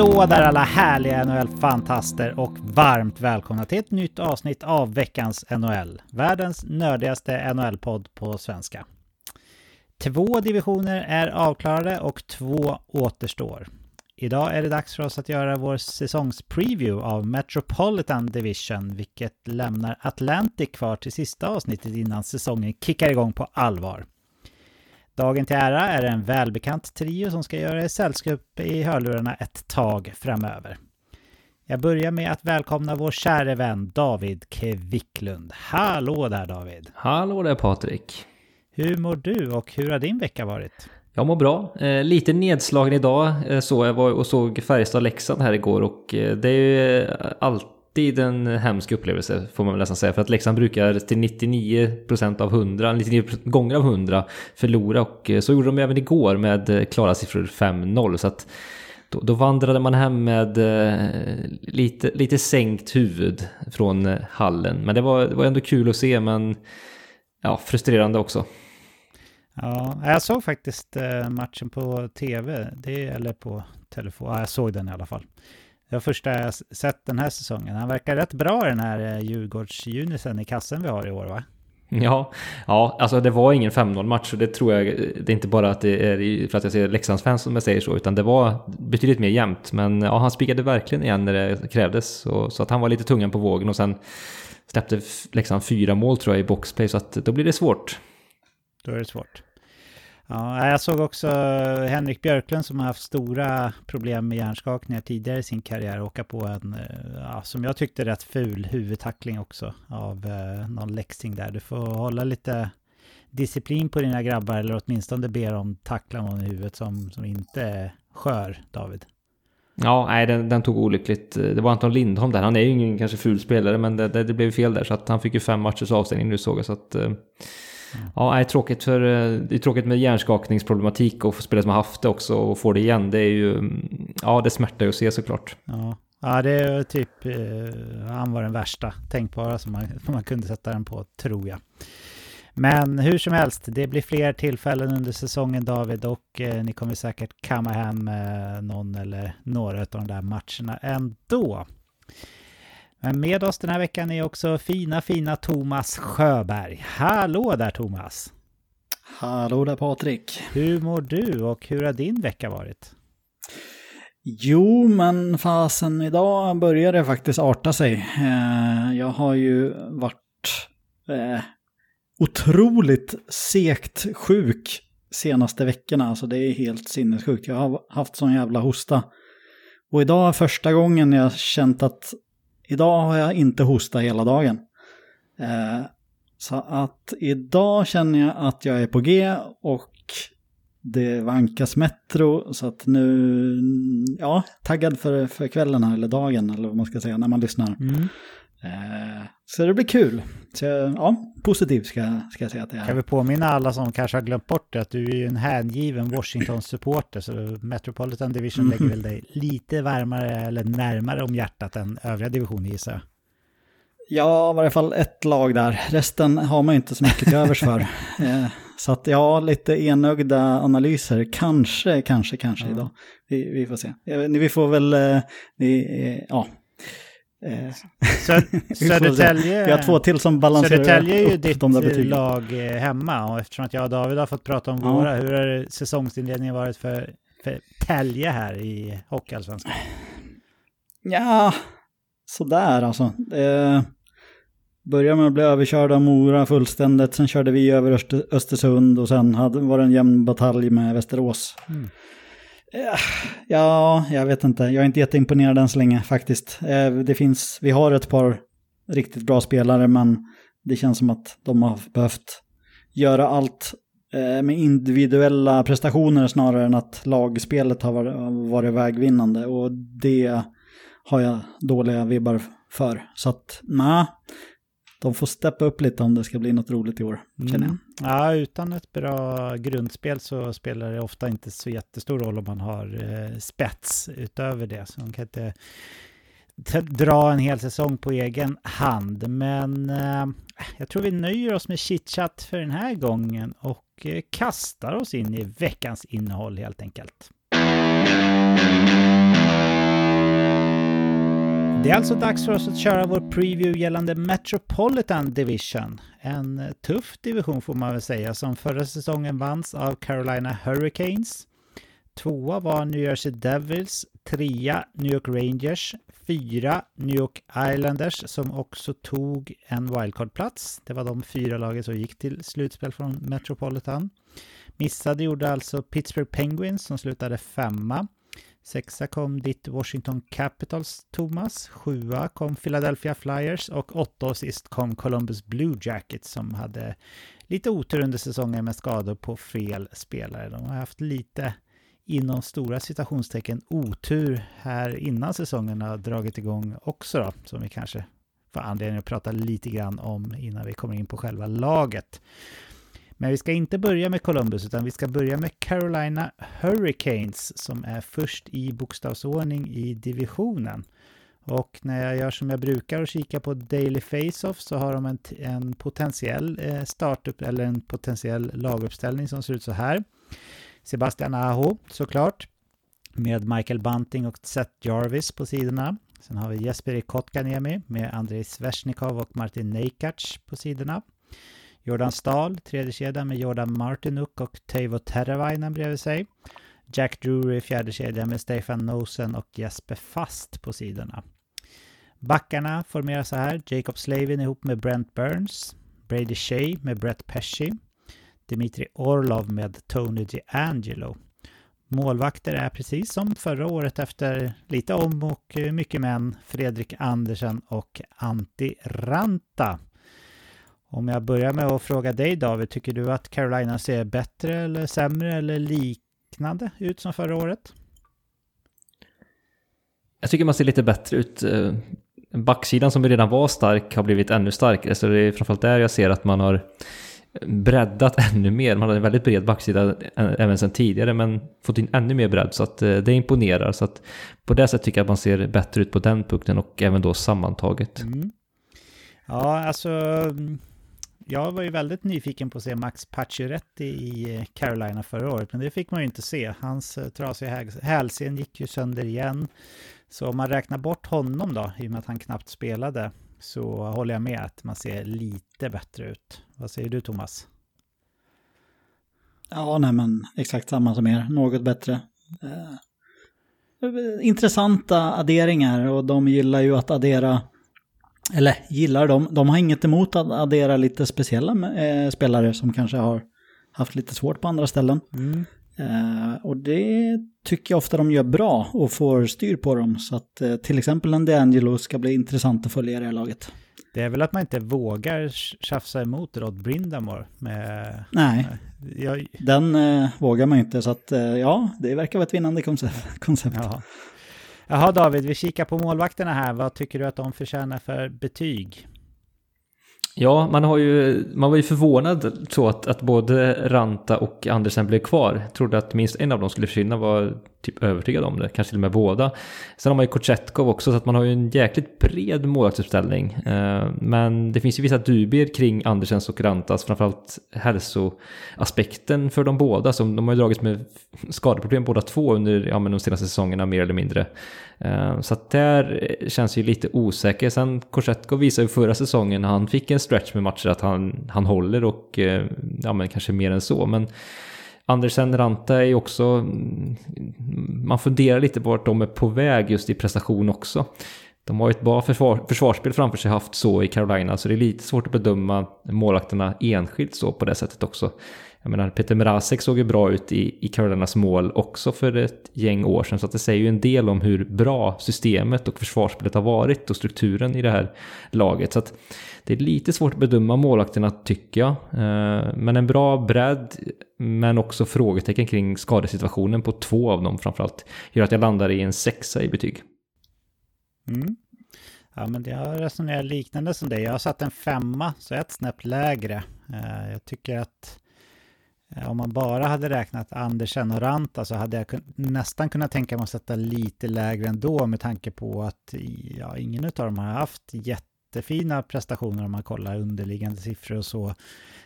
Hallå där alla härliga NHL-fantaster och varmt välkomna till ett nytt avsnitt av veckans NHL. Världens nördigaste NHL-podd på svenska. Två divisioner är avklarade och två återstår. Idag är det dags för oss att göra vår säsongspreview av Metropolitan Division, vilket lämnar Atlantic kvar till sista avsnittet innan säsongen kickar igång på allvar. Dagen till ära är en välbekant trio som ska göra sällskap i hörlurarna ett tag framöver. Jag börjar med att välkomna vår käre vän David Kvicklund. Hallå där David! Hallå där Patrik! Hur mår du och hur har din vecka varit? Jag mår bra. Eh, lite nedslagen idag. Eh, så jag var och såg Färjestad-Leksand här igår och eh, det är ju alltid en hemsk upplevelse får man väl nästan säga. För att Leksand brukar till 99% av 100, 99 gånger av 100 förlora och eh, så gjorde de även igår med eh, klara siffror 5-0. Så att då, då, vandrade man hem med eh, lite, lite sänkt huvud från hallen. Men det var, det var ändå kul att se men ja, frustrerande också. Ja, jag såg faktiskt matchen på tv, det, eller på telefon. Ja, jag såg den i alla fall. Det var första jag sett den här säsongen. Han verkar rätt bra den här eh, Djurgårds-junisen i kassen vi har i år va? Ja, ja, alltså det var ingen 5-0 match och det tror jag, det är inte bara att det är för att jag ser Leksandsfans som jag säger så, utan det var betydligt mer jämnt. Men ja, han spikade verkligen igen när det krävdes, så, så att han var lite tungan på vågen och sen släppte Leksand fyra mål tror jag i boxplay, så att då blir det svårt. Då är det svårt. Ja, jag såg också eh, Henrik Björklund som har haft stora problem med hjärnskakningar tidigare i sin karriär åka på en, eh, ja, som jag tyckte, rätt ful huvudtackling också av eh, någon läxing där. Du får hålla lite disciplin på dina grabbar eller åtminstone be dem tackla någon i huvudet som, som inte är skör, David. Ja, nej, den, den, tog olyckligt. Eh, det var Anton Lindholm där. Han är ju ingen kanske ful spelare, men det, det, det blev fel där. Så att han fick ju fem matchers avstängning nu såg jag. Så att, eh, Ja, det är tråkigt för eh, det är tråkigt med hjärnskakningsproblematik och för spelare som har haft det också och får det igen. Det är ju, mm, ja det smärtar ju att se såklart. Ja, ja det är typ, eh, han var den värsta tänkbara som man, som man kunde sätta den på, tror jag. Men hur som helst, det blir fler tillfällen under säsongen David och eh, ni kommer säkert kamma hem eh, någon eller några av de där matcherna ändå. Men med oss den här veckan är också fina, fina Thomas Sjöberg. Hallå där Thomas! Hallå där Patrik! Hur mår du och hur har din vecka varit? Jo, men fasen idag börjar det faktiskt arta sig. Eh, jag har ju varit eh, otroligt sekt sjuk senaste veckorna. Alltså det är helt sinnessjukt. Jag har haft sån jävla hosta. Och idag är första gången jag känt att Idag har jag inte hosta hela dagen. Eh, så att idag känner jag att jag är på G och det vankas Metro. Så att nu, ja, taggad för, för kvällen här, eller dagen, eller vad man ska säga, när man lyssnar. Mm. Eh, så det blir kul. Så ja, positiv ska, ska jag säga att det är. Kan vi påminna alla som kanske har glömt bort det att du är ju en hängiven Washington-supporter så Metropolitan Division mm. lägger väl dig lite varmare eller närmare om hjärtat än övriga divisioner gissar jag. Ja, i varje fall ett lag där. Resten har man ju inte så mycket till övers för. Eh, så att ja, lite enögda analyser. Kanske, kanske, kanske ja. idag. Vi, vi, får se. Vi får väl, eh, vi, ja, Eh, Södertälje, vi har två till som balanserar Södertälje är ju ditt de där lag eh, hemma och eftersom att jag och David har fått prata om ja. våra, hur har säsongsinledningen varit för, för Tälje här i Hockeyallsvenskan? Ja, sådär alltså. Eh, började med att bli överkörda av Mora fullständigt, sen körde vi över Östersund och sen hade, var det en jämn batalj med Västerås. Mm. Ja, jag vet inte. Jag är inte jätteimponerad än så länge faktiskt. Eh, det finns, vi har ett par riktigt bra spelare men det känns som att de har behövt göra allt eh, med individuella prestationer snarare än att lagspelet har varit vägvinnande och det har jag dåliga vibbar för. Så att nej, de får steppa upp lite om det ska bli något roligt i år, känner jag. Mm. Ja, utan ett bra grundspel så spelar det ofta inte så jättestor roll om man har eh, spets utöver det. Så man kan inte dra en hel säsong på egen hand. Men eh, jag tror vi nöjer oss med chitchat för den här gången och eh, kastar oss in i veckans innehåll helt enkelt. Det är alltså dags för oss att köra vår preview gällande Metropolitan Division. En eh, tuff division får man väl säga som förra säsongen vanns av Carolina Hurricanes. Tvåa var New Jersey Devils, trea New York Rangers, fyra New York Islanders som också tog en wildcard-plats. Det var de fyra lagen som gick till slutspel från Metropolitan. Missade gjorde alltså Pittsburgh Penguins som slutade femma. Sexa kom ditt Washington Capitals, Thomas. Sjua kom Philadelphia Flyers och åtta och sist kom Columbus Blue Jackets som hade lite otur under säsongen med skador på fel spelare. De har haft lite inom stora citationstecken otur här innan säsongen har dragit igång också då, som vi kanske får anledning att prata lite grann om innan vi kommer in på själva laget. Men vi ska inte börja med Columbus utan vi ska börja med Carolina Hurricanes som är först i bokstavsordning i divisionen. Och när jag gör som jag brukar och kikar på Daily Face-Off så har de en, en potentiell eh, startup eller en potentiell laguppställning som ser ut så här. Sebastian Aho såklart med Michael Bunting och Seth Jarvis på sidorna. Sen har vi Jesper Kotkaniemi med Andrei Sveshnikov och Martin Neikac på sidorna. Jordan Stahl, tredje kedjan med Jordan Martinuk och Teivo Teravainen bredvid sig. Jack Drury, fjärde kedjan med Stefan Nosen och Jesper Fast på sidorna. Backarna formeras så här. Jacob Slavin ihop med Brent Burns. Brady Shea med Brett Pesci. Dimitri Orlov med Tony DiAngelo. Målvakter är precis som förra året efter lite om och mycket män Fredrik Andersen och Antti Ranta. Om jag börjar med att fråga dig David, tycker du att Carolina ser bättre eller sämre eller liknande ut som förra året? Jag tycker man ser lite bättre ut. Eh, backsidan som redan var stark har blivit ännu starkare, så det är framförallt där jag ser att man har breddat ännu mer. Man hade en väldigt bred backsida även sedan tidigare, men fått in ännu mer bredd, så att eh, det imponerar. Så att på det sättet tycker jag att man ser bättre ut på den punkten och även då sammantaget. Mm. Ja, alltså jag var ju väldigt nyfiken på att se Max Pacioretty i eh, Carolina förra året, men det fick man ju inte se. Hans eh, trasiga hälsen gick ju sönder igen. Så om man räknar bort honom då, i och med att han knappt spelade, så håller jag med att man ser lite bättre ut. Vad säger du Thomas? Ja, nej men exakt samma som er, något bättre. Eh, eh intressanta adderingar och de gillar ju att addera eller gillar de, de har inget emot att addera lite speciella eh, spelare som kanske har haft lite svårt på andra ställen. Mm. Eh, och det tycker jag ofta de gör bra och får styr på dem. Så att eh, till exempel en DeAngelo ska bli intressant att följa i det här laget. Det är väl att man inte vågar tjafsa emot Rod Brindamore med... Nej, jag... den eh, vågar man inte. Så att eh, ja, det verkar vara ett vinnande koncept. Ja. Jaha David, vi kikar på målvakterna här. Vad tycker du att de förtjänar för betyg? Ja, man, har ju, man var ju förvånad så att, att både Ranta och Andersen blev kvar. Jag trodde att minst en av dem skulle försvinna, var typ övertygad om det, kanske till och med båda. Sen har man ju Kochetkov också, så att man har ju en jäkligt bred målvaktsuppställning. Eh, men det finns ju vissa dubier kring Andersens och Rantas, framförallt hälsoaspekten för de båda. Som de har ju dragits med skadeproblem båda två under ja, men de senaste säsongerna mer eller mindre. Eh, så att där känns ju lite osäker. Sen Kochetkov visade ju förra säsongen när han fick en stretch med matcher att han, han håller och eh, ja, men kanske mer än så. Men Andersen Ranta är ju också, mm, man funderar lite på vart de är på väg just i prestation också. De har ju ett bra försvar, försvarsspel framför sig haft så i Carolina, så det är lite svårt att bedöma målakterna enskilt så på det sättet också. Jag menar, Peter Mrazek såg ju bra ut i, i Carolinas mål också för ett gäng år sedan, så att det säger ju en del om hur bra systemet och försvarsspelet har varit och strukturen i det här laget. Så att det är lite svårt att bedöma målakterna tycker jag. Eh, men en bra bredd, men också frågetecken kring skadesituationen på två av dem framförallt, gör att jag landar i en sexa i betyg. Mm. Ja, men jag resonerar liknande som dig. Jag har satt en femma, så ett snäpp lägre. Eh, jag tycker att Eh, om man bara hade räknat Andersen och Ranta så hade jag nästan kunnat tänka mig att sätta lite lägre ändå med tanke på att ja, ingen av dem har haft jättefina prestationer om man kollar underliggande siffror och så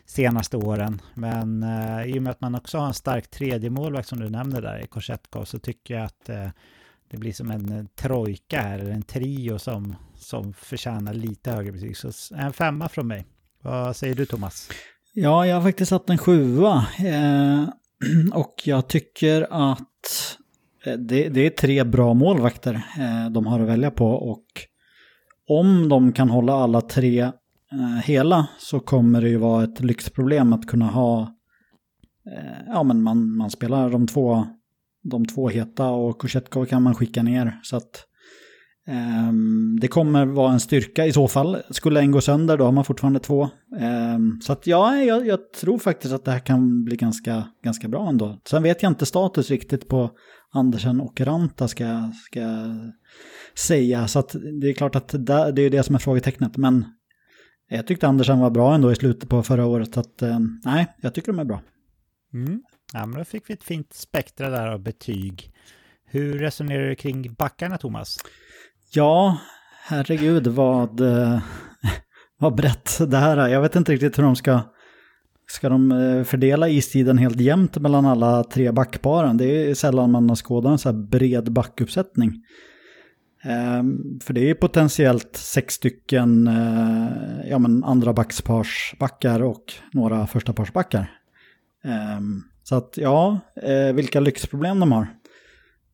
senaste åren. Men eh, i och med att man också har en stark tredje målvakt som du nämnde där i Korsetkov så tycker jag att eh, det blir som en eh, trojka här, eller en trio som, som förtjänar lite högre betyg. Så en femma från mig. Vad säger du Thomas? Ja, jag har faktiskt satt en sjua. Eh, och jag tycker att eh, det, det, är tre bra målvakter eh, de har att välja på. Och om de kan hålla alla tre eh, hela så kommer det ju vara ett lyxproblem att kunna ha... Eh, ja, men man, man spelar de två, de två heta och Kusetkov kan man skicka ner. Så att Ehm, det kommer vara en styrka i så fall. Skulle en gå sönder då har man fortfarande två. Ehm, så att ja, jag, jag, tror faktiskt att det här kan bli ganska, ganska bra ändå. Sen vet jag inte status riktigt på Andersen och Ranta ska, ska säga. Så att det är klart att det, det är det som är frågetecknet. Men jag tyckte Andersen var bra ändå i slutet på förra året. Så att ehm, nej, jag tycker de är bra. Mm. Ja, men då fick vi ett fint spektra där av betyg. Hur resonerar du kring backarna, Thomas? Ja, herregud vad, eh, vad brett det här är. Jag vet inte riktigt hur de ska... Ska de eh, fördela istiden helt jämnt mellan alla tre backparen? Det är sällan man har skådat en så här bred backuppsättning. Ehm, för det är potentiellt sex stycken eh, ja, men andra backsparsbackar och några första parsbackar. Ehm, så att ja, vilka lyxproblem de har.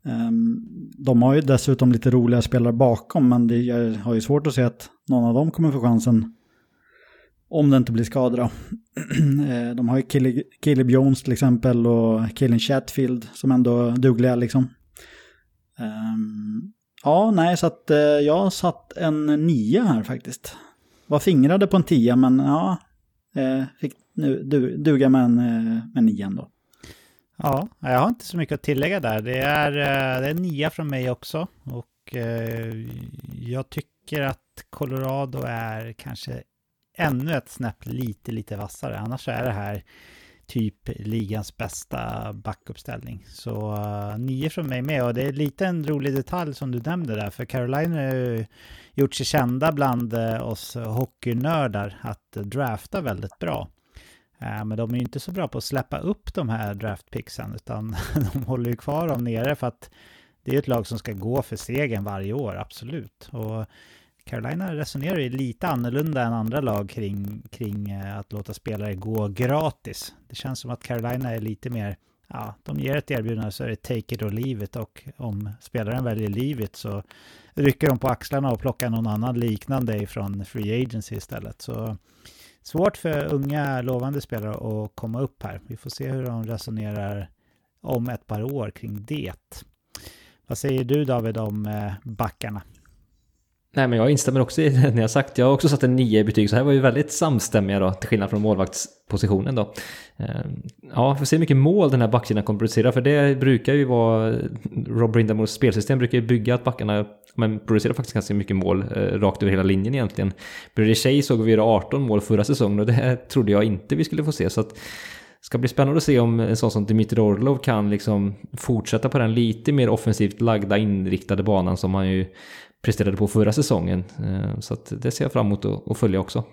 Ehm, de har ju dessutom lite roliga spelare bakom, men det, jag har ju svårt att se att någon av dem kommer få chansen om det inte blir skador. Ehm, de har ju Caleb Jones till exempel och Killen Chatfield som ändå är dugliga liksom. Ehm, ja, nej, så att eh, jag satt en nia här faktiskt. Var fingrade på en tia, men ja, eh, fick nu duga med en, eh, med en nia ändå. Ja, jag har inte så mycket att tillägga där. Det är, eh, det är nia från mig också. Och eh, jag tycker att Colorado är kanske ännu ett snäpp lite, lite vassare. Annars är det här typ ligans bästa backuppställning. Så eh, uh, nio från mig med. Och det är lite en rolig detalj som du nämnde där. För Carolina har ju gjort sig kända bland uh, oss hockeynördar att drafta väldigt bra. Eh, men de är ju inte så bra på att släppa upp de här draftpicksen utan de håller ju kvar dem nere för att det är ett lag som ska gå för segern varje år, absolut. Och Carolina resonerar ju lite annorlunda än andra lag kring, kring eh, att låta spelare gå gratis. Det känns som att Carolina är lite mer, ja, de ger ett erbjudande så är det take it or leave it och om spelaren väljer leave it så rycker de på axlarna och plockar någon annan liknande ifrån free agency istället. Så svårt för unga lovande spelare att komma upp här. Vi får se hur de resonerar om ett par år kring det. Vad säger du David om eh, backarna? Nej men jag instämmer också i det ni har sagt. Jag har också satt en 9 i betyg så här var ju väldigt samstämmiga då till skillnad från målvaktspositionen då. Ehm, ja, vi får se hur mycket mål den här backsidan kommer producera för det brukar ju vara Rob Brindamores spelsystem brukar ju bygga att backarna men producerar faktiskt ganska mycket mål eh, rakt över hela linjen egentligen. Brady Tjej såg vi göra 18 mål förra säsongen och det trodde jag inte vi skulle få se så att ska bli spännande att se om en sån som Dmitrij Orlov kan liksom fortsätta på den lite mer offensivt lagda inriktade banan som han ju presterade på förra säsongen. Eh, så att det ser jag fram emot att följa också.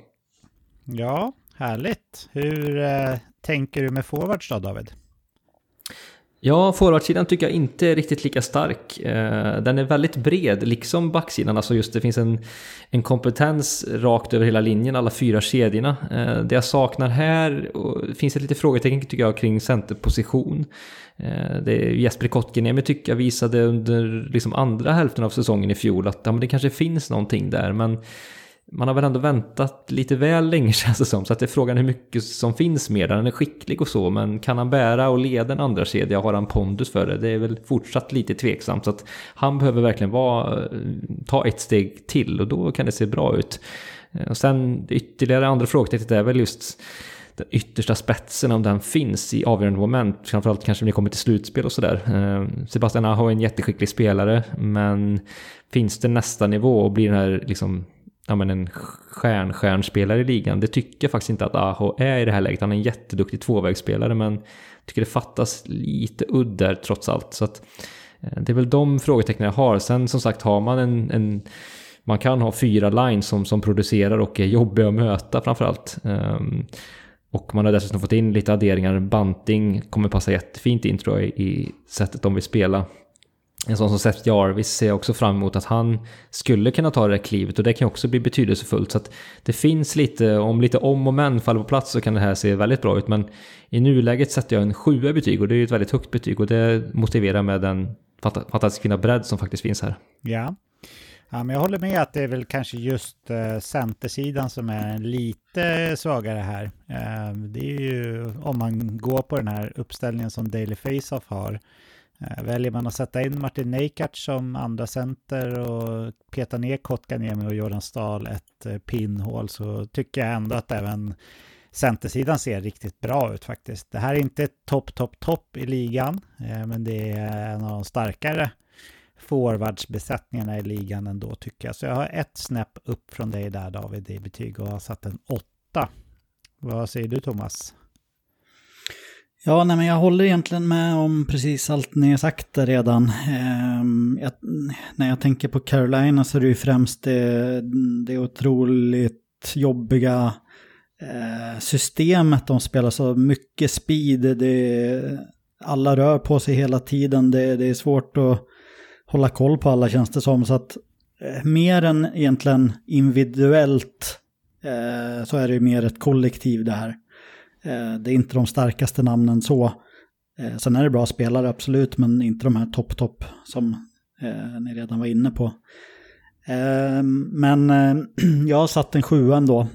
Ja, härligt. Hur eh, tänker du med forwards då, David? Ja, forwardsidan tycker jag inte är riktigt lika stark. Eh, den är väldigt bred, liksom backsidan. Alltså just det finns en, en kompetens rakt över hela linjen, alla fyra kedjorna. Eh, det jag saknar här, och finns ett litet frågetecken tycker jag kring centerposition. Eh, det är Jesper Kotkaniemi tycker jag visade under liksom andra hälften av säsongen i fjol att ja, men det kanske finns någonting där, men man har väl ändå väntat lite väl länge känns det som. Så att det är frågan hur mycket som finns med Han är skicklig och så, men kan han bära och leda en andra kedja? Har han pondus för det? Det är väl fortsatt lite tveksamt. Så att han behöver verkligen vara, eh, ta ett steg till och då kan det se bra ut. Eh, och sen ytterligare andra frågetecknet är väl just den yttersta spetsen, om den finns i avgörande moment. Framförallt kanske när det kommer till slutspel och sådär. Eh, Sebastian Aho är en jätteskicklig spelare, men finns det nästa nivå och blir den här liksom ja, men en stjärnstjärnspelare i ligan. Det tycker jag faktiskt inte att Aho är i det här läget. Han är en jätteduktig tvåvägsspelare men jag tycker det fattas lite udd där trots allt. Så att, eh, det är väl de frågetecknen jag har. Sen som sagt har man en, en man kan ha fyra lines som, som producerar och är jobbiga att möta framförallt. Um, och man har dessutom fått in lite adderingar. Banting kommer passa jättefint in tror jag i sättet de vill spela en sån som Seth Jarvis ser jag också fram emot att han skulle kunna ta det där klivet och det kan också bli betydelsefullt. Så att det finns lite, om lite om och men faller på plats så kan det här se väldigt bra ut. Men i nuläget sätter jag en sjua betyg och det är ju ett väldigt högt betyg och det motiverar med den fantastiska fina bredd som faktiskt finns här. Ja. Ja, men jag håller med att det är väl kanske just uh, centersidan som är lite svagare här. Uh, det är ju om man går på den här uppställningen som Daily Face-Off har. Eh, väljer man att sätta in Martin Neikart som andra center och peta ner Kotkaniemi och Jordan Stahl ett eh, pinnhål så tycker jag ändå att även centersidan ser riktigt bra ut faktiskt. Det här är inte topp, topp, topp i ligan, eh, men det är en av de starkare forwardsbesättningarna i ligan ändå tycker jag. Så jag har ett snäpp upp från dig där David i betyg och har satt en åtta. Vad säger du Thomas? Ja, nej, men jag håller egentligen med om precis allt ni har sagt där redan. Eh, jag, när jag tänker på Carolina så är det ju främst det, det otroligt jobbiga eh, systemet de spelar. Så mycket speed, det, alla rör på sig hela tiden. Det, det är svårt att hålla koll på alla känns det som. Så att eh, mer än egentligen individuellt eh, så är det mer ett kollektiv det här. Eh, det är inte de starkaste namnen så. Eh, sen är det bra spelare absolut, men inte de här topp-topp som eh, ni redan var inne på. Men jag har satt en sjua ändå.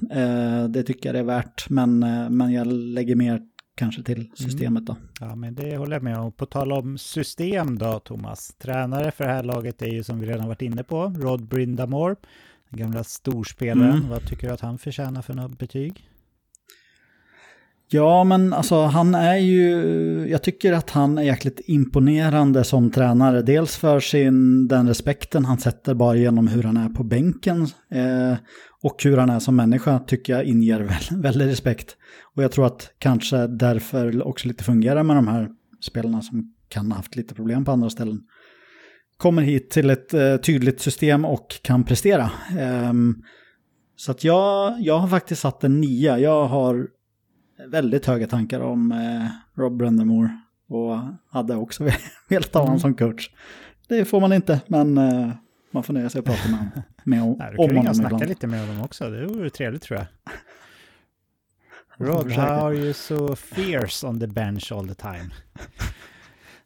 det tycker jag det är värt, men, men jag lägger mer kanske till mm. systemet då. Ja, men det håller jag med om. På tal om system då, Thomas. Tränare för det här laget är ju som vi redan varit inne på, Rod Brindamore, den gamla storspelaren. Mm. Vad tycker du att han förtjänar för något betyg? Ja, men alltså han är ju, jag tycker att han är jäkligt imponerande som tränare. Dels för sin, den respekten han sätter bara genom hur han är på bänken. Eh, och hur han är som människa tycker jag inger väldigt, väldigt respekt. Och jag tror att kanske därför också lite fungerar med de här spelarna som kan ha haft lite problem på andra ställen. Kommer hit till ett eh, tydligt system och kan prestera. Eh, så att jag, jag har faktiskt satt en nia. Jag har väldigt höga tankar om eh, Rob Brendamore och hade också velat ha honom mm. som coach. Det får man inte, men eh, man får nöja sig och prata med, med om, Nej, du kan ringa och snacka ibland. lite med honom också, det vore trevligt tror jag. Rod, how are you so fierce on the bench all the time?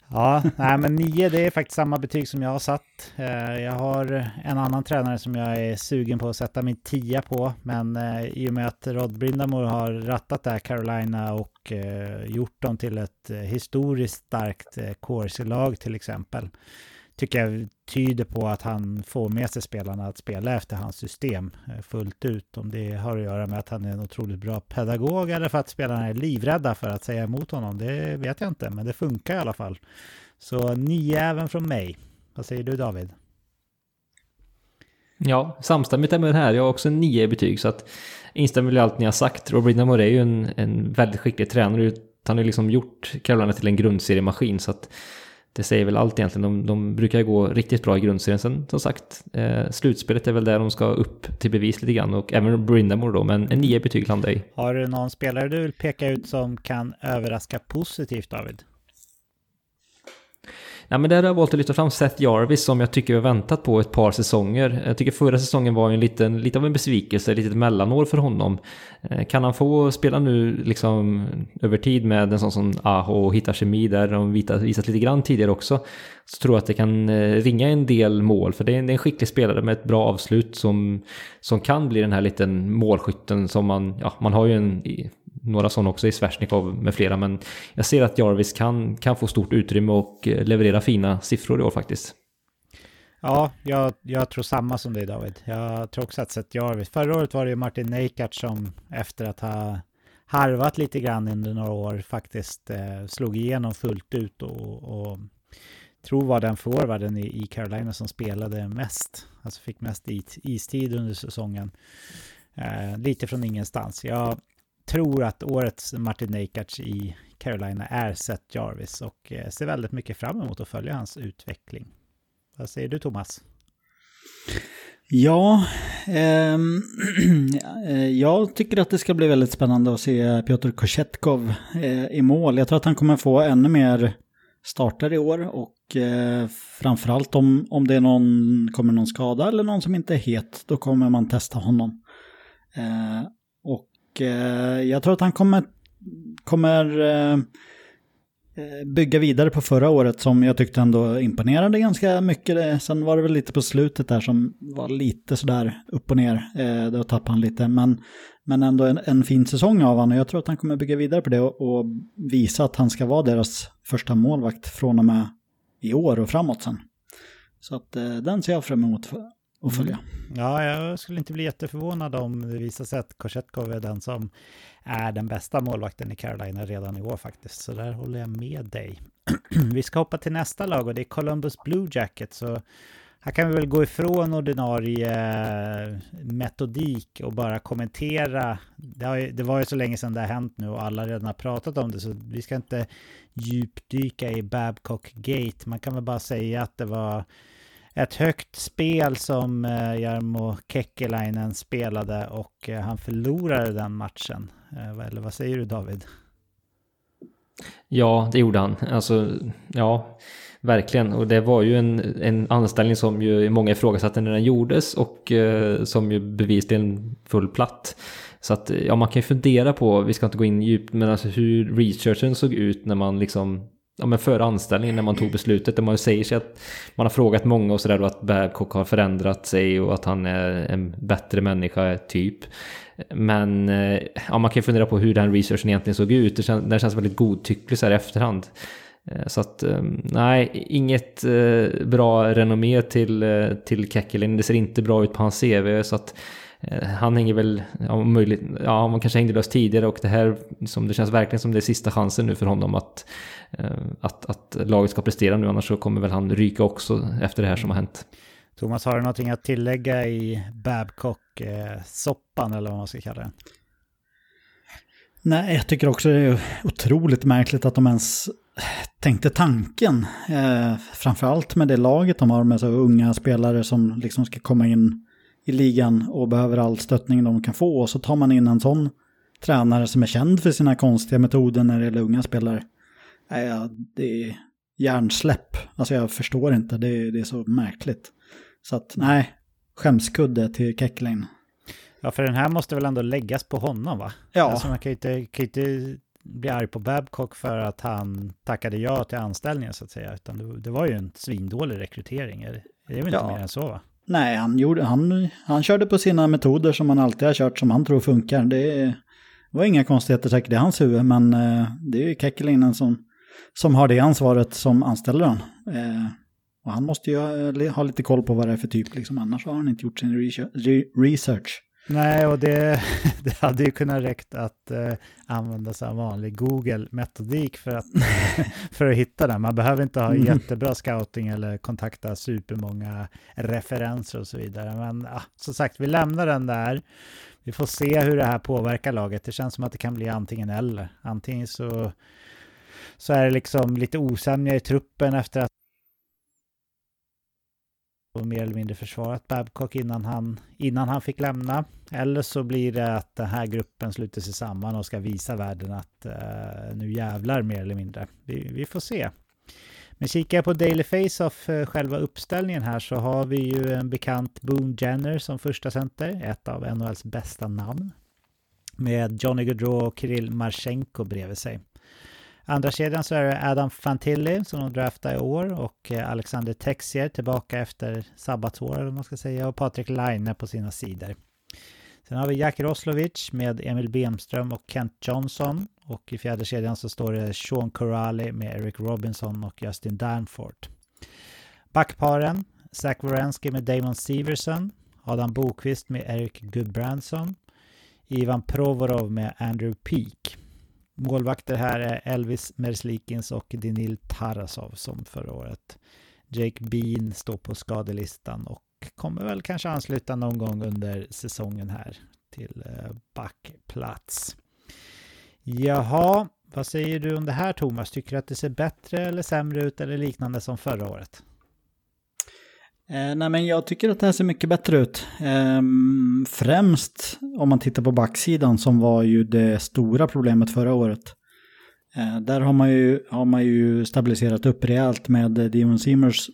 Ja, nej men nio det är faktiskt samma betyg som jag har satt. Eh, jag har en annan tränare som jag är sugen på att sätta min tia på. Men eh, i och med att Rod Brindamore har rattat det här Carolina och eh, gjort dem till ett historiskt starkt Corsi-lag till exempel tycker jag tyder på att han får med sig spelarna att spela efter hans system eh, fullt ut. Om det har att göra med att han är en otroligt bra pedagog eller för att spelarna är livrädda för att säga emot honom, det vet jag inte, men det funkar i alla fall. Så nio även från mig. Vad säger du David? Ja, samstämmigt är med det här. Jag har också nio i betyg, så att instämmer i allt ni har sagt. Robin Amore är ju en, en väldigt skicklig tränare. Han har liksom gjort Carolina till en grundseriemaskin, så att det säger väl allt egentligen. De, de brukar gå riktigt bra i grundserien. Sen som sagt, eh, slutspelet är väl där de ska upp till bevis lite grann. Och även Brindamore då, men en nio betyg landar i. Har du någon spelare du vill peka ut som kan överraska positivt David? Ja, men där har jag valt att lyfta fram Seth Jarvis som jag tycker vi har väntat på ett par säsonger. Jag tycker förra säsongen var en liten, lite av en besvikelse, ett litet mellanår för honom. Eh, kan han få spela nu liksom över tid med en sån som Aho och hitta kemi där de visat lite grann tidigare också så tror jag att det kan eh, ringa en del mål för det är en, skicklig spelare med ett bra avslut som, som kan bli den här liten målskytten som man, ja man har ju en några sådana också i Svesjnikov med flera, men jag ser att Jarvis kan, kan få stort utrymme och eh, leverera fina siffror i år faktiskt. Ja, jag, jag tror samma som dig David. Jag tror också att sett Jarvis. Förra året var det ju Martin Neikart som efter att ha harvat lite grann under några år faktiskt eh, slog igenom fullt ut och, och tror var den forwarden i, i Carolina som spelade mest. Alltså fick mest istid under säsongen. Eh, lite från ingenstans. Jag tror att årets Martin Neikart i Carolina är Seth Jarvis och eh, ser väldigt mycket fram emot att följa hans utveckling. Vad säger du Thomas? Ja, eh, jag tycker att det ska bli väldigt spännande att se Piotr Kochetkov eh, i mål. Jag tror att han kommer få ännu mer startar i år och eh, framförallt om, om det är någon, kommer någon skada eller någon som inte är het, då kommer man testa honom. Eh, och eh, jag tror att han kommer, kommer eh, eh, bygga vidare på förra året som jag tyckte ändå imponerade ganska mycket. Sen var det väl lite på slutet där som var lite sådär upp och ner. Eh, då tappade han lite. Men, men ändå en, en fin säsong av honom jag tror att han kommer bygga vidare på det och, och visa att han ska vara deras första målvakt från och med i år och framåt sen. Så att eh, den ser jag fram emot att följa. Mm. Ja, jag skulle inte bli jätteförvånad om det visar sig att Korsetkov är den som är den bästa målvakten i Carolina redan i år faktiskt. Så där håller jag med dig. vi ska hoppa till nästa lag och det är Columbus Blue Jackets. Så här kan vi väl gå ifrån ordinarie eh, metodik och bara kommentera. Det, ju, det, var ju så länge sedan det har hänt nu och alla redan har pratat om det så vi ska inte djupdyka i Babcock Gate. Man kan väl bara säga att det var ett högt spel som eh, Jarmo Kekkelainen spelade och eh, han förlorade den matchen. Eh, eller vad säger du David? Ja, det gjorde han. Alltså, ja, verkligen. Och det var ju en, en anställning som ju många ifrågasatte när den gjordes och eh, som ju bevisligen full platt. Så att, ja, man kan ju fundera på, vi ska inte gå in djupt, men alltså hur researchen såg ut när man liksom ja, men före anställningen när man tog beslutet. Där man säger sig att man har frågat många och sådär att Babcock har förändrat sig och att han är en bättre människa typ. Men eh, ja, man kan ju fundera på hur den researchen egentligen såg ut. Det känns, den känns väldigt godtycklig så här i efterhand. Eh, så att eh, nej, inget bra renommé till, till Kekkelin. Det ser inte bra ut på hans CV. Så att han hänger väl, ja, möjligt, ja man kanske hängde löst tidigare och det här, som det känns verkligen som det är sista chansen nu för honom att, att, att laget ska prestera nu, annars så kommer väl han ryka också efter det här som har hänt. Thomas, har du någonting att tillägga i Babcock-soppan eller vad man ska kalla det? Nej, jag tycker också det är otroligt märkligt att de ens tänkte tanken. Eh, framförallt med det laget de har med så unga spelare som liksom ska komma in i ligan och behöver all stöttning de kan få. Och så tar man in en sån tränare som är känd för sina konstiga metoder när det gäller unga spelare. Nej, det är hjärnsläpp. Alltså jag förstår inte, det är, det är så märkligt. Så att nej, skämskudde till Keckling. Ja, för den här måste väl ändå läggas på honom va? Ja. Alltså man kan ju inte, kan inte bli arg på Babcock för att han tackade ja till anställningen så att säga. Utan det, det var ju en svindålig rekrytering. Det är väl inte ja. mer än så va? Nej, han, gjorde, han, han körde på sina metoder som han alltid har kört, som han tror funkar. Det var inga konstigheter säkert i hans huvud, men eh, det är ju Kekkelinen som, som har det ansvaret som anställer honom. Eh, och han måste ju ha lite koll på vad det är för typ, liksom, annars har han inte gjort sin research. Nej, och det, det hade ju kunnat räckt att eh, använda sig av vanlig Google-metodik för att, för att hitta den. Man behöver inte ha mm. jättebra scouting eller kontakta supermånga referenser och så vidare. Men ah, som sagt, vi lämnar den där. Vi får se hur det här påverkar laget. Det känns som att det kan bli antingen eller. Antingen så, så är det liksom lite osämja i truppen efter att och mer eller mindre försvarat Babcock innan han, innan han fick lämna. Eller så blir det att den här gruppen sluter sig samman och ska visa världen att eh, nu jävlar mer eller mindre. Vi, vi får se. Men kikar jag på Daily Face-Off, eh, själva uppställningen här, så har vi ju en bekant Boone Jenner som första center, ett av NHLs bästa namn. Med Johnny Gaudreau och Kirill Marchenko bredvid sig. Andra kedjan så är det Adam Fantilli som de draftade i år och eh, Alexander Texier tillbaka efter sabbatsår eller vad man ska säga och Patrik Laine på sina sidor. Sen har vi Jack Roslovic med Emil Bemström och Kent Johnson och i fjärde kedjan så står det Sean Corrali med Eric Robinson och Justin Danford. Backparen Zach Wierenski med Damon Severson, Adam Bokvist med Eric Goodbranson, Ivan Provorov med Andrew Peak. Målvakter här är Elvis Merslikins och Dinil Tarasov som förra året. Jake Bean står på skadelistan och kommer väl kanske ansluta någon gång under säsongen här till eh, backplats. Jaha, vad säger du om det här Thomas? Tycker du att det ser bättre eller sämre ut eller liknande som förra året? Eh, nej men jag tycker att det här ser mycket bättre ut. Eh, främst om man tittar på backsidan som var ju det stora problemet förra året. Eh, där har man, ju, har man ju stabiliserat upp rejält med Demon Seamers,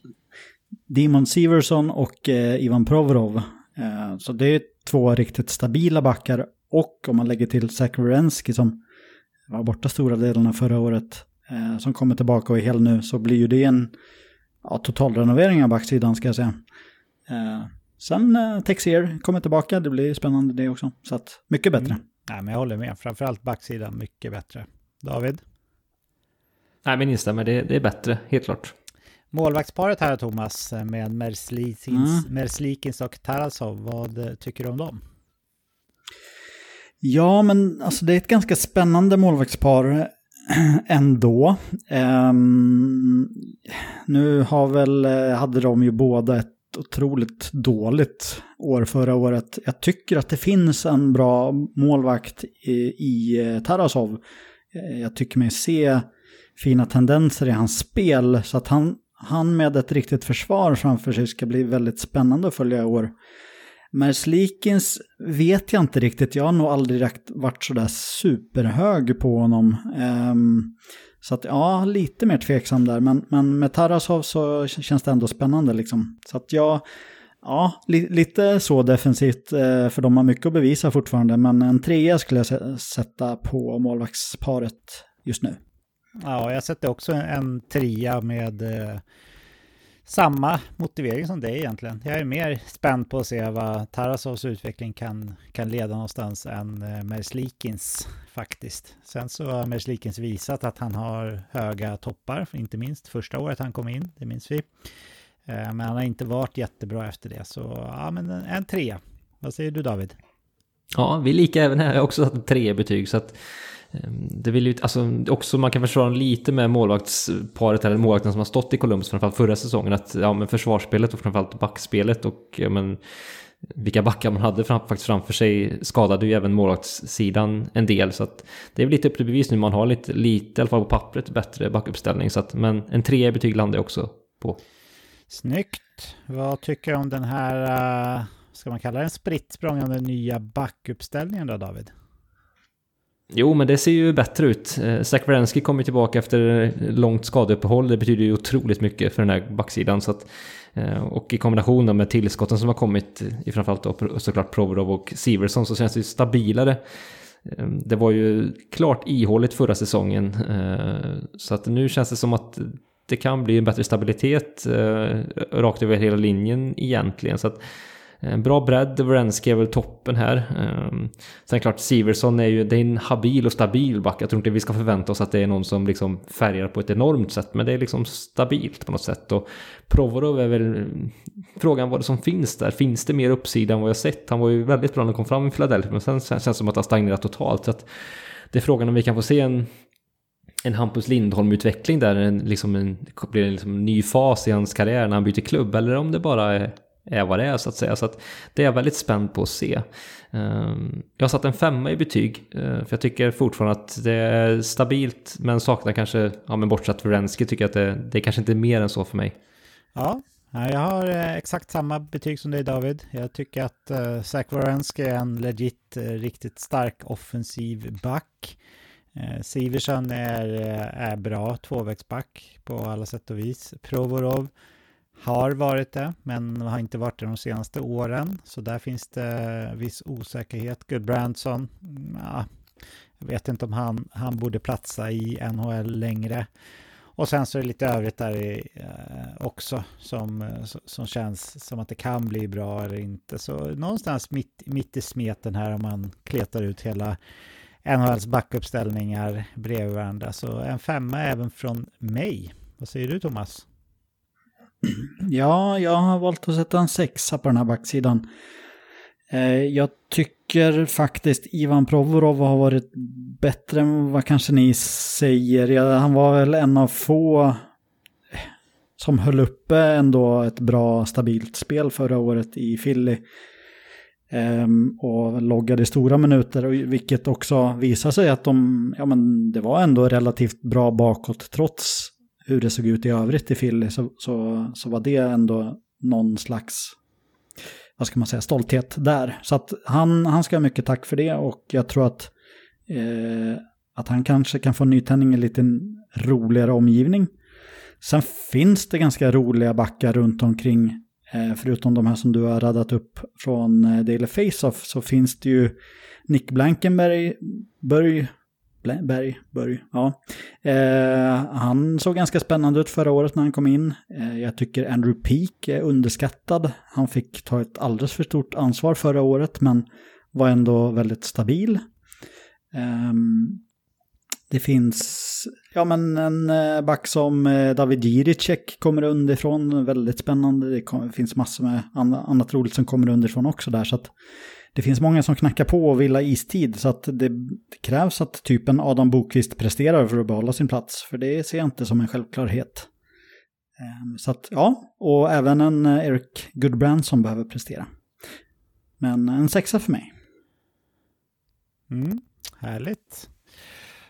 Demon Severson och eh, Ivan Provorov. Eh, så det är två riktigt stabila backar. Och om man lägger till Zach Wierenski som var borta stora delarna förra året, eh, som kommer tillbaka och är hel nu, så blir ju det en ja, totalrenovering av backsidan ska jag säga. Eh, sen eh, Texier kommer tillbaka, det blir spännande det också. Så att mycket bättre. Mm. Nej, men jag håller med, framförallt backsidan mycket bättre. David? Nej, men instämmer, det, det är bättre, helt klart. Målvaktsparet här Thomas med Merslikins, mm. Merslikins och Tarasov, vad tycker du om dem? Ja, men alltså det är ett ganska spännande målvaktspar ändå. Um, nu har väl, eh, hade de ju båda ett otroligt dåligt år förra året. Jag tycker att det finns en bra målvakt i, i eh, Tarasov. Eh, jag tycker mig se fina tendenser i hans spel. Så att han, han med ett riktigt försvar framför sig ska bli väldigt spännande att följa i år. Merslikins vet jag inte riktigt. Jag har nog aldrig varit sådär superhög på honom. Um, så att ja, lite mer tveksam där. Men, men med Tarasov så känns det ändå spännande liksom. Så att jag, ja, li, lite så defensivt. Eh, för de har mycket att bevisa fortfarande. Men en trea skulle jag sätta på målvaktsparet just nu. Ja, jag sätter också en trea med eh, samma motivering som dig egentligen. Jag är mer spänd på att se vad Tarasovs utveckling kan, kan leda någonstans än eh, Merslikins faktiskt. Sen så har Merslikins visat att han har höga toppar, inte minst första året han kom in, det minns vi. Eh, men han har inte varit jättebra efter det, så ja, men en, trea. Vad säger du David? Ja, vi är lika även här. Jag har också satt tre betyg. Så att Ehm, det vill ju, alltså, också man kan försvara lite med målvaktsparet, eller målvakten som har stått i Columbus framförallt förra säsongen, att ja, men försvarsspelet och framförallt backspelet och ja, men, vilka backar man hade fram, faktiskt framför sig skadade ju även målvaktssidan en del. Så att det är väl lite upp till bevis nu, man har lite, lite i alla fall på pappret, bättre backuppställning. Så att, men en trea i betyg landar jag också på. Snyggt! Vad tycker du om den här, eh, ska man kalla den spritt nya backuppställningen då David? Jo, men det ser ju bättre ut. Eh, Zach Wierenski kommer tillbaka efter långt skadeuppehåll. Det betyder ju otroligt mycket för den här backsidan. Så att, eh, och i kombination med tillskotten som har kommit, i framförallt då, såklart Provorov och Siversson, så känns det ju stabilare. Eh, det var ju klart ihåligt förra säsongen. Så att nu känns det som att det kan bli en bättre stabilitet rakt över hela linjen egentligen. Så att Eh, bra bredd, Wrenski är väl toppen här. Ehm, sen klart, Siversson är ju det är en habil och stabil back. Jag tror inte vi ska förvänta oss att det är någon som liksom färgar på ett enormt sätt, men det är liksom stabilt på något sätt. Och Provorov är väl frågan vad det som finns där. Finns det mer uppsida än vad jag sett? Han var ju väldigt bra när han kom fram i Philadelphia, men sen känns det som att han stagnerat totalt. Så att det är frågan om vi kan få se en en Hampus Lindholm-utveckling där, en, liksom en, det blir en ny fas i hans karriär när han byter klubb, eller om det bara är är vad det är så att säga. Så att det är jag väldigt spänd på att se. Ehm, jag har satt en femma i betyg, eh, för jag tycker fortfarande att det är stabilt, men saknar kanske, ja men bortsett från Renski, tycker jag att det, det är kanske inte är mer än så för mig. Ja, jag har eh, exakt samma betyg som dig David. Jag tycker att eh, Zach Wierenski är en legit, riktigt stark offensiv back. Siversen är, är bra tvåvägsback på alla sätt och vis. Provorov har varit det, men har inte varit det de senaste åren. Så där finns det viss osäkerhet. Goodbranson, ja, jag vet inte om han, han borde platsa i NHL längre. Och sen så är det lite övrigt där i, eh, också som, eh, som känns som att det kan bli bra eller inte. Så någonstans mitt, mitt i smeten här om man kletar ut hela NHLs backuppställningar bredvid varandra. Så en femma även från mig. Vad säger du Thomas? Ja, jag har valt att sätta en sexa på den här backsidan. Eh, jag tycker faktiskt Ivan Provorov har varit bättre än vad kanske ni säger. Han var väl en av få eh, som höll uppe ändå ett bra stabilt spel förra året i Philly. Ehm, och loggade stora minuter, vilket också visar sig att de, ja men det var ändå relativt bra bakåt trots hur det såg ut i övrigt i Philly så, så, så var det ändå någon slags, vad ska man säga, stolthet där. Så att han, han ska ha mycket tack för det och jag tror att eh, att han kanske kan få nytändning i en lite roligare omgivning. Sen finns det ganska roliga backar runt omkring. Eh, förutom de här som du har radat upp från eh, Daily Face-Off så finns det ju Nick Blankenberg, Börj, Berg, Börj, ja. Eh, han såg ganska spännande ut förra året när han kom in. Eh, jag tycker Andrew Peak är underskattad. Han fick ta ett alldeles för stort ansvar förra året men var ändå väldigt stabil. Eh, det finns ja, men en eh, back som eh, David Jiricek kommer underifrån, väldigt spännande. Det finns massor med annat roligt som kommer underifrån också där. Så att det finns många som knackar på och vill ha istid. Så att det krävs att typen Adam Bokvist presterar för att behålla sin plats. För det ser jag inte som en självklarhet. Ehm, så att ja, och även en eh, Eric Goodbrand som behöver prestera. Men en sexa för mig. Mm, härligt.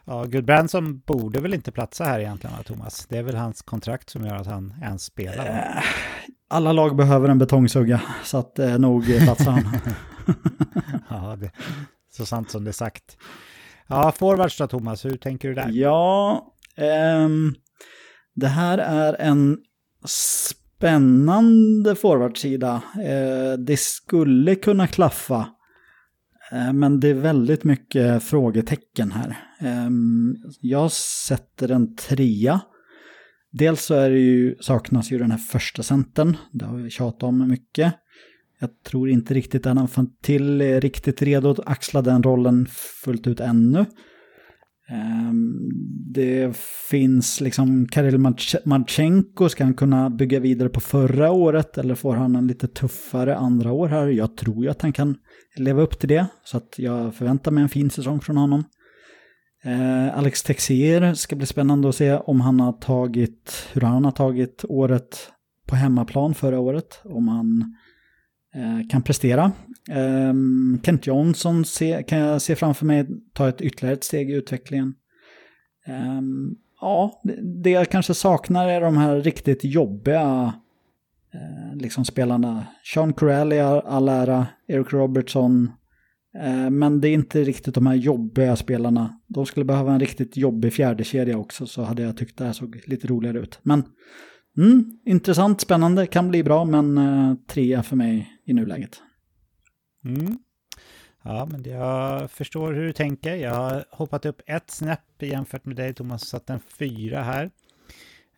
Ja, Gudbrandsson borde väl inte platsa här egentligen, Thomas? Det är väl hans kontrakt som gör att han ens spelar? Va? Alla lag behöver en betongsugga, så att eh, nog platsar han. ja, det, så sant som det är sagt. Ja, forwards då Thomas, hur tänker du där? Ja, um, det här är en spännande forwardsida. Uh, det skulle kunna klaffa. Uh, men det är väldigt mycket frågetecken här. Um, jag sätter en trea. Dels så är det ju, saknas ju den här första centern. Det har vi tjatat om mycket. Jag tror inte riktigt att han till är riktigt redo att axla den rollen fullt ut ännu. Ehm, det finns liksom Karel Marchenko, ska han kunna bygga vidare på förra året eller får han en lite tuffare andra år här? Jag tror ju att han kan leva upp till det, så att jag förväntar mig en fin säsong från honom. Eh, Alex Texier ska bli spännande att se om han har tagit, hur han har tagit året på hemmaplan förra året. Om han Eh, kan prestera. Ehm, Kent Johnson kan jag se framför mig ta ett ytterligare ett steg i utvecklingen. Ehm, ja, det jag kanske saknar är de här riktigt jobbiga eh, liksom spelarna. Sean Corelli all ära, Eric Robertson. Eh, men det är inte riktigt de här jobbiga spelarna. De skulle behöva en riktigt jobbig fjärdekedja också så hade jag tyckt det här såg lite roligare ut. Men Mm, intressant, spännande, kan bli bra, men eh, uh, trea för mig i nuläget. Mm. Ja, men jag förstår hur du tänker. Jag har hoppat upp ett snäpp jämfört med dig, Thomas, satt en fyra här.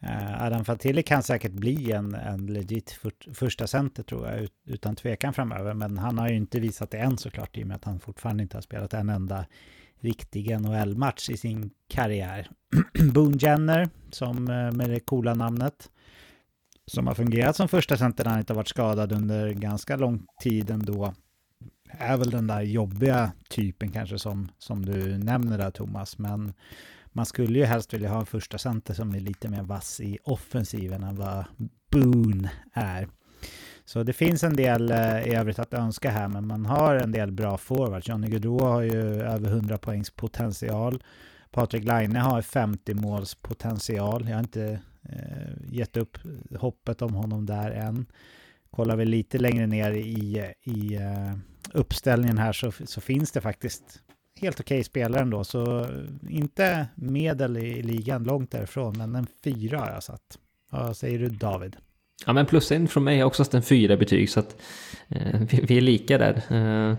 Uh, Adam Fantilli kan säkert bli en, en legit för, första center tror jag, utan tvekan framöver. Men han har ju inte visat det än såklart, i och med att han fortfarande inte har spelat en enda riktig NHL-match i sin karriär. Boone Jenner, som eh, med det coola namnet, som har fungerat som första center när han inte har varit skadad under ganska lång tid ändå är väl den där jobbiga typen kanske som, som du nämner där Thomas. Men man skulle ju helst vilja ha en första center som är lite mer vass i offensiven än vad Boone är. Så det finns en del eh, i övrigt att önska här, men man har en del bra forwards. Johnny Gaudreau har ju över 100 poängs potential. Patrik Laine har 50 måls potential. Jag har inte Eh, gett upp hoppet om honom där än. Kollar vi lite längre ner i, i eh, uppställningen här så, så finns det faktiskt helt okej okay spelare ändå. Så eh, inte medel i ligan, långt därifrån, men en fyra har jag satt. Vad säger du David? Ja men plus en från mig har också satt en fyra betyg så att eh, vi, vi, är lika där. Eh,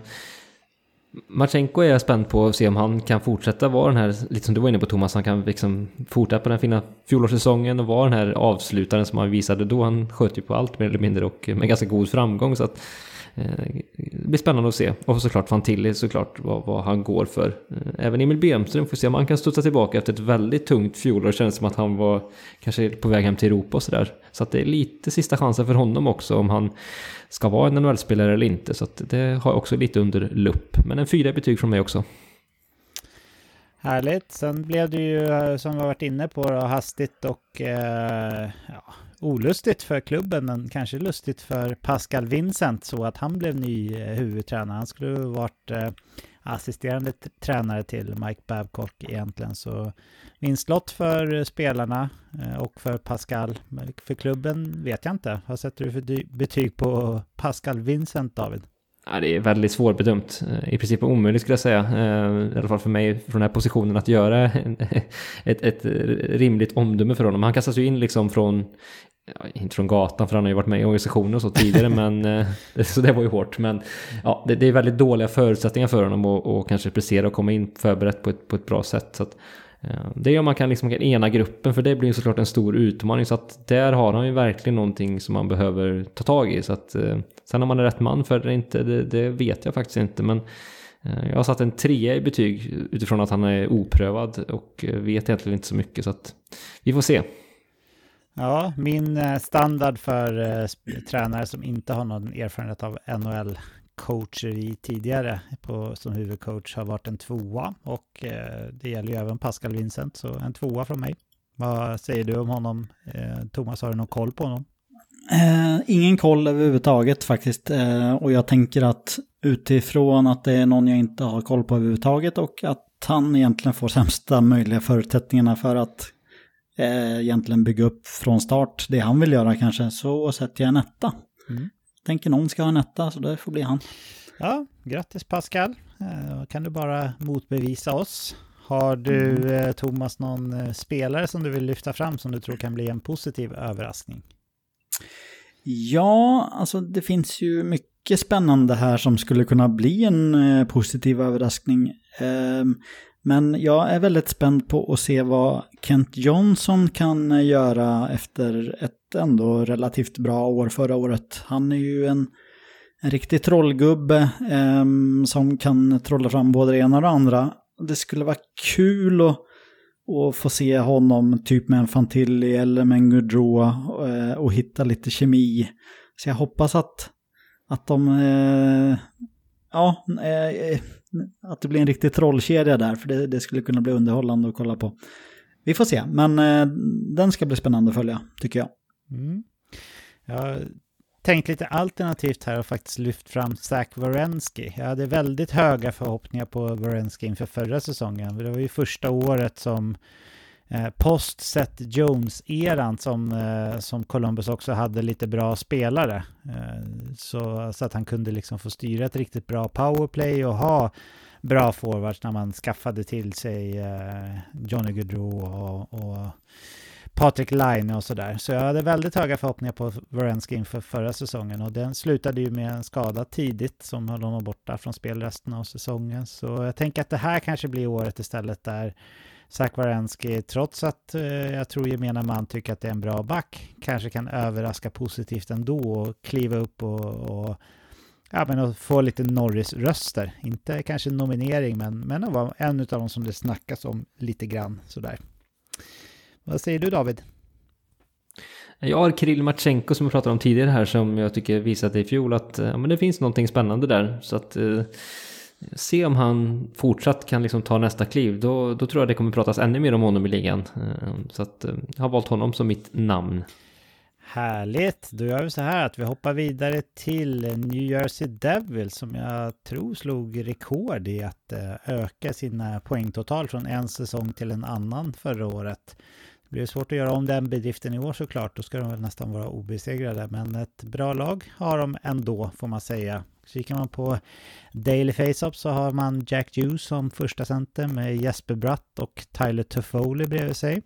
Marchenko är jag spänd på att se om han kan fortsätta vara den här, lite som du var inne på Thomas, han kan liksom fortsätta på den fina fjolårssäsongen och vara den här avslutaren som han visade då. Han sköt ju på allt mer eller mindre och med ganska god framgång. Så att det blir spännande att se. Och såklart Fantilli såklart vad, vad han går för. Eh, även Emil Bemström får se om han kan studsa tillbaka efter ett väldigt tungt fjolår. Det kändes som att han var kanske på väg hem till Europa och sådär. Så att det är lite sista chansen för honom också om han ska vara en NHL-spelare eller inte. Så att det har jag också lite under lupp. Men en fyra betyg från mig också. Härligt. Sen blev det ju, eh, som vi har varit inne på, hastigt och eh, ja, olustigt för klubben, men kanske lustigt för Pascal Vincent så att han blev ny eh, huvudtränare. Han skulle varit eh, assisterande tränare till Mike Babcock egentligen. Så vinstlott för eh, spelarna och för Pascal. För klubben vet jag inte. Vad sätter du för betyg på Pascal Vincent, David? Ja, det är väldigt svårbedömt. I princip omöjligt skulle jag säga. I alla fall för mig från den här positionen att göra ett, ett rimligt omdöme för honom. Han kastas ju in liksom från, ja, inte från gatan för han har ju varit med i organisationer och så tidigare, men eh, så det var ju hårt. Men ja, det, det är väldigt dåliga förutsättningar för honom att kanske prestera och komma in förberett på ett, på ett bra sätt. Så att, det är om man kan liksom ena gruppen, för det blir ju såklart en stor utmaning. Så att där har han ju verkligen någonting som man behöver ta tag i. Så att, eh, sen om man är rätt man för det inte, det, det vet jag faktiskt inte. Men eh, jag har satt en trea i betyg utifrån att han är oprövad och eh, vet egentligen inte så mycket. Så att vi får se. Ja, min eh, standard för eh, tränare som inte har någon erfarenhet av NHL coacher i tidigare på, som huvudcoach har varit en tvåa och eh, det gäller ju även Pascal Vincent, så en tvåa från mig. Vad säger du om honom? Eh, Thomas, har du någon koll på honom? Eh, ingen koll överhuvudtaget faktiskt. Eh, och jag tänker att utifrån att det är någon jag inte har koll på överhuvudtaget och att han egentligen får sämsta möjliga förutsättningarna för att eh, egentligen bygga upp från start det han vill göra kanske, så sätter jag en etta. Mm tänker någon ska ha en etta, så det får bli han. Ja, grattis Pascal. Eh, kan du bara motbevisa oss. Har du, mm. eh, Thomas, någon eh, spelare som du vill lyfta fram som du tror kan bli en positiv överraskning? Ja, alltså det finns ju mycket spännande här som skulle kunna bli en positiv överraskning. Ehm, men jag är väldigt spänd på att se vad Kent Johnson kan eh, göra efter ett ändå relativt bra år förra året. Han är ju en, en riktig trollgubbe eh, som kan trolla fram både det ena och det andra. Det skulle vara kul att, att få se honom typ med en Fantilli eller med en Gaudreau och, eh, och hitta lite kemi. Så jag hoppas att, att de... Eh, ja, eh, eh, att det blir en riktig trollkedja där, för det, det, skulle kunna bli underhållande att kolla på. Vi får se, men eh, den ska bli spännande att följa, tycker jag. Mm. Jag har tänkt lite alternativt här och faktiskt lyft fram Zach Wierenski. Jag hade väldigt höga förhoppningar på Wierenski inför förra säsongen. Det var ju första året som eh, post Seth Jones-eran som, eh, som Columbus också hade lite bra spelare. Eh, så, så att han kunde liksom få styra ett riktigt bra powerplay och ha bra forwards när man skaffade till sig eh, Johnny Gaudreau och, och Patrik Laine och sådär. Så jag hade väldigt höga förhoppningar på Wierenski inför förra säsongen och den slutade ju med en skada tidigt som höll honom borta från spel resten av säsongen. Så jag tänker att det här kanske blir året istället där Zach Wierenski, trots att eh, jag tror gemene man tycker att det är en bra back, kanske kan överraska positivt ändå och kliva upp och, och ja, men att få lite Norris-röster. Inte kanske nominering, men, men att vara en av dem som det snackas om lite grann sådär. Vad säger du David? Jag har Kirill Matchenko som vi pratade om tidigare här som jag tycker visade i fjol att ja, men det finns någonting spännande där. Så att eh, se om han fortsatt kan liksom ta nästa kliv. Då, då tror jag det kommer pratas ännu mer om honom i ligan. Eh, så att eh, jag har valt honom som mitt namn. Härligt! Då gör vi så här att vi hoppar vidare till New Jersey Devils som jag tror slog rekord i att eh, öka sina poängtotal från en säsong till en annan förra året. Det blir svårt att göra om den bedriften i år såklart, då ska de väl nästan vara obesegrade. Men ett bra lag har de ändå, får man säga. Kikar man på Daily Face-Up så har man Jack Hughes som första center med Jesper Bratt och Tyler Toffoli bredvid sig.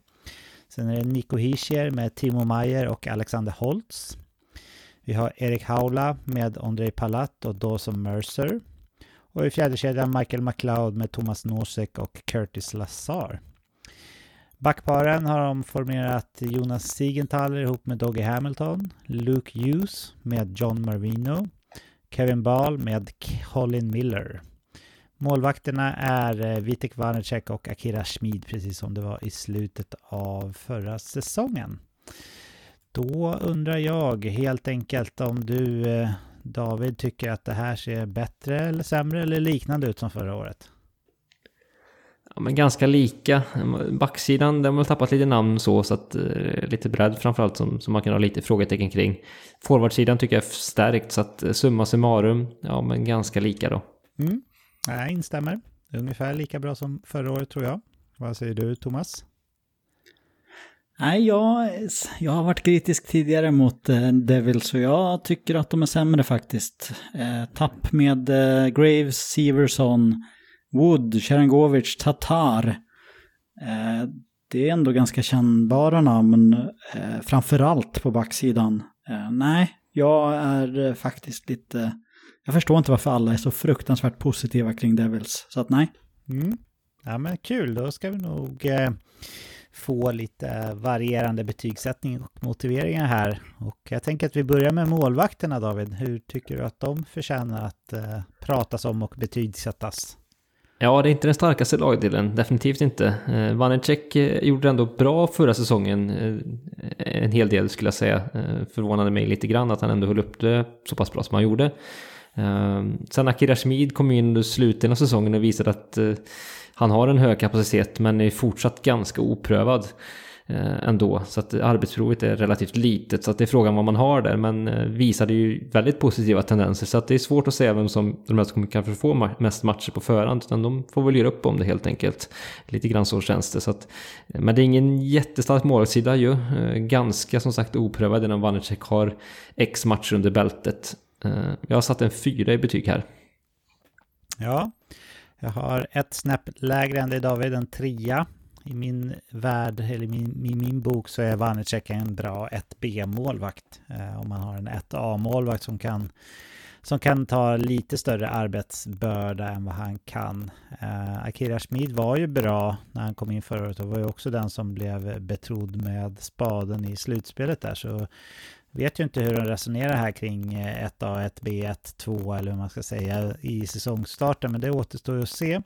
Sen är det Nico Hischier med Timo Meyer och Alexander Holtz. Vi har Erik Haula med Andrei Palat och Dawson Mercer. Och i fjärde kedjan Michael McLeod med Thomas Nosek och Curtis Lazar. Backparen har de formerat Jonas Siegenthaler ihop med Doggy Hamilton, Luke Hughes med John Marino, Kevin Ball med Colin Miller. Målvakterna är eh, Vitek Vanecek och Akira Schmid, precis som det var i slutet av förra säsongen. Då undrar jag helt enkelt om du, eh, David, tycker att det här ser bättre eller sämre eller liknande ut som förra året? Ja, men ganska lika. Backsidan, där har tappat lite namn så, så att eh, lite bredd framförallt som, som man kan ha lite frågetecken kring. Forwardsidan tycker jag är stärkt, så att summa summarum, ja men ganska lika då. Mm. Jag instämmer. Ungefär lika bra som förra året tror jag. Vad säger du Thomas? Nej, jag, jag har varit kritisk tidigare mot eh, Devils och jag tycker att de är sämre faktiskt. Eh, tapp med eh, Graves, Severson, Wood, Cherengovic, Tatar. Eh, det är ändå ganska kännbara namn, eh, framförallt på backsidan. Eh, nej, jag är eh, faktiskt lite... Jag förstår inte varför alla är så fruktansvärt positiva kring Devils, så att nej. Mm. Ja men kul, då ska vi nog eh, få lite varierande betygssättning och motiveringar här. Och jag tänker att vi börjar med målvakterna David. Hur tycker du att de förtjänar att eh, pratas om och betygsättas? Ja, det är inte den starkaste lagdelen, definitivt inte. Eh, Vanecek eh, gjorde det ändå bra förra säsongen, eh, en hel del skulle jag säga. Förvånade mig lite grann att han ändå höll upp det så pass bra som han gjorde. Sen Akira Schmid kom in under slutet av säsongen och visade att han har en hög kapacitet men är fortsatt ganska oprövad Eh, ändå. Så att arbetsprovet är relativt litet. Så att det är frågan vad man har där. Men eh, visade ju väldigt positiva tendenser. Så att det är svårt att säga vem som de här som kanske få mest matcher på förhand. Utan de får väl göra upp om det helt enkelt. Lite grann så känns det. Så att, eh, men det är ingen jättestark målsida ju. Ganska som sagt oprövad innan Vanecek har X matcher under bältet. Jag har satt en fyra i betyg här. Ja, jag har ett snäpp lägre än dig David, en trea. I min värld, eller i min, i min bok så är Vanecek en bra 1B-målvakt. Eh, om man har en 1A-målvakt som kan, som kan ta lite större arbetsbörda än vad han kan. Eh, Akira Schmid var ju bra när han kom in förra året och var ju också den som blev betrodd med spaden i slutspelet där. Så vet ju inte hur de resonerar här kring 1A, 1B, 1, 2 eller hur man ska säga i säsongstarten, men det återstår ju att se.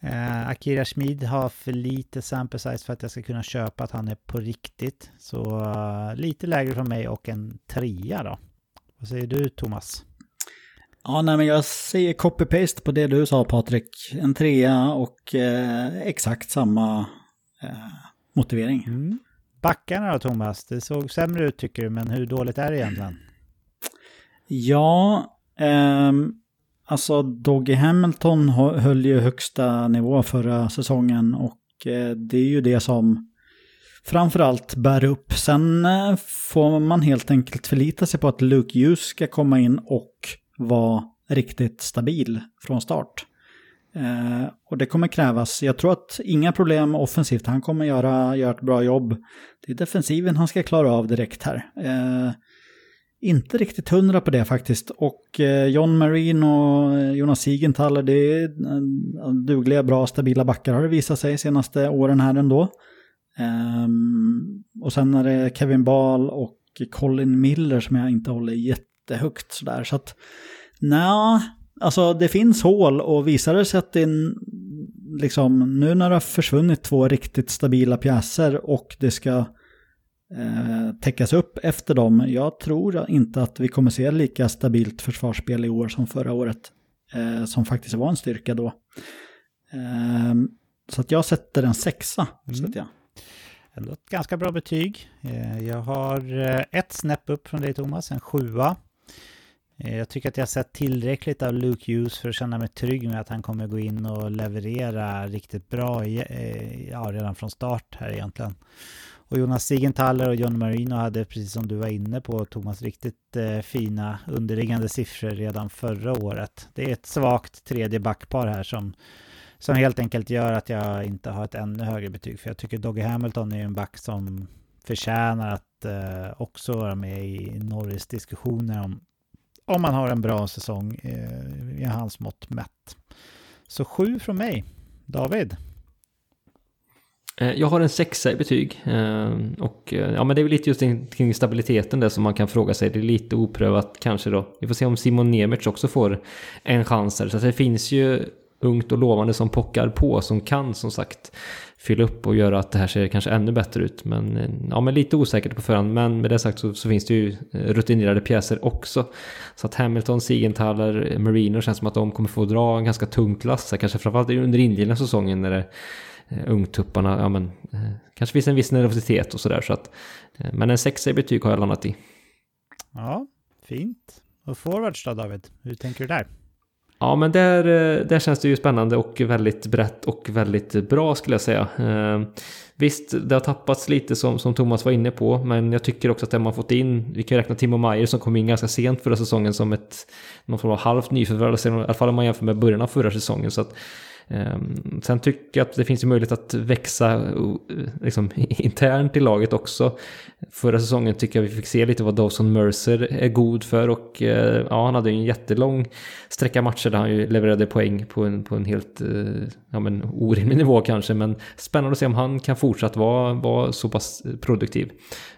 Eh, Akira Schmid har för lite sample size för att jag ska kunna köpa att han är på riktigt. Så uh, lite lägre från mig och en trea då. Vad säger du Thomas? Ja, nej men jag säger copy-paste på det du sa Patrik. En trea och eh, exakt samma eh, motivering. Mm. Backarna då Thomas? Det såg sämre ut tycker du, men hur dåligt är det egentligen? Ja, ehm, alltså Doggy Hamilton höll ju högsta nivå förra säsongen och eh, det är ju det som framförallt bär upp. Sen eh, får man helt enkelt förlita sig på att Luke Hughes ska komma in och vara riktigt stabil från start. Eh, och det kommer krävas. Jag tror att inga problem offensivt. Han kommer göra, göra ett bra jobb. Det är defensiven han ska klara av direkt här. Eh, inte riktigt hundra på det faktiskt. Och eh, John Marine och eh, Jonas Siegenthaler, det är eh, dugliga, bra, stabila backar har det visat sig senaste åren här ändå. Ehm, och sen är det Kevin Ball och Colin Miller som jag inte håller jättehögt sådär. Så att, nja, alltså det finns hål och visar det sig att det är en, liksom, nu när det har försvunnit två riktigt stabila pjäser och det ska eh, täckas upp efter dem. Jag tror inte att vi kommer se lika stabilt försvarsspel i år som förra året. Eh, som faktiskt var en styrka då. Eh, så att jag sätter en sexa. Mm. sätter jag. Ändå ett ganska bra betyg. Eh, Jag har eh, ett snäpp upp från dig Thomas, en sjua. Jag tycker att jag sett tillräckligt av Luke Hughes för att känna mig trygg med att han kommer gå in och leverera riktigt bra ja, redan från start här egentligen. Och Jonas Sigenthaler och John Marino hade, precis som du var inne på Thomas, riktigt eh, fina underliggande siffror redan förra året. Det är ett svagt tredje backpar här som, som helt enkelt gör att jag inte har ett ännu högre betyg. För jag tycker Doggy Hamilton är en back som förtjänar att eh, också vara med i Norris diskussioner om om man har en bra säsong eh, i hans mått mätt. Så sju från mig. David? Eh, jag har en sexa i betyg. Eh, och eh, ja, men det är väl lite just kring stabiliteten där som man kan fråga sig. Det är lite oprövat kanske då. Vi får se om Simon Nemec också får en chans här. Så att det finns ju ungt och lovande som pockar på som kan som sagt fylla upp och göra att det här ser kanske ännu bättre ut. Men, ja, men lite osäkert på förhand. Men med det sagt så, så finns det ju rutinerade pjäser också. Så att Hamilton, Siegenthaler, Marino känns som att de kommer få dra en ganska tungt lass. här, Kanske framförallt under inledningen av säsongen när det ungtupparna, ja men eh, kanske finns en viss nervositet och sådär så att eh, men en sexa i betyg har jag landat i. Ja, fint. Och forwards då David? Hur tänker du där? Ja, men där, eh, där känns det ju spännande och väldigt brett och väldigt bra skulle jag säga. Eh, visst, det har tappats lite som, som Thomas var inne på, men jag tycker också att det man fått in, vi kan räkna Timo Meyer som kom in ganska sent förra säsongen som ett någon form av halvt nyförvärv, i alla fall om man jämför med början av förra säsongen. Så att Ehm, sen tycker jag att det finns ju möjlighet att växa liksom, internt i laget också. Förra säsongen tycker jag vi fick se lite vad Dawson Mercer är god för och eh, ja, han hade ju en jättelång sträcka matcher där han ju levererade poäng på en, på en helt eh, ja, men orimlig nivå kanske. Men spännande att se om han kan fortsatt vara, vara så pass produktiv.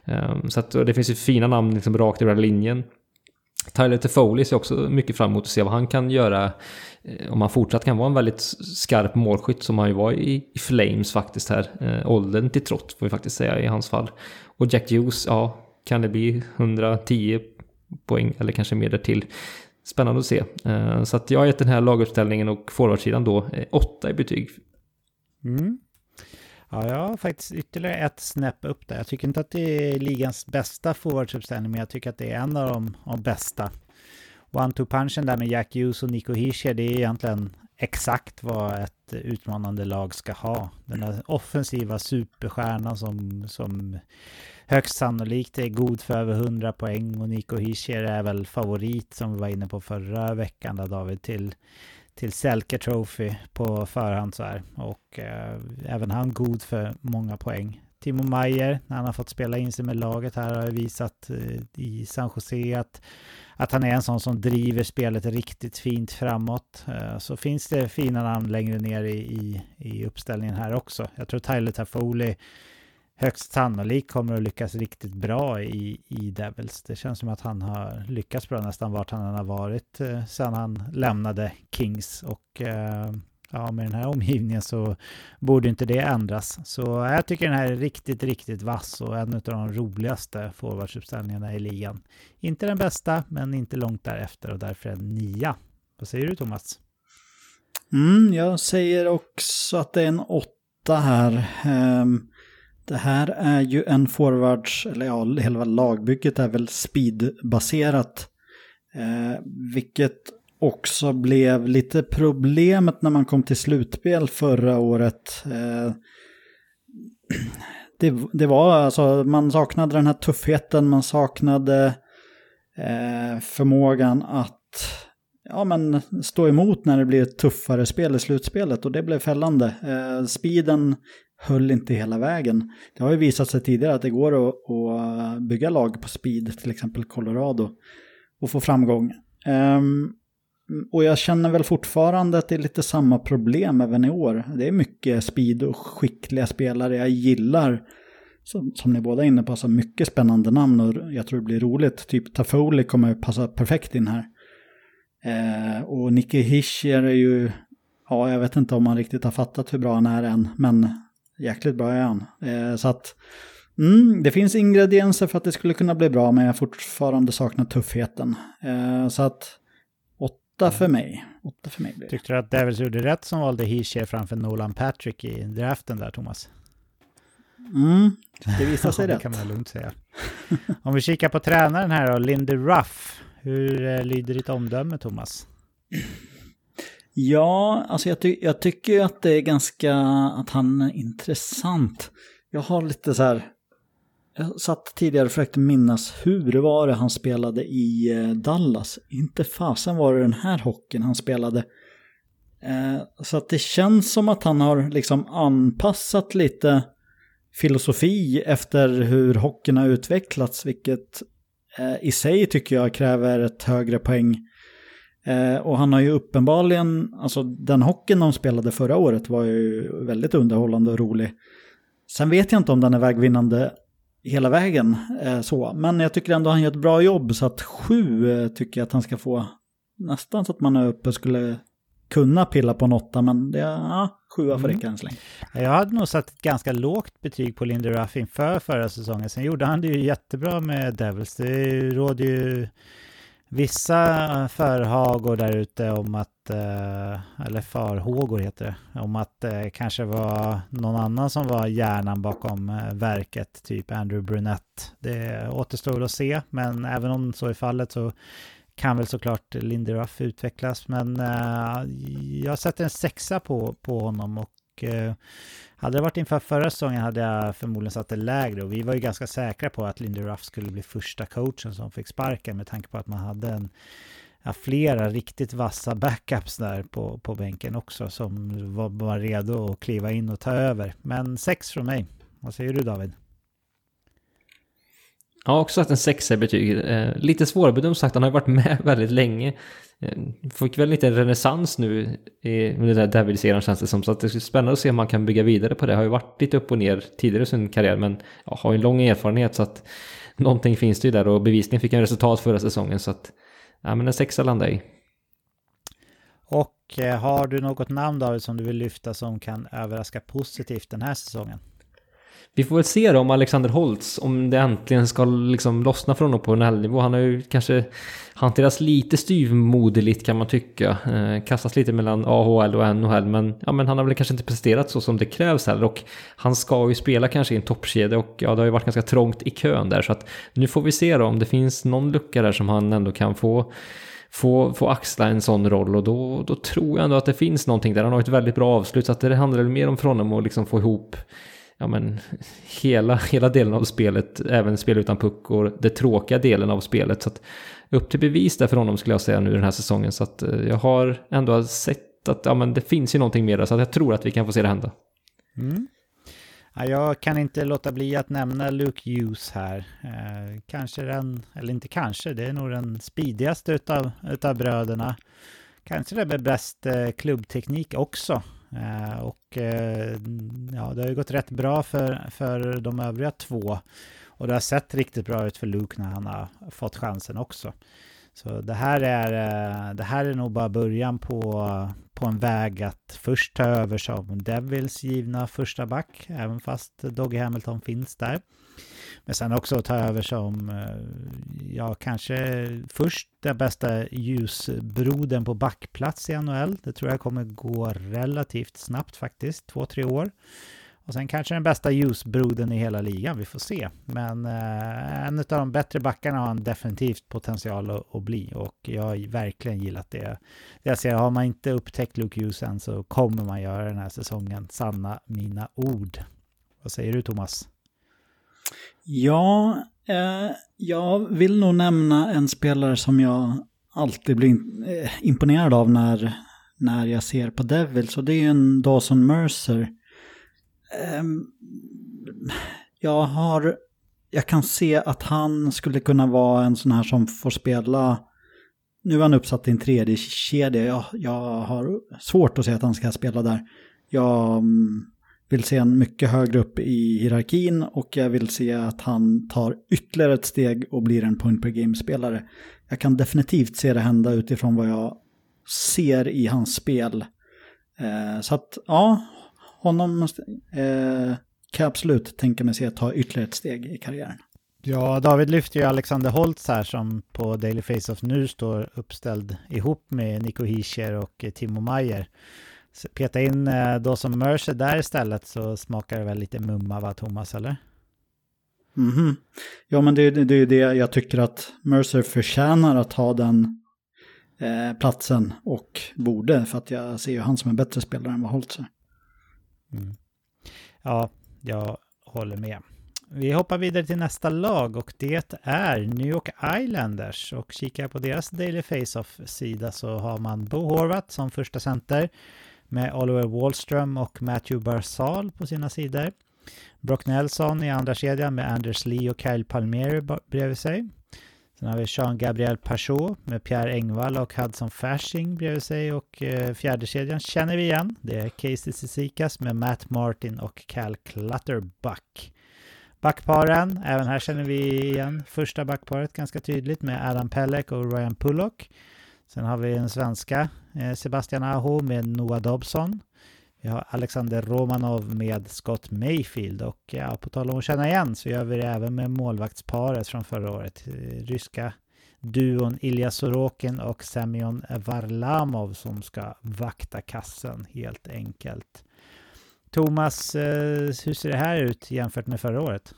Ehm, så att det finns ju fina namn liksom rakt över linjen. Tyler Toffoli ser också mycket fram emot att se vad han kan göra Eh, om han fortsatt kan vara en väldigt skarp målskytt som han ju var i, i Flames faktiskt här. Eh, åldern till trots får vi faktiskt säga i hans fall. Och Jack Hughes, ja, kan det bli 110 poäng eller kanske mer därtill? Spännande att se. Eh, så att jag har gett den här laguppställningen och forwardsidan då 8 eh, i betyg. Mm. Ja, jag har faktiskt ytterligare ett snäpp upp där. Jag tycker inte att det är ligans bästa forwardsuppställning, men jag tycker att det är en av de, de bästa one-two-punchen där med Jack Hughes och Nico Hischer, det är egentligen exakt vad ett utmanande lag ska ha. Den där offensiva superstjärnan som, som högst sannolikt är god för över 100 poäng och Nico Hischer är väl favorit som vi var inne på förra veckan där David till till Selke Trophy på förhand så här. Och eh, även han god för många poäng. Timo Meyer, när han har fått spela in sig med laget här, har visat eh, i San Jose att att han är en sån som driver spelet riktigt fint framåt. Eh, så finns det fina namn längre ner i, i, i uppställningen här också. Jag tror Tyler Taffoli högst sannolikt kommer att lyckas riktigt bra i, i Devils. Det känns som att han har lyckats bra nästan vart han har varit eh, sedan han lämnade Kings. Och eh, ja, med den här omgivningen så borde inte det ändras. Så jag tycker den här är riktigt, riktigt vass och en av de roligaste forwardsuppställningarna i ligan. Inte den bästa, men inte långt därefter och därför en nia. Vad säger du Thomas? Mm, jag säger också att det är en åtta här. Um, det här är ju en forwards, eller ja, hela lagbygget är väl speedbaserat. Eh, vilket också blev lite problemet när man kom till slutspel förra året. Eh, det, det var alltså, man saknade den här tuffheten, man saknade eh, förmågan att ja, men stå emot när det blir ett tuffare spel i slutspelet och det blev fällande. Eh, speeden höll inte hela vägen. Det har ju visat sig tidigare att det går att, att bygga lag på speed, till exempel Colorado, och få framgång. Um, Mm, och jag känner väl fortfarande att det är lite samma problem även i år. Det är mycket speed och skickliga spelare. Jag gillar, som, som ni båda är inne på, så mycket spännande namn och jag tror det blir roligt. Typ Tafoli kommer passa perfekt in här. Eh, och Nicky Hischer är ju, ja jag vet inte om man riktigt har fattat hur bra han är än, men jäkligt bra är han. Eh, så att Mm, det finns ingredienser för att det skulle kunna bli bra, men jag fortfarande saknar tuffheten. Eh, så att åtta för mig. Åtta för mig blir det. Tyckte du att Devils gjorde rätt som valde Hischer framför Nolan Patrick i draften där, Thomas? Mm, det visar sig ja, rätt. Det kan man lugnt säga. Om vi kikar på tränaren här då, Lindy Ruff. Hur eh, lyder ditt omdöme, Thomas? Ja, alltså jag, ty jag tycker att det är ganska, att han är intressant. Jag har lite så här, jag satt tidigare och försökte minnas hur var det han spelade i eh, Dallas. Inte fasen var det den här hockeyn han spelade. Eh, så att det känns som att han har liksom anpassat lite filosofi efter hur hockeyn har utvecklats, vilket eh, i sig tycker jag kräver ett högre poäng. Och han har ju uppenbarligen, alltså den hockeyn de spelade förra året var ju väldigt underhållande och rolig. Sen vet jag inte om den är vägvinnande hela vägen. Eh, så. Men jag tycker ändå han gör ett bra jobb så att sju eh, tycker jag att han ska få. Nästan så att man är uppe skulle kunna pilla på en åtta, men det är ja, sjua får räcka mm. än så länge. Jag hade nog satt ett ganska lågt betyg på Lindy Ruff inför förra säsongen. Sen gjorde han det ju jättebra med Devils. Det råder ju vissa förhagor där ute om att, eh, eller farhågor heter det, om att det kanske var någon annan som var hjärnan bakom eh, verket, typ Andrew Brunett. Det återstår att se, men även om så är fallet så kan väl såklart Lindy Ruff utvecklas, men jag sätter en sexa på, på honom och hade det varit inför förra säsongen hade jag förmodligen satt det lägre och vi var ju ganska säkra på att Lindy Ruff skulle bli första coachen som fick sparken med tanke på att man hade en, ja, flera riktigt vassa backups där på, på bänken också som var, var redo att kliva in och ta över. Men sex från mig. Vad säger du David? Jag har också satt en sexa i betyg. Eh, lite svårbedömd sagt, han har varit med väldigt länge. Eh, fick väl lite renässans nu i med det där Devil-serien känns det som. Så att det är spännande att se om man kan bygga vidare på det. Har ju varit lite upp och ner tidigare i sin karriär men ja, har ju en lång erfarenhet så att någonting finns det ju där och bevisligen fick han resultat förra säsongen så att ja men en sexa landar i. Och eh, har du något namn David som du vill lyfta som kan överraska positivt den här säsongen? Vi får väl se då om Alexander Holtz, om det äntligen ska liksom lossna från honom på NHL-nivå. Han har ju kanske hanterats lite styvmoderligt kan man tycka. Eh, kastats lite mellan AHL och NHL, men, ja, men han har väl kanske inte presterat så som det krävs heller. Och han ska ju spela kanske i en toppkedja och ja, det har ju varit ganska trångt i kön där. Så att nu får vi se då om det finns någon lucka där som han ändå kan få få, få axla en sån roll och då, då tror jag ändå att det finns någonting där. Han har ett väldigt bra avslut så att det handlar väl mer om för honom att liksom få ihop ja, men, hela, hela delen av spelet, även spel utan puck och det tråkiga delen av spelet. Så att, upp till bevis där för honom skulle jag säga nu den här säsongen. Så att eh, jag har ändå sett att ja, men det finns ju någonting mer så att jag tror att vi kan få se det hända. Mm. Ja, jag kan inte låta bli att nämna Luke Hughes här. Eh, kanske den, eller inte kanske, det är nog den speedigaste utav, utav bröderna. Kanske det med bäst eh, klubbteknik också. Eh, och eh, ja, det har ju gått rätt bra för, för de övriga två. Och det har sett riktigt bra ut för Luke när han har fått chansen också. Så det här är, eh, det här är nog bara början på, på en väg att först ta över som Devils givna första back, även fast Doggy Hamilton finns där. Men sen också ta över som, eh, ja kanske först den bästa ljusbroden på backplats i NHL. Det tror jag kommer gå relativt snabbt faktiskt, två, tre år. Och sen kanske den bästa ljusbroden i hela ligan, vi får se. Men eh, en av de bättre backarna har han definitivt potential att, att, bli och jag har verkligen gillat det. Jag ser, har man inte upptäckt Luke Hughes än så kommer man göra den här säsongen, sanna mina ord. Vad säger du Thomas? Ja, eh, jag vill nog nämna en spelare som jag alltid blir eh, imponerad av när, när jag ser på Devils och det är en Dawson Mercer. Eh, jag har, jag kan se att han skulle kunna vara en sån här som får spela nu är han uppsatt i en tredje kedja. Jag, jag har svårt att se att han ska spela där. Jag mm, vill se en mycket högre upp i hierarkin och jag vill se att han tar ytterligare ett steg och blir en point per game-spelare. Jag kan definitivt se det hända utifrån vad jag ser i hans spel. Eh, så att ja, honom eh, kan jag absolut tänka mig se ta ytterligare ett steg i karriären. Ja, David lyfter ju Alexander Holtz här som på Daily Face-Off nu står uppställd ihop med Nico Hischer och eh, Timo Mayer peta in eh, då som Mercer där istället så smakar det väl lite mumma va Thomas eller? Mm -hmm. Ja men det, är ju det jag tycker att Mercer förtjänar att ha den eh, platsen och borde för att jag ser ju han som en bättre spelare än vad Holtz är. Mm. Ja, jag håller med. Vi hoppar vidare till nästa lag och det är New York Islanders och kikar jag på deras Daily Face-Off-sida så har man Bo Horvat som första center med Oliver Wallström och Matthew Barzal på sina sidor. Brock Nelson i andra kedjan med Anders Lee och Kyle Palmieri bredvid sig. Sen har vi Jean-Gabriel Pachot med Pierre Engvall och Hudson Fasching bredvid sig och eh, fjärde kedjan känner vi igen. Det är Casey Sissikas med Matt Martin och Cal Clutterbuck. Backparen, även här känner vi igen första backparet ganska tydligt med Adam Pellek och Ryan Pullock. Sen har vi den svenska eh, Sebastian Aho med Noah Dobson. Vi har Alexander Romanov med Scott Mayfield och ja, på tal om att känna igen så gör vi det även med målvaktsparet från förra året. Eh, ryska duon Ilja Sorokin och Semyon Varlamov som ska vakta kassen helt enkelt. Thomas, eh, hur ser det här ut jämfört med förra året?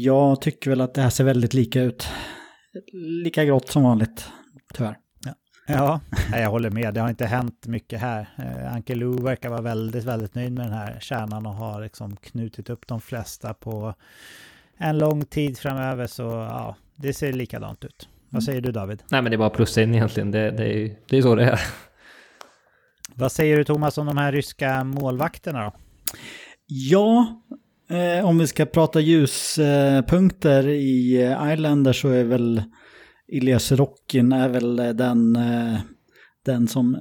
Jag tycker väl att det här ser väldigt lika ut. lika grått som vanligt, tyvärr. Ja, jag håller med. Det har inte hänt mycket här. Eh, Anke Lou verkar vara väldigt, väldigt nöjd med den här kärnan och har liksom knutit upp de flesta på en lång tid framöver. Så ja, det ser likadant ut. Vad säger du David? Nej men det är bara plus in egentligen. Det, det, är ju det är så det är. Vad säger du Thomas om de här ryska målvakterna då? Ja, eh, om vi ska prata ljuspunkter i Islander så är väl Ilias Rockin är väl eh, den, eh, den som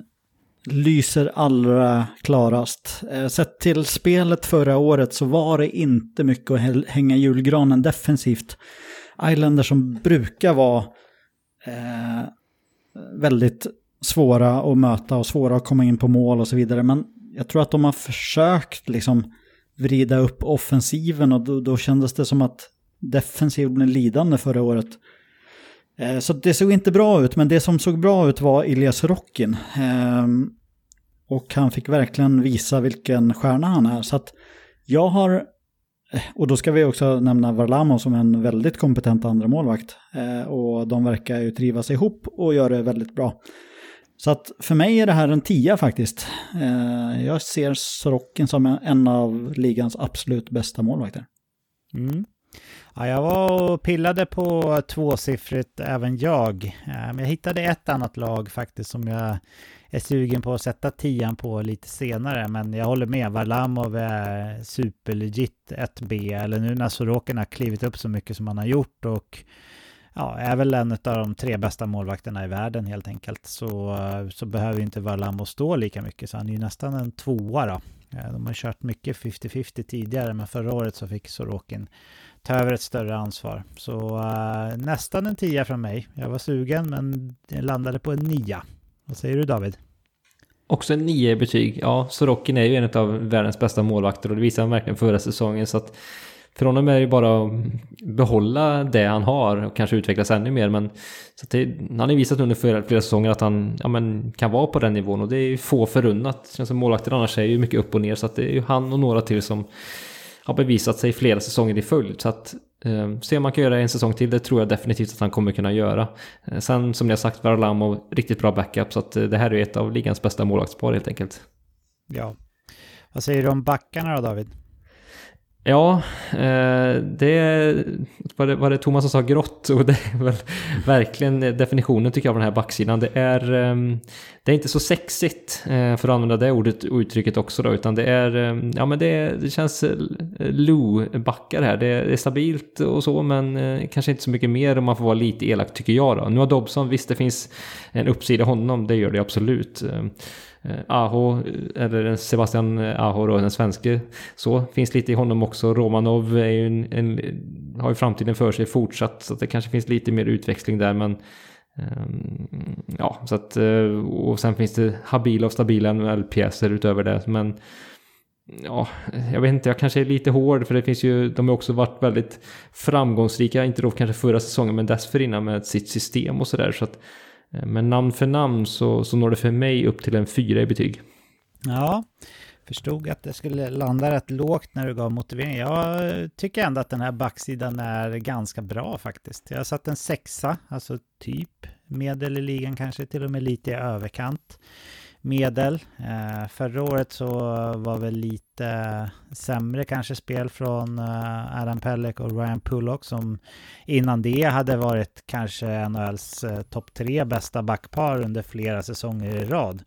lyser allra klarast. Eh, sett till spelet förra året så var det inte mycket att hänga julgranen defensivt. Islanders som brukar vara eh, väldigt svåra att möta och svåra att komma in på mål och så vidare. Men jag tror att de har försökt liksom vrida upp offensiven och då, då kändes det som att defensiven blev lidande förra året. Eh, så det såg inte bra ut, men det som såg bra ut var Elias Rockin. Ehm, och han fick verkligen visa vilken stjärna han är. Så att jag har, eh, och då ska vi också nämna Varlamo som en väldigt kompetent andra målvakt. Eh, och de verkar ju trivas ihop och gör det väldigt bra. Så att för mig är det här en tia faktiskt. Jag ser Sorokin som en av ligans absolut bästa målvakter. Mm. Ja, jag var och pillade på tvåsiffrigt även jag. Eh, men jag hittade ett annat lag faktiskt som jag är sugen på att sätta tian på lite senare. Men jag håller med, Varlamov är superlegit 1B. Eller nu när Sorokin har klivit upp så mycket som han har gjort och ja, är väl en av de tre bästa målvakterna i världen helt enkelt. Så, så behöver inte Varlamov stå lika mycket. Så han är ju nästan en tvåa då. Eh, de har kört mycket 50-50 tidigare, men förra året så fick Sorokin ta över ett större ansvar. Så uh, nästan en tia från mig. Jag var sugen men landade på en nia. Vad säger du David? Också en nio i betyg. Ja, Sorokin är ju en av världens bästa målvakter och det visade han verkligen förra säsongen. Så att för honom är det ju bara att behålla det han har och kanske utvecklas ännu mer. Men så det, han har ju visat under flera, flera säsonger att han ja, men, kan vara på den nivån och det är ju få förunnat. Det känns som målvakter annars är ju mycket upp och ner så att det är ju han och några till som har bevisat sig flera säsonger i följd. Så att eh, se om man kan göra en säsong till, det tror jag definitivt att han kommer kunna göra. Eh, sen som ni har sagt, Varlamov, riktigt bra backup, så att eh, det här är ett av ligans bästa målvaktspar helt enkelt. Ja. Vad säger du om backarna då David? Ja, eh, det var, det var det Thomas som sa grått och det är väl verkligen definitionen tycker jag av den här backsidan. Det är, ehm, det är inte så sexigt eh, för att använda det ordet och uttrycket också då, utan det är, ehm, ja men det, det känns eh, Lou-backar här. Det är, det är, stabilt och så, men eh, kanske inte så mycket mer om man får vara lite elak tycker jag då. Nu har Dobson, visst det finns en uppsida honom, det gör det absolut. Ehm, Eh, Aho, eh, eller Sebastian eh, Aho då, den svenske. Så finns lite i honom också. Romanov är ju en, en, har ju framtiden för sig fortsatt. Så att det kanske finns lite mer utväxling där. Men um, ja, så att och sen finns det habila och stabila NHL-pjäser utöver det. Men ja, jag vet inte, jag kanske är lite hård för det finns ju, de har också varit väldigt framgångsrika, inte då kanske förra säsongen men dessförinnan med sitt system och sådär. Så att Eh, men namn för namn så, så når det för mig upp till en fyra i betyg. Ja, förstod att det skulle landa rätt lågt när du gav motivering. Jag tycker ändå att den här backsidan är ganska bra faktiskt. Jag har satt en sexa, alltså typ medel i ligan kanske till och med lite i överkant medel. Eh, förra året så var väl lite sämre kanske spel från eh, Adam Pellick och Ryan Pullock som innan det hade varit kanske NHLs eh, topp tre bästa backpar under flera säsonger i rad.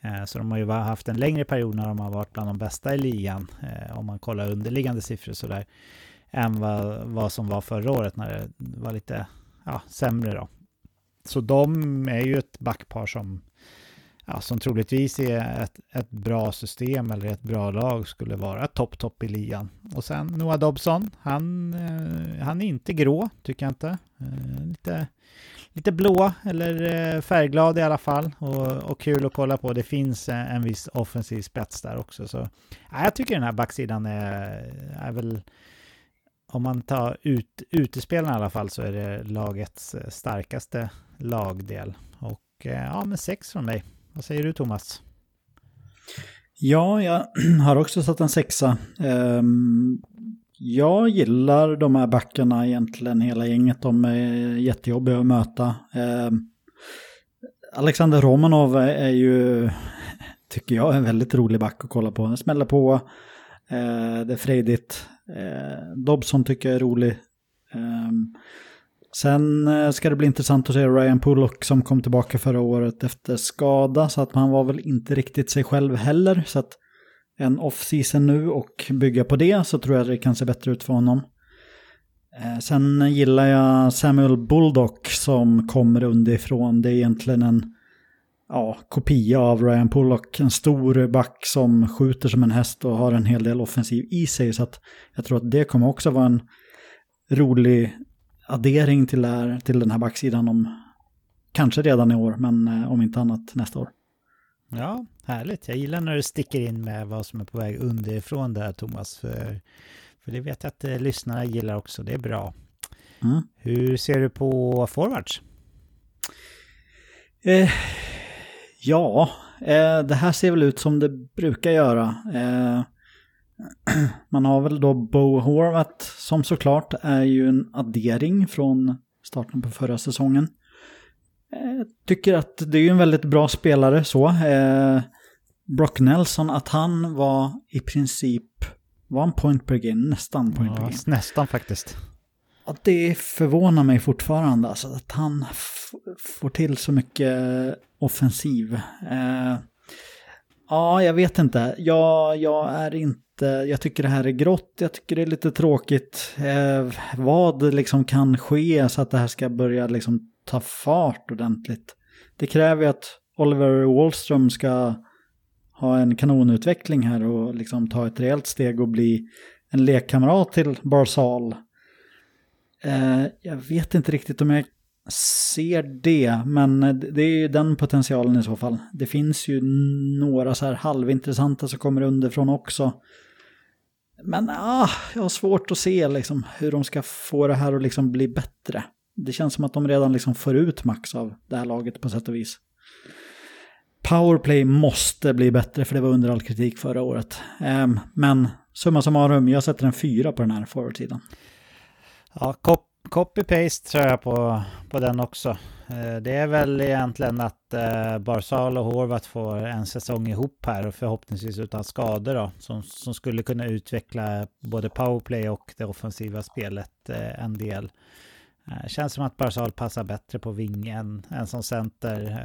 Eh, så de har ju haft en längre period när de har varit bland de bästa i ligan eh, om man kollar underliggande siffror sådär än vad, vad som var förra året när det var lite ja, sämre då. Så de är ju ett backpar som ja, som troligtvis är ett, ett bra system eller ett bra lag skulle vara topp, topp i ligan. Och sen Noah Dobson, han, eh, han är inte grå, tycker jag inte. Eh, lite, lite blå eller eh, färgglad i alla fall och, och kul att kolla på. Det finns en, en viss offensiv spets där också. Så ja, jag tycker den här backsidan är, är väl om man tar ut utespelarna i alla fall så är det lagets eh, starkaste lagdel. Och ja, men sex från mig. Vad säger du Thomas? Ja, jag har också satt en sexa. Ehm, jag gillar de här backarna egentligen, hela gänget. De är jättejobbiga att möta. Ehm, Alexander Romanov är ju, tycker jag, en väldigt rolig back att kolla på. Han smäller på, ehm, det är frejdigt. Dobson tycker jag är rolig. Um, sen eh, ska det bli intressant att se Ryan Pullock som kom tillbaka förra året efter skada. Så att han var väl inte riktigt sig själv heller. Så att en off-season nu och bygga på det så tror jag det kan se bättre ut för honom. Eh, sen gillar jag Samuel Bulldog som kommer underifrån. Det är egentligen en ja, kopia av Ryan Pullock. En stor back som skjuter som en häst och har en hel del offensiv i sig. Så att jag tror att det kommer också vara en rolig addering till, här, till den här backsidan om kanske redan i år, men eh, om inte annat nästa år. Ja, härligt. Jag gillar när du sticker in med vad som är på väg underifrån där, Thomas. För, för det vet jag att eh, lyssnarna gillar också. Det är bra. Mm. Hur ser du på forwards? Eh, ja, eh, det här ser väl ut som det brukar göra. Man har väl då Bo Horvat som såklart är ju en addering från starten på förra säsongen. Eh, tycker att det är en väldigt bra spelare så. Eh, Brock Nelson, att han var i princip, var en point per game, nästan point ja, per game. Nästan faktiskt. Att det förvånar mig fortfarande, alltså att han får till så mycket offensiv. Eh, ja, jag vet inte. Jag, jag är inte, jag tycker det här är grått, jag tycker det är lite tråkigt. Eh, vad liksom kan ske så att det här ska börja liksom ta fart ordentligt. Det kräver ju att Oliver Wallström ska ha en kanonutveckling här och liksom ta ett rejält steg och bli en lekkamrat till Barzal. Eh, jag vet inte riktigt om jag ser det, men det är ju den potentialen i så fall. Det finns ju några så här halvintressanta som kommer underifrån också. Men ah, jag har svårt att se liksom hur de ska få det här att liksom bli bättre. Det känns som att de redan liksom får ut max av det här laget på sätt och vis. Powerplay måste bli bättre för det var under all kritik förra året. Um, men summa summarum, jag sätter en fyra på den här forwardsidan. Ja, copy-paste tror jag på, på den också. Eh, det är väl egentligen att eh, Barzal och Horvat får en säsong ihop här och förhoppningsvis utan skador då. Som, som skulle kunna utveckla både powerplay och det offensiva spelet eh, en del. Känns som att Barzal passar bättre på vingen än som center.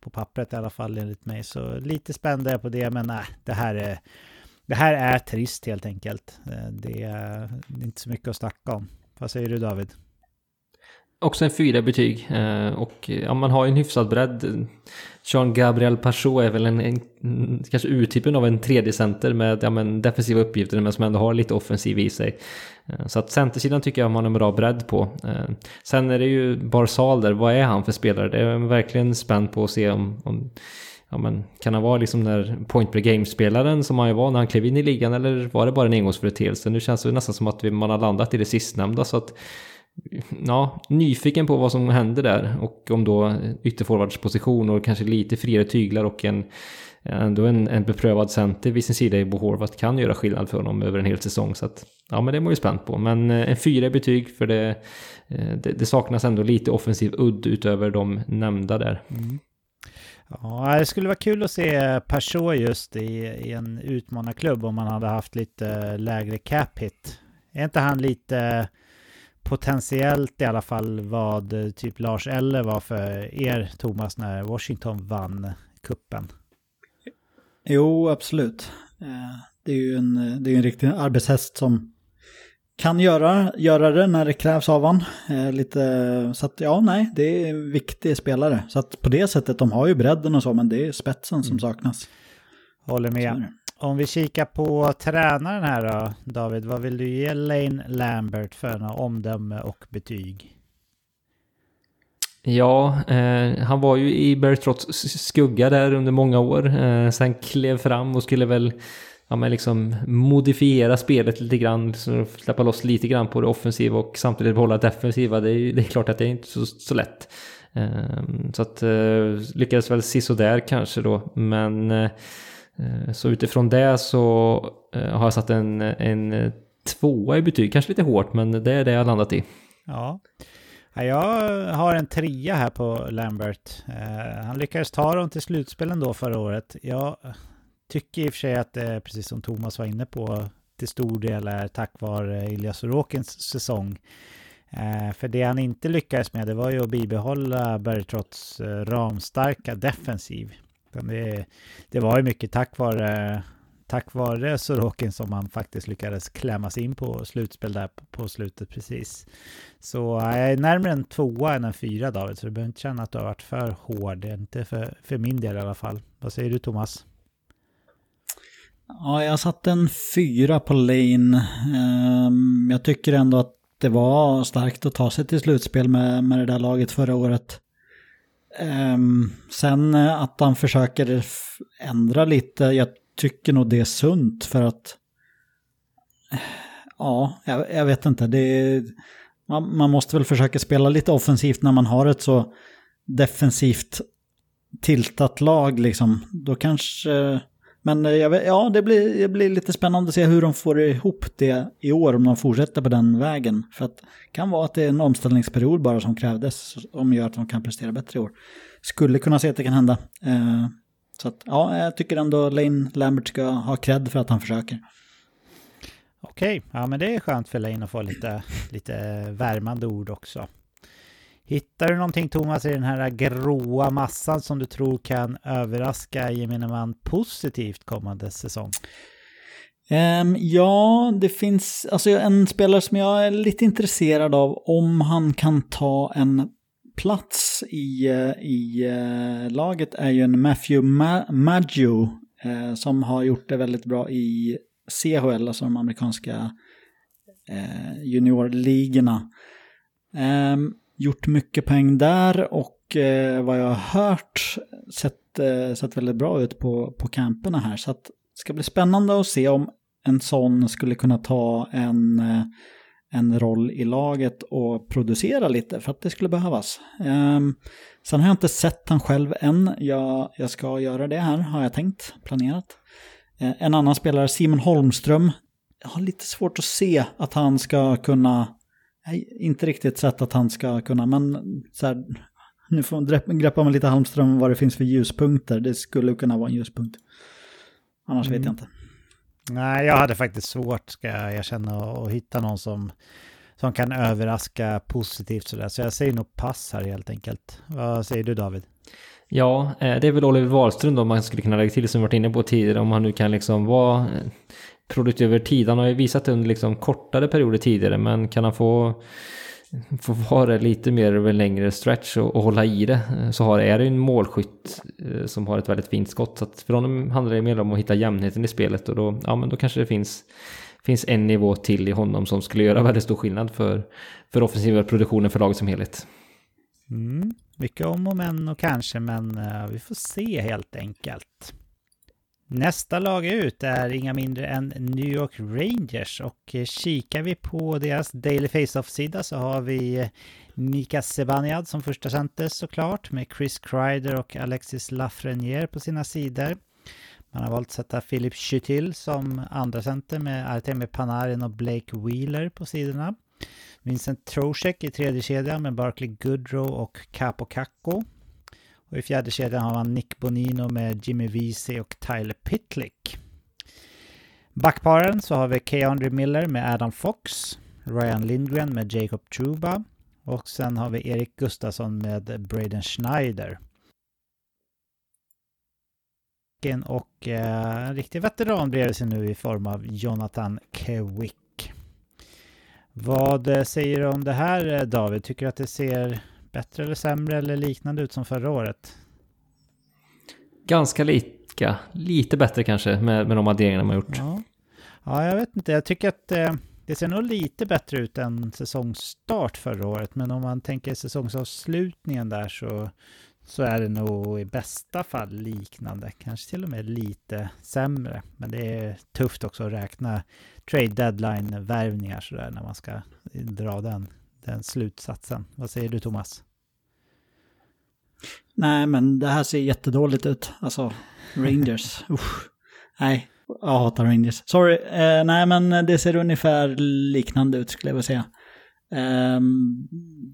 På pappret i alla fall enligt mig. Så lite spänd är på det men nej, det här är, det här är trist helt enkelt. Det är inte så mycket att snacka om. Vad säger du David? Också en fyra betyg eh, och eh, ja, man har ju en hyfsad bredd. Jean Gabriel Pachot är väl en, en kanske urtypen av en tredje center med ja, men defensiva uppgifter men som ändå har lite offensiv i sig. Eh, så att centersidan tycker jag man har en bra bredd på. Sen är det ju Barzal där, vad är han för spelare? Det är verkligen spänd på att se om, om ja, men, kan han vara liksom när point per game-spelaren som han ju var när han klev in i ligan eller var det bara en engångsföreteelse? Nu känns det nästan som att man har landat i det sistnämnda så att ja, nyfiken på vad som händer där och om då ytterforwardsposition och kanske lite friare tyglar och en ändå en, en beprövad center vid sin sida i Bohorvat kan göra skillnad för honom över en hel säsong. Så att, ja, men det är man ju spänt på. Men eh, en fyra i betyg för det, eh, det, det, saknas ändå lite offensiv udd utöver de nämnda där. Mm. Ja, det skulle vara kul att se Peugeot just i, i en utmanarklubb om man hade haft lite lägre cap hit. Är inte han lite potentiellt i alla fall vad typ Lars Eller var för er Thomas när Washington vann kuppen? Jo, absolut. Eh, det är ju en, eh, det är en riktig arbetshäst som kan göra, göra det när det krävs av honom. Eh, lite, så att ja, nej, det är en viktig spelare. Så att på det sättet, de har ju bredden och så, men det är spetsen som mm. saknas. Håller med. Om vi kikar på tränaren här då, David, vad vill du ge Lane Lambert för några omdöme och betyg? Ja, eh, han var ju i Bertrotts skugga där under många år. Eh, sen klev fram och skulle väl ja, men liksom modifiera spelet lite grann, så släppa loss lite grann på det offensiva och samtidigt behålla det defensiva. Det är, det är klart att det är inte så, så lätt. Ehm, så att eh, lyckades väl där kanske då, men eh, eh, så utifrån det så har jag satt en, en tvåa i betyg. Kanske lite hårt, men det är det jag landat i. Ja. Jag har en trea här på Lambert. Han lyckades ta dem till slutspelen då förra året. Jag tycker i och för sig att det, precis som Thomas var inne på, till stor del är tack vare Ilja Sorokins säsong. Eh, för det han inte lyckades med det var ju att bibehålla Bergtrotts eh, ramstarka defensiv. Det, det var ju mycket tack vare, tack vare Sorokin som han faktiskt lyckades klämmas in på slutspel där på, på slutet precis. Så eh, jag är närmare en tvåa än en fyra David, så du behöver inte känna att du har varit för hård. Inte för, för min del i alla fall. Vad säger du Thomas? Ja, jag satte en fyra på Lane. Ehm, jag tycker ändå att det var starkt att ta sig till slutspel med, med det där laget förra året. Ehm, sen eh, att han försöker ändra lite, jag tycker nog det är sunt för att eh, ja, jag, jag vet inte. Det, man, man, måste väl försöka spela lite offensivt när man har ett så defensivt tiltat lag liksom. Då kanske men eh, jag vet, ja, det blir, det blir lite spännande att se hur de får ihop det i år om de fortsätter på den vägen. För att det kan vara att det är en omställningsperiod bara som krävdes som gör att de kan prestera bättre i år. Skulle kunna se att det kan hända. Eh, så att, ja, jag tycker ändå Lane Lambert ska ha cred för att han försöker. Okej, ja men det är skönt för Lane att få lite, lite värmande ord också. Hittar du någonting Thomas i den här gråa massan som du tror kan överraska gemene man positivt kommande säsong? Um, ja, det finns alltså en spelare som jag är lite intresserad av om han kan ta en plats i, eh, i uh, laget är ju en Matthew Ma Maggio uh, som har gjort det väldigt bra i CHL, alltså de amerikanska uh, juniorligorna. Um, gjort mycket poäng där och eh, vad jag har hört sett, eh, sett väldigt bra ut på, på camperna här. Så att, det ska bli spännande att se om en sån skulle kunna ta en, eh, en roll i laget och producera lite för att det skulle behövas. Ehm, sen har jag inte sett han själv än. Jag, jag ska göra det här har jag tänkt, planerat. Eh, en annan spelare, Simon Holmström. Jag har lite svårt att se att han ska kunna inte riktigt sett att han ska kunna, men så här, nu får man greppa med lite Halmström vad det finns för ljuspunkter. Det skulle kunna vara en ljuspunkt. Annars mm. vet jag inte. Nej, jag hade faktiskt svårt, ska jag erkänna, att hitta någon som, som kan överraska positivt sådär. Så jag säger nog pass här helt enkelt. Vad säger du David? Ja, eh, det är väl Oliver Wahlström då man skulle kunna lägga till som vi varit inne på tidigare. Om han nu kan liksom vara produktiv över tid. Han har ju visat under liksom kortare perioder tidigare men kan han få, få vara lite mer över en längre stretch och, och, hålla i det eh, så har, är det ju en målskytt eh, som har ett väldigt fint skott. Så att för honom handlar det mer om att hitta jämnheten i spelet och då, ja, men då kanske det finns finns en nivå till i honom som skulle göra väldigt stor skillnad för, för offensiva produktionen för laget som helhet. Mm, mycket om och men och kanske, men uh, vi får se helt enkelt. Nästa lag ut är inga mindre än New York Rangers och eh, kikar vi på deras Daily Face-Off-sida så har vi eh, Mika Sebaniad som första center såklart med Chris Kreider och Alexis Lafreniere på sina sidor. Man har valt att sätta Philip Chytil som andra center med Artemi Panarin och Blake Wheeler på sidorna. Vincent Trocheck i tredje kedjan med Barkley Goodrow och Capo Kakko. Och i fjärde kedjan har man Nick Bonino med Jimmy Vesey och Tyler Pitlick. Backparen så har vi Keandre Miller med Adam Fox, Ryan Lindgren med Jacob Truba och sen har vi Erik Gustafsson med Braden Schneider. Och eh, en riktig veteran bredvid sig nu i form av Jonathan Kewick. Vad eh, säger du om det här eh, David? Tycker du att det ser bättre eller sämre eller liknande ut som förra året? Ganska lika. Lite bättre kanske med, med de adderingarna man gjort. Ja. ja, jag vet inte. Jag tycker att eh, det ser nog lite bättre ut än säsongsstart förra året. Men om man tänker säsongsavslutningen där så, så är det nog i bästa fall liknande. Kanske till och med lite sämre. Men det är tufft också att räkna trade deadline-värvningar sådär när man ska dra den den slutsatsen. Vad säger du Thomas? Nej, men det här ser jättedåligt ut. Alltså, Rangers. Usch. Nej, Jag hatar Rangers. Sorry, eh, nej men det ser ungefär liknande ut skulle jag vilja säga. Eh,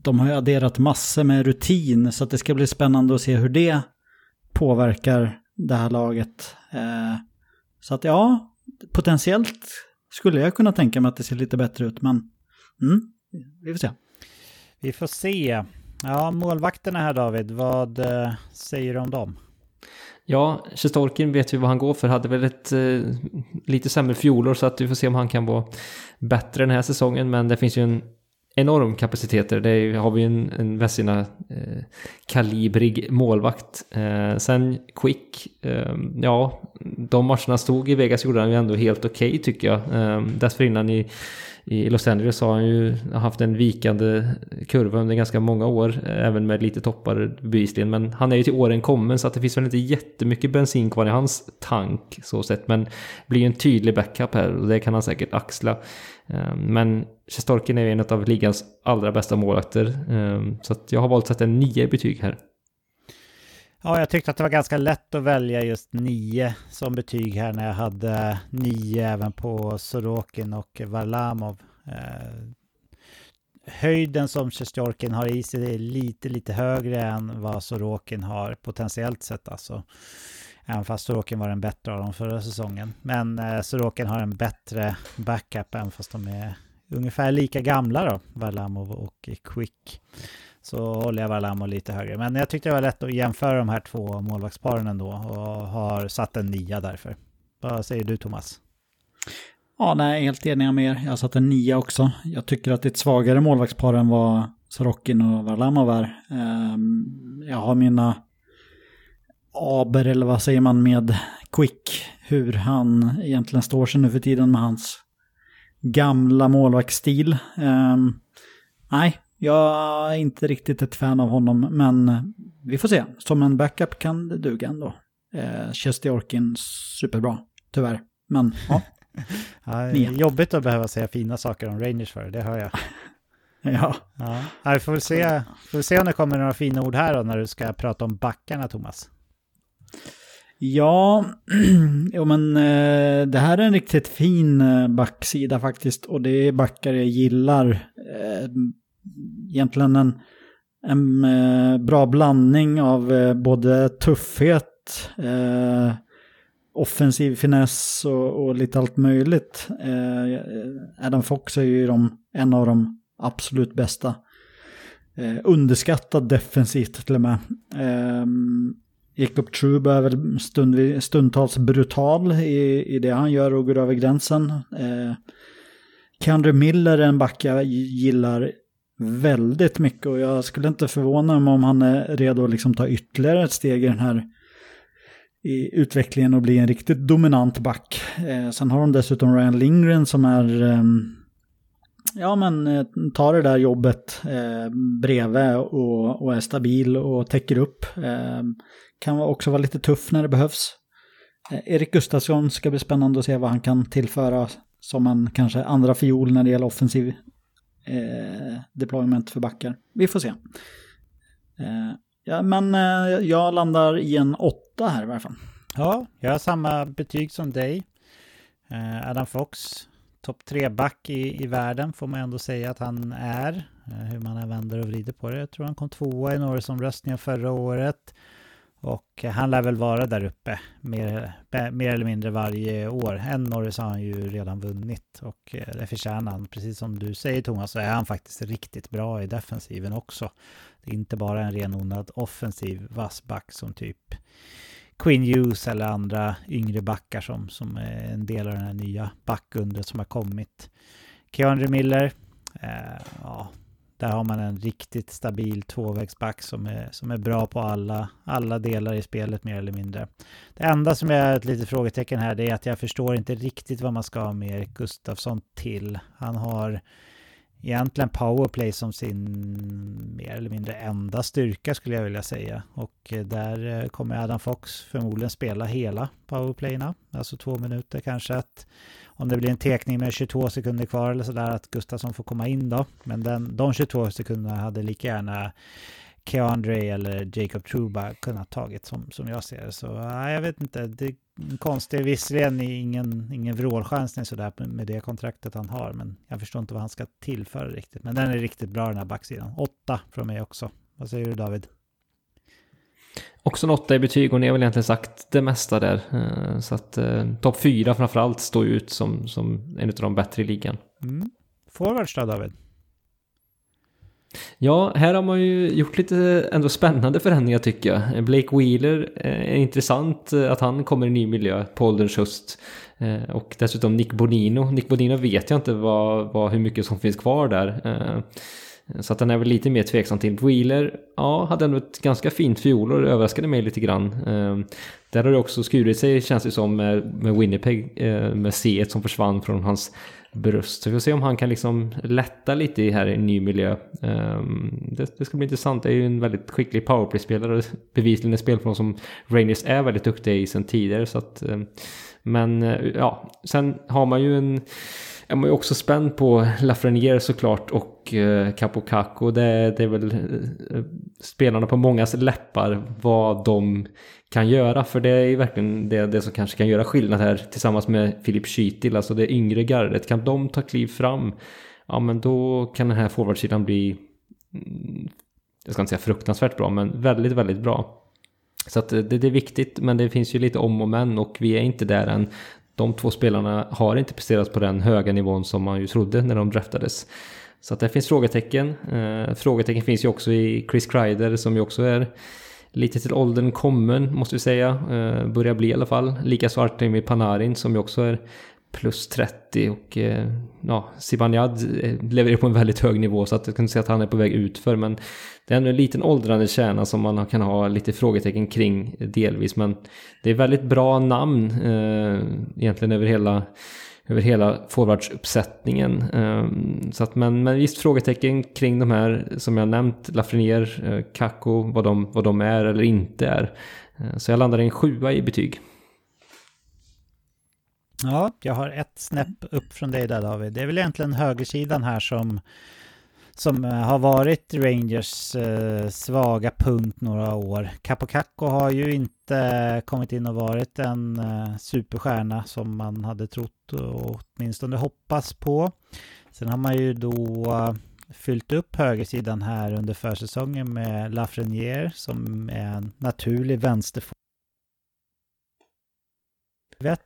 de har ju adderat massor med rutin så att det ska bli spännande att se hur det påverkar det här laget. Eh, så att ja, potentiellt skulle jag kunna tänka mig att det ser lite bättre ut men mm, vi får se. Vi får se. Ja, målvakterna här David, vad eh, säger du om dem? Ja, Sjestolkin vet vi vad han går för. Hade väl ett eh, lite sämre fjolår så att vi får se om han kan vara bättre den här säsongen. Men det finns ju en enorm kapacitet där. Det har vi ju en, en Vessina eh, kalibrig målvakt. Eh, sen Quick, eh, ja, de matcherna stod i Vegas gjorde han ju ändå helt okej okay, tycker jag. Eh, dessförinnan i i Los Angeles har han ju haft en vikande kurva under ganska många år, även med lite toppar bevisligen. Men han är ju till åren kommen så att det finns väl inte jättemycket bensin kvar i hans tank så sett. Men blir ju en tydlig backup här och det kan han säkert axla. Ehm, men Sjestorkin är ju en av ligans allra bästa målvakter. Ehm, så att jag har valt att sätta en 9 i betyg här. Ja, jag tyckte att det var ganska lätt att välja just 9 som betyg här när jag hade 9 även på Sorokin och Varlamov. Eh, höjden som Sjestjorkin har i sig är lite, lite högre än vad Sorokin har potentiellt sett alltså. Även fast Sorokin var den bättre av dem förra säsongen. Men eh, Sorokin har en bättre backup även fast de är ungefär lika gamla då, Varlamov och Quick så håller jag Valamo lite högre. Men jag tyckte det var lätt att jämföra de här två målvaktsparen ändå och har satt en nia därför. Vad säger du Thomas? Ja, nej, helt enig med er. Jag har satt en nia också. Jag tycker att det är ett svagare målvaktspar än vad Sorokin och Varlamov ehm, är. Jag har mina aber, eller vad säger man, med Quick. Hur han egentligen står sig nu för tiden med hans gamla målvaktsstil. Ehm, nej, jag är inte riktigt ett fan av honom, men vi får se. Som en backup kan det duga ändå. Eh, Chesty Orkin, superbra, tyvärr. Men ja. ja jobbigt att behöva säga fina saker om Rangers för det hör jag. ja. ja. Vi får väl se, får se om det kommer några fina ord här då när du ska prata om backarna, Thomas. Ja, jo, men eh, det här är en riktigt fin eh, backsida faktiskt. Och det är backar jag gillar. Eh, egentligen en, en eh, bra blandning av eh, både tuffhet, eh, offensiv finess och, och, lite allt möjligt. Eh, eh Adam Fox är ju de, en av de absolut bästa. Eh, underskattad defensivt till och med. Eh, Jacob Trube är väl stund, stundtals brutal i, i det han gör och går över gränsen. Eh, Kendry Miller är en back jag gillar väldigt mycket och jag skulle inte förvåna mig om han är redo att liksom ta ytterligare ett steg i den här i utvecklingen och bli en riktigt dominant back. Eh, sen har de dessutom Ryan Lindgren som är eh, ja men eh, tar det där jobbet eh, bredvid och, och är stabil och täcker upp. Eh, kan också vara lite tuff när det behövs. Eh, Erik Gustafsson ska bli spännande att se vad han kan tillföra som en kanske andra fiol när det gäller offensiv eh, deployment för backar. Vi får se. Eh, ja, men eh, jag landar i en åtta här i varje fall. Ja, jag har samma betyg som dig. Eh, Adam Fox, topp tre back i, i världen får man ändå säga att han är. Eh, hur man än vänder och vrider på det. Jag tror han kom tvåa i några Norrisomröstningen förra året. Och han lär väl vara där uppe mer, mer eller mindre varje år. En Norris har han ju redan vunnit och eh, det förtjänar han. Precis som du säger Thomas så är han faktiskt riktigt bra i defensiven också. Det är inte bara en renodlad offensiv vass back som typ Queen Hughes eller andra yngre backar som, som är en del av den här nya backundret som har kommit. Keandre Miller, eh, ja, där har man en riktigt stabil tvåvägsback som är, som är bra på alla, alla delar i spelet mer eller mindre. Det enda som är ett litet frågetecken här det är att jag förstår inte riktigt vad man ska ha med Erik Gustafsson till. Han har egentligen powerplay som sin mer eller mindre enda styrka skulle jag vilja säga. Och eh, där eh, kommer Adam Fox förmodligen spela hela powerplayna, alltså två minuter kanske. Att om det blir en tekning med 22 sekunder kvar eller sådär att Gustafsson får komma in då. Men den, de 22 sekunderna hade lika gärna Keandre eller Jacob Truba kunnat tagit som, som jag ser det. Så jag vet inte. Det, konstig, visserligen ingen, ingen vrålchansning sådär med det kontraktet han har, men jag förstår inte vad han ska tillföra riktigt. Men den är riktigt bra den här backsidan. Åtta från mig också. Vad säger du David? Också en åtta i betyg och ni har väl egentligen sagt det mesta där. Eh, så att eh, topp fyra framförallt står ut som, som en av de bättre i ligan. Mm. Forwards då David? Ja, här har man ju gjort lite ändå spännande förändringar tycker jag. Blake Wheeler eh, är intressant eh, att han kommer i ny miljö på ålderns höst. Eh, och dessutom Nick Bonino. Nick Bonino vet jag inte vad, vad, hur mycket som finns kvar där. Så att den är väl lite mer tveksam till. Wheeler, ja, hade ändå ett ganska fint fjolår, överraskade mig lite grann. Där har det också skurit sig, känns det som, med, Winnipeg, med C som försvann från hans bröst. Så vi får se om han kan liksom lätta lite här i en ny miljö. Ehm, det, det, ska bli intressant, det är ju en väldigt skicklig powerplay-spelare, bevisligen en spelform som Rangers är väldigt duktiga i sedan tidigare. Så att, ehm, men eh, ja, sen har man ju en är man ju också spänd på Lafreniere såklart och eh, Capocaco. Det, det är väl eh, spelarna på mångas läppar vad de kan göra. För det är ju verkligen det, det som kanske kan göra skillnad här tillsammans med Filip Schüttil, alltså det yngre gardet. Kan de ta kliv fram, ja men då kan den här forwardsidan bli, mm, jag ska inte säga fruktansvärt bra, men väldigt, väldigt bra. Så att eh, det, det, är viktigt, men det finns ju lite om och men och vi är inte där än de två spelarna har inte presterat på den höga nivån som man ju trodde när de draftades. Så att det finns frågetecken. Eh, frågetecken finns ju också i Chris Kreider som ju också är lite till åldern kommen måste vi säga. Eh, börjar bli i alla fall. Likaså Artemi Panarin som ju också är plus 30 och eh, ja, Zibanejad eh, levererar på en väldigt hög nivå så att jag kan inte säga att han är på väg utför men det är ändå en liten åldrande kärna som man kan ha lite frågetecken kring delvis men det är väldigt bra namn eh, egentligen över hela över hela forwardsuppsättningen. Ehm, så att, men, men visst frågetecken kring de här som jag nämnt, Lafrenier, eh, Kakko, vad de, vad de är eller inte är. Eh, så jag landar i en sjua i betyg. Ja, jag har ett snäpp upp från dig där David. Det är väl egentligen högersidan här som, som eh, har varit Rangers eh, svaga punkt några år. Capocacco har ju inte Eh, kommit in och varit en eh, superstjärna som man hade trott och åtminstone hoppats på. Sen har man ju då eh, fyllt upp högersidan här under försäsongen med Lafreniere som är en naturlig vänsterfot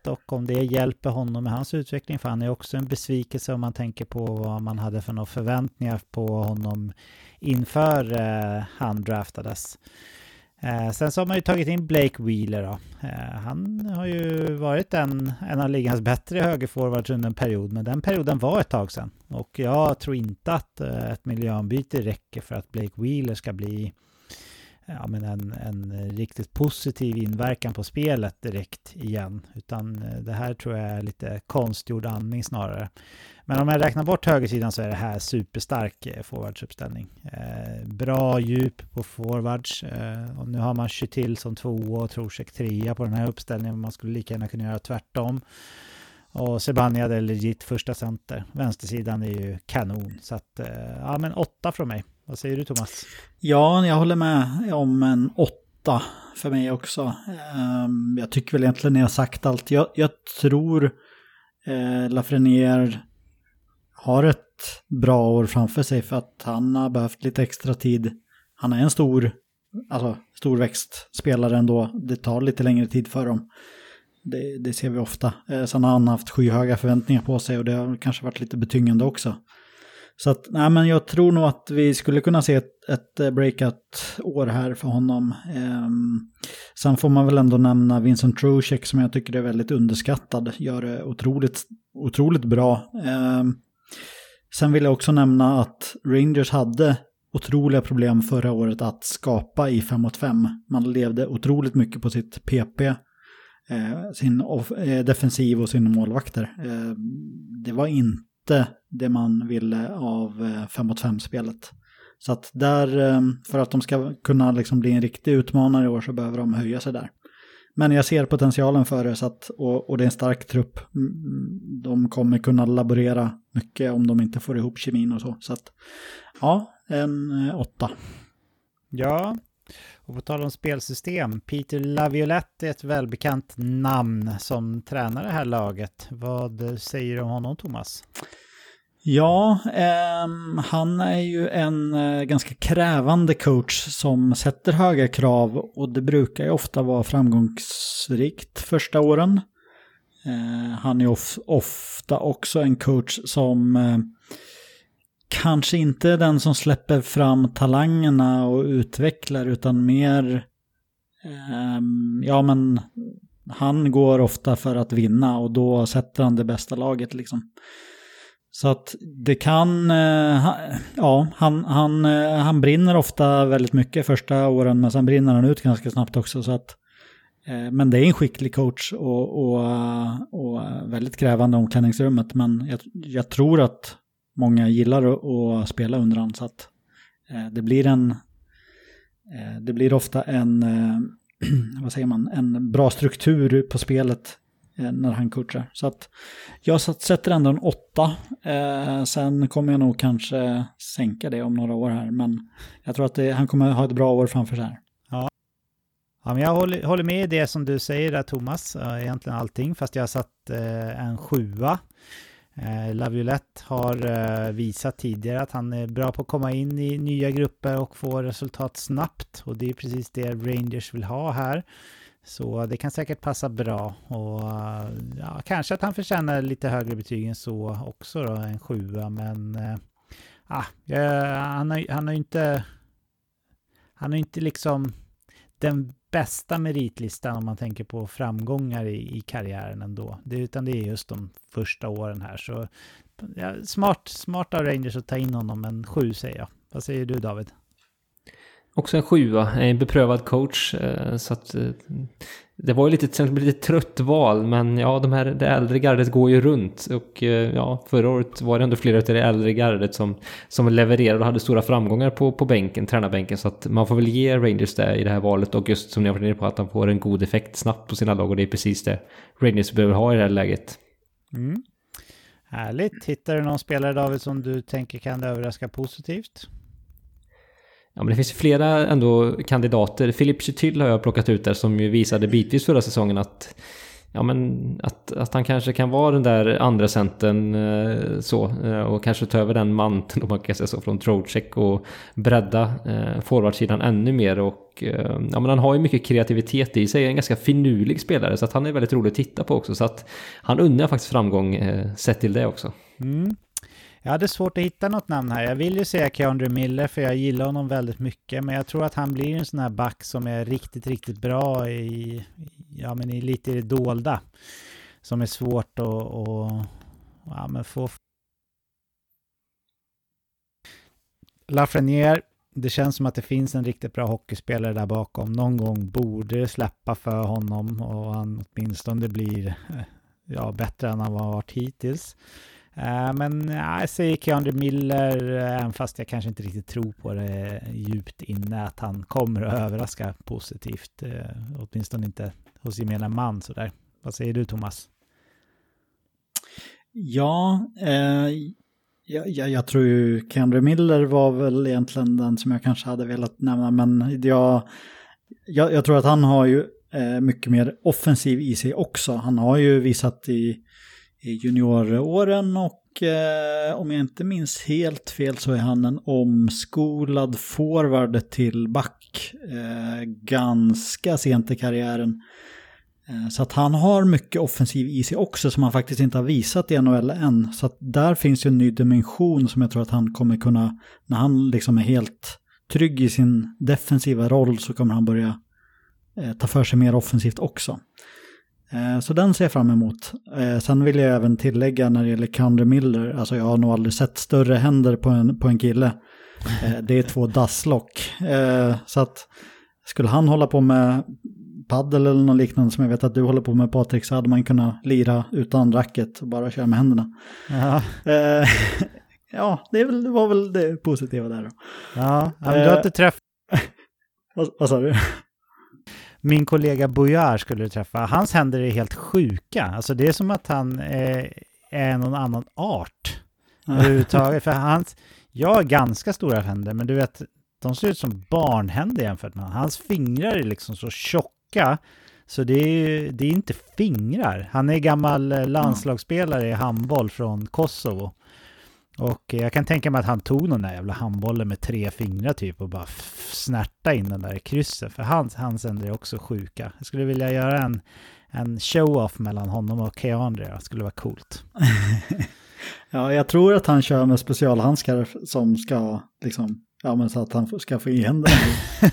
och om det hjälper honom med hans utveckling för han är också en besvikelse om man tänker på vad man hade för några förväntningar på honom inför eh, han draftades. Eh, sen så har man ju tagit in Blake Wheeler då. Eh, han har ju varit en, en av ligans bättre högerforwards under en period, men den perioden var ett tag sedan. Och jag tror inte att eh, ett miljöombyte räcker för att Blake Wheeler ska bli ja, men en, en riktigt positiv inverkan på spelet direkt igen. Utan eh, det här tror jag är lite konstgjord andning snarare. Men om jag räknar bort högersidan så är det här superstark eh, forwardsuppställning. Eh, bra djup på forwards. Eh, och nu har man till som tvåa och Trosek trea på den här uppställningen. Man skulle lika gärna kunna göra tvärtom. Och Sebaniad är legit första center. Vänstersidan är ju kanon. Så att, eh, ja men åtta från mig. Vad säger du Thomas? Ja, jag håller med om en åtta för mig också. Ehm, jag tycker väl egentligen ni har sagt allt. Jag, jag tror eh, Lafreniere har ett bra år framför sig för att han har behövt lite extra tid. Han är en stor, alltså storväxtspelare ändå. Det tar lite längre tid för dem. Det, det ser vi ofta. Eh, sen har han haft skyhöga förväntningar på sig och det har kanske varit lite betyngande också. Så att, nej men jag tror nog att vi skulle kunna se ett, ett eh, breakout-år här för honom. Um, sen får man väl ändå nämna Vincent Trocek som jag tycker är väldigt underskattad. Gör det otroligt, otroligt bra. Um, sen vill jag också nämna att Rangers hade otroliga problem förra året att skapa i 5 mot 5. Man levde otroligt mycket på sitt PP, eh, sin eh, defensiv och sina målvakter. Eh, det var inte det man ville av eh, 5 mot 5-spelet. Så att där, eh, för att de ska kunna liksom bli en riktig utmanare i år så behöver de höja sig där. Men jag ser potentialen för det så att, och, och det är en stark trupp. Mm, mm, de kommer kunna laborera mycket om de inte får ihop kemin och så. Så att, ja, en eh, åtta. Ja, Och på tal om spelsystem, Peter Laviolette är ett välbekant namn som tränar det här laget. Vad säger du om honom Thomas? Ja, eh, han är ju en eh, ganska krävande coach som sätter höga krav och det brukar ju ofta vara framgångsrikt första åren. Eh, han är of ofta också en coach som eh, kanske inte är den som släpper fram talangerna och utvecklar utan mer, ehm, ja men han går ofta för att vinna och då sätter han det bästa laget liksom. Så att det kan, eh, ja, han, han, eh, han brinner ofta väldigt mycket första åren, men sen brinner han ut ganska snabbt också. Så att, eh, men det är en skicklig coach och, och, och väldigt krävande omklädningsrummet. Men jag, jag tror att många gillar att, att spela under honom. Så att det blir en, det blir ofta en, vad säger man, en bra struktur på spelet Eh, när han coachar. Så att jag sätter ändå en åtta. Eh, sen kommer jag nog kanske sänka det om några år här. Men jag tror att det, han kommer ha ett bra år framför sig här. Ja, ja men jag håller, håller med i det som du säger där Thomas. Egentligen allting. Fast jag har satt eh, en sjua. Eh, Laviolette har eh, visat tidigare att han är bra på att komma in i nya grupper och få resultat snabbt. Och det är precis det Rangers vill ha här. Så det kan säkert passa bra och ja, kanske att han förtjänar lite högre betyg än så också då, en sjua men ah, han har han har inte han har inte liksom den bästa meritlistan om man tänker på framgångar i, i karriären ändå. Det, utan det är just de första åren här. Så ja, smart, smart av Rangers att ta in honom, men sju säger jag. Vad säger du David? Också en sjua, en beprövad coach. Eh, så att eh, det var ju lite, lite trött val, men ja, de här, det äldre gardet går ju runt. Och eh, ja, förra året var det ändå flera av det äldre gardet som, som levererade och hade stora framgångar på, på bänken, tränarbänken. Så att man får väl ge Rangers det i det här valet. Och just som ni har varit inne på, att han får en god effekt snabbt på sina lag. Och det är precis det Rangers behöver ha i det här läget. Mm. Härligt. Hittar du någon spelare David som du tänker kan överraska positivt? Ja, men det finns flera ändå kandidater. Filip Chytil har jag plockat ut där som ju visade bitvis förra säsongen att Ja men att, att han kanske kan vara den där andra centern eh, så eh, och kanske ta över den manteln om man kan säga så från Trocek och bredda eh, forwardsidan ännu mer och eh, ja men han har ju mycket kreativitet i sig, en ganska finurlig spelare så att han är väldigt rolig att titta på också så att han unnar faktiskt framgång eh, sett till det också. Mm. Jag hade svårt att hitta något namn här. Jag vill ju säga Keandre Miller för jag gillar honom väldigt mycket. Men jag tror att han blir en sån här back som är riktigt, riktigt bra i, ja men i lite i det dolda. Som är svårt att, att ja, men få... Lafreniere, det känns som att det finns en riktigt bra hockeyspelare där bakom. Någon gång borde det släppa för honom och han åtminstone blir eh, ja, bättre än han har varit hittills. Eh, men ja, jag säger Keandre Miller, eh, även fast jag kanske inte riktigt tror på det djupt inne, att han kommer att överraska positivt. Eh, åtminstone inte hos gemene man sådär. Vad säger du Thomas? Ja, eh, jag, jag, jag, tror ju Keandre Miller var väl egentligen den som jag kanske hade velat nämna, men jag, jag, jag tror att han har ju eh, mycket mer offensiv i sig också. Han har ju visat i i junioråren och eh, om jag inte minns helt fel så är han en omskolad forward till back eh, ganska sent i karriären. Eh, så att han har mycket offensiv i sig också som han faktiskt inte har visat i NHL än. Så att där finns ju en ny dimension som jag tror att han kommer kunna, när han liksom är helt trygg i sin defensiva roll så kommer han börja eh, ta för sig mer offensivt också. Eh, så den ser jag fram emot. Eh, sen vill jag även tillägga när det gäller Kandre Miller, alltså jag har nog aldrig sett större händer på en, på en kille. Eh, det är två dasslock. Så att skulle han hålla på med paddel eller något liknande som jag vet att du håller på med Patrik så hade man kunnat lira utan racket och bara köra med händerna. Ja, ja det, väl, det, var väl det positiva där då. Ja, men du har inte träffat... vad, vad sa du? Min kollega Boyar skulle du träffa. Hans händer är helt sjuka. Alltså det är som att han är, är någon annan art överhuvudtaget. För hans, jag har ganska stora händer, men du vet, de ser ut som barnhänder jämfört med honom. Hans fingrar är liksom så tjocka. Så det är, det är inte fingrar. Han är gammal eh, landslagsspelare i handboll från Kosovo. Och jag kan tänka mig att han tog någon där jävla handbollen med tre fingrar typ och bara snärta in den där i krysset. För hans, hans händer är också sjuka. Jag skulle vilja göra en, en show-off mellan honom och Keandre. Det skulle vara coolt. ja, jag tror att han kör med specialhandskar som ska liksom Ja, men så att han ska få igen den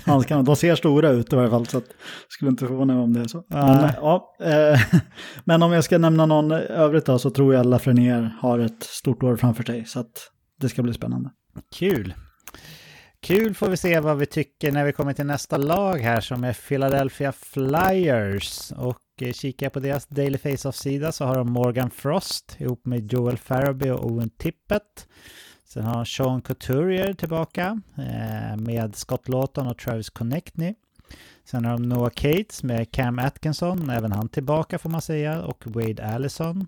handskarna. De ser stora ut i varje fall, så att skulle inte förvåna mig om det är så. Men, ja, eh, men om jag ska nämna någon övrigt då, så tror jag Lafreniere har ett stort år framför sig, så att det ska bli spännande. Kul. Kul får vi se vad vi tycker när vi kommer till nästa lag här som är Philadelphia Flyers. Och eh, kikar jag på deras Daily Face-Off-sida så har de Morgan Frost ihop med Joel Farabee och Owen Tippett. Sen har Sean Couturier tillbaka eh, med Scott Lawton och Travis Connectney. Sen har de Noah Cates med Cam Atkinson, även han tillbaka får man säga, och Wade Allison.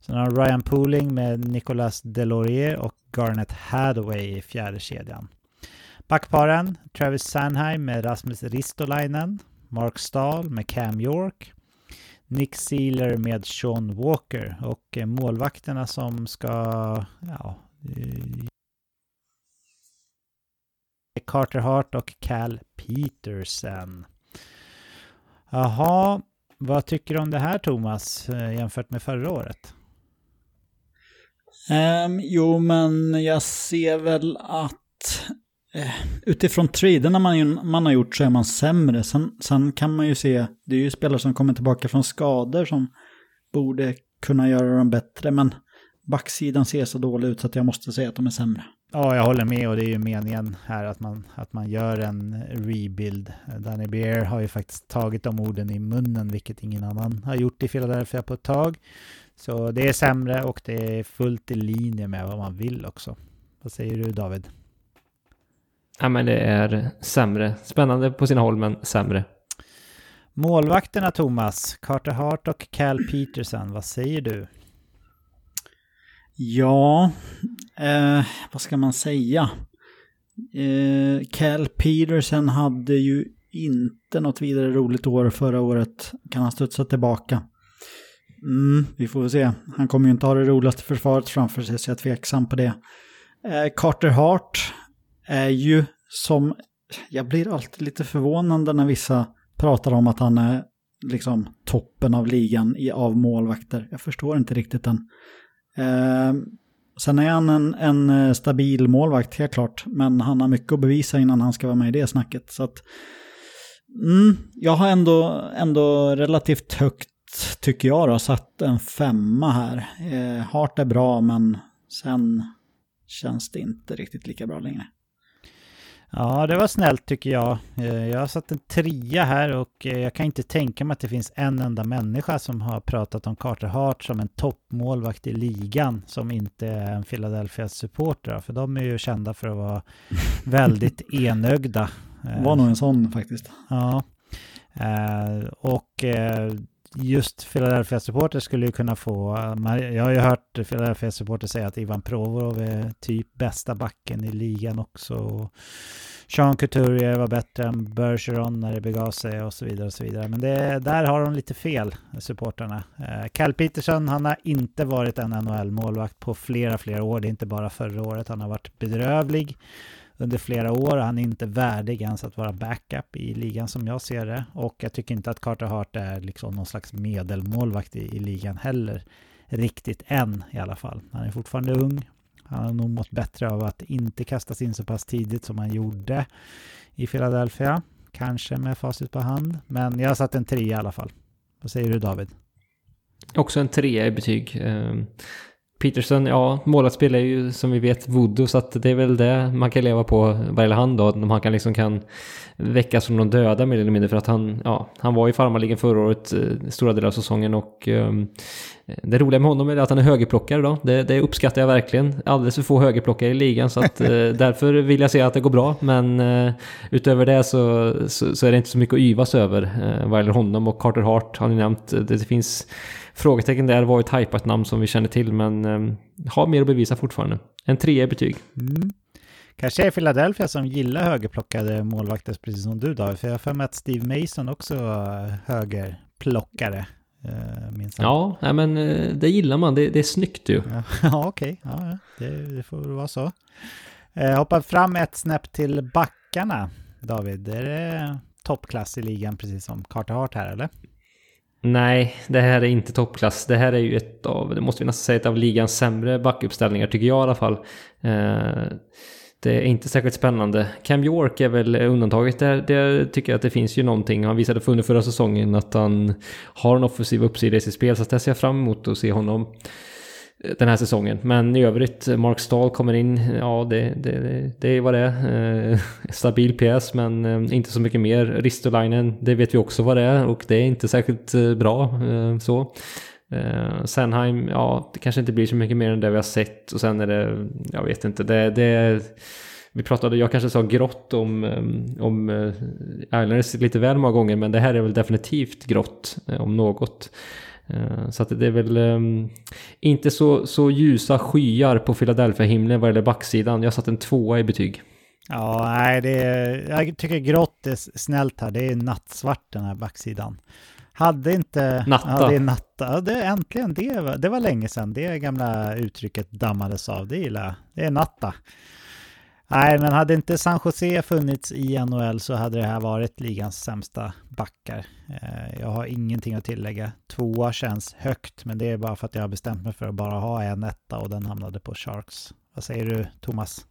Sen har de Ryan Pooling med Nicolas Delorier och Garnet Hathaway i fjärde kedjan. Backparen Travis Sanheim med Rasmus Ristolainen, Mark Stahl med Cam York, Nick Sealer med Sean Walker och eh, målvakterna som ska ja, Eh, Carter Hart och Cal Peterson. Jaha, vad tycker du om det här Thomas eh, jämfört med förra året? Um, jo, men jag ser väl att uh, utifrån traderna man, man har gjort så är man sämre. Sen, sen kan man ju se, det är ju spelare som kommer tillbaka från skador som borde kunna göra dem bättre, men backsidan ser så dålig ut så att jag måste säga att de är sämre. Ja, jag håller med och det är ju meningen här att man, att man gör en rebuild. Danny Beer har ju faktiskt tagit de orden i munnen, vilket ingen annan har gjort i Philadelphia på ett tag. Så det är sämre och det är fullt i linje med vad man vill också. Vad säger du David? Ja, men det är sämre. Spännande på sina håll, men sämre. Målvakterna Thomas, Carter Hart och Cal Peterson, vad säger du? Ja, eh, vad ska man säga? Eh, Cal Peterson hade ju inte något vidare roligt år förra året. Kan han studsa tillbaka? Mm, vi får väl se. Han kommer ju inte ha det roligaste försvaret framför sig, så jag är tveksam på det. Eh, Carter Hart är ju som... Jag blir alltid lite förvånande när vissa pratar om att han är liksom toppen av ligan i, av målvakter. Jag förstår inte riktigt den. Eh, sen är han en, en, eh, stabil målvakt, helt klart. Men han har mycket att bevisa innan han ska vara med i det snacket. Så att, mm, jag har ändå, ändå relativt högt, tycker jag, då, satt en femma här. Eh, Hart är bra, men sen känns det inte riktigt lika bra längre. Ja, det var snällt tycker jag. Eh, jag har satt en trea här och eh, jag kan inte tänka mig att det finns en enda människa som har pratat om Carter Hart som en toppmålvakt i ligan som inte är en Philadelphia supporter. För de är ju kända för att vara väldigt enögda. Var nog en sån faktiskt. Ja. Eh, och just Philadelphia supporter skulle ju kunna få, jag har ju hört Philadelphia supporter säga att Ivan Provorov är typ bästa backen i ligan också. Sean Couturier var bättre än Bergeron när det begav sig och så vidare och så vidare. Men det, där har de lite fel, supporterna. Eh, Cal Peterson, han har inte varit en NHL-målvakt på flera, flera år. Det är inte bara förra året. Han har varit bedrövlig under flera år. Han är inte värdig ens att vara backup i ligan som jag ser det. Och jag tycker inte att Carter Hart är liksom någon slags medelmålvakt i, i ligan heller. Riktigt än i alla fall. Han är fortfarande ung. Han har nog mått bättre av att inte kastas in så pass tidigt som han gjorde i Philadelphia. Kanske med facit på hand. Men jag har satt en tre i alla fall. Vad säger du David? Också en trea i betyg. Ehm, Peterson, ja, målvaktsspel är ju som vi vet voodoo, så att det är väl det man kan leva på vad gäller han då. Om han kan liksom kan väckas som de döda mer eller mindre för att han, ja, han var i farmarligan förra året eh, stora delar av säsongen och um, det roliga med honom är att han är högerplockare då. Det, det uppskattar jag verkligen. Alldeles för få högerplockare i ligan så att uh, därför vill jag se att det går bra. Men uh, utöver det så, så, så, är det inte så mycket att yvas över uh, vad gäller honom och Carter Hart har ni nämnt. Det, det finns frågetecken där var ett hypat namn som vi känner till men um, har mer att bevisa fortfarande. En trea i betyg. Mm. Kanske är Philadelphia som gillar högerplockade målvakter precis som du David. För jag har för mig att Steve Mason också var högerplockare. Eh, ja, nej, men eh, det gillar man. Det, det är snyggt ju. Ja, okej. Okay. Ja, det, det får vara så. Eh, hoppa fram ett snäpp till backarna, David. Är det toppklass i ligan precis som Carter Hart här eller? Nej, det här är inte toppklass. Det här är ju ett av, det måste vi nästan säga, ett av ligans sämre backuppställningar tycker jag i alla fall. Eh, det är inte särskilt spännande. Cam York är väl undantaget där. Där tycker jag att det finns ju någonting. Han visade för under förra säsongen att han har en offensiv uppsida i sitt spel. Så det ser jag fram emot att se honom den här säsongen. Men i övrigt, Mark Stahl kommer in, ja det, det, det är vad det är. Eh, stabil PS men eh, inte så mycket mer. Ristolainen, det vet vi också vad det är och det är inte särskilt eh, bra eh, så. Eh, Senheim, ja det kanske inte blir så mycket mer än det vi har sett och sen är det, jag vet inte, det, det vi pratade, jag kanske sa grått om, eh, om Islanders lite väl många gånger men det här är väl definitivt grått om något. Eh, så att det är väl um, inte så, så ljusa skyar på Philadelphia-himlen vad gäller backsidan. Jag satt en tvåa i betyg. Ja, nej, det är, jag tycker grått är snällt här. Det är nattsvart den här backsidan. Hade inte... Natta. Ja, det är natta. Det, äntligen, det var, det var länge sedan det gamla uttrycket dammades av. Det gillar jag. Det är natta. Nej, men hade inte San Jose funnits i NHL så hade det här varit ligans sämsta backar. Eh, jag har ingenting att tillägga. Tvåa känns högt, men det är bara för att jag har bestämt mig för att bara ha en etta och den hamnade på Sharks. Vad säger du, Thomas?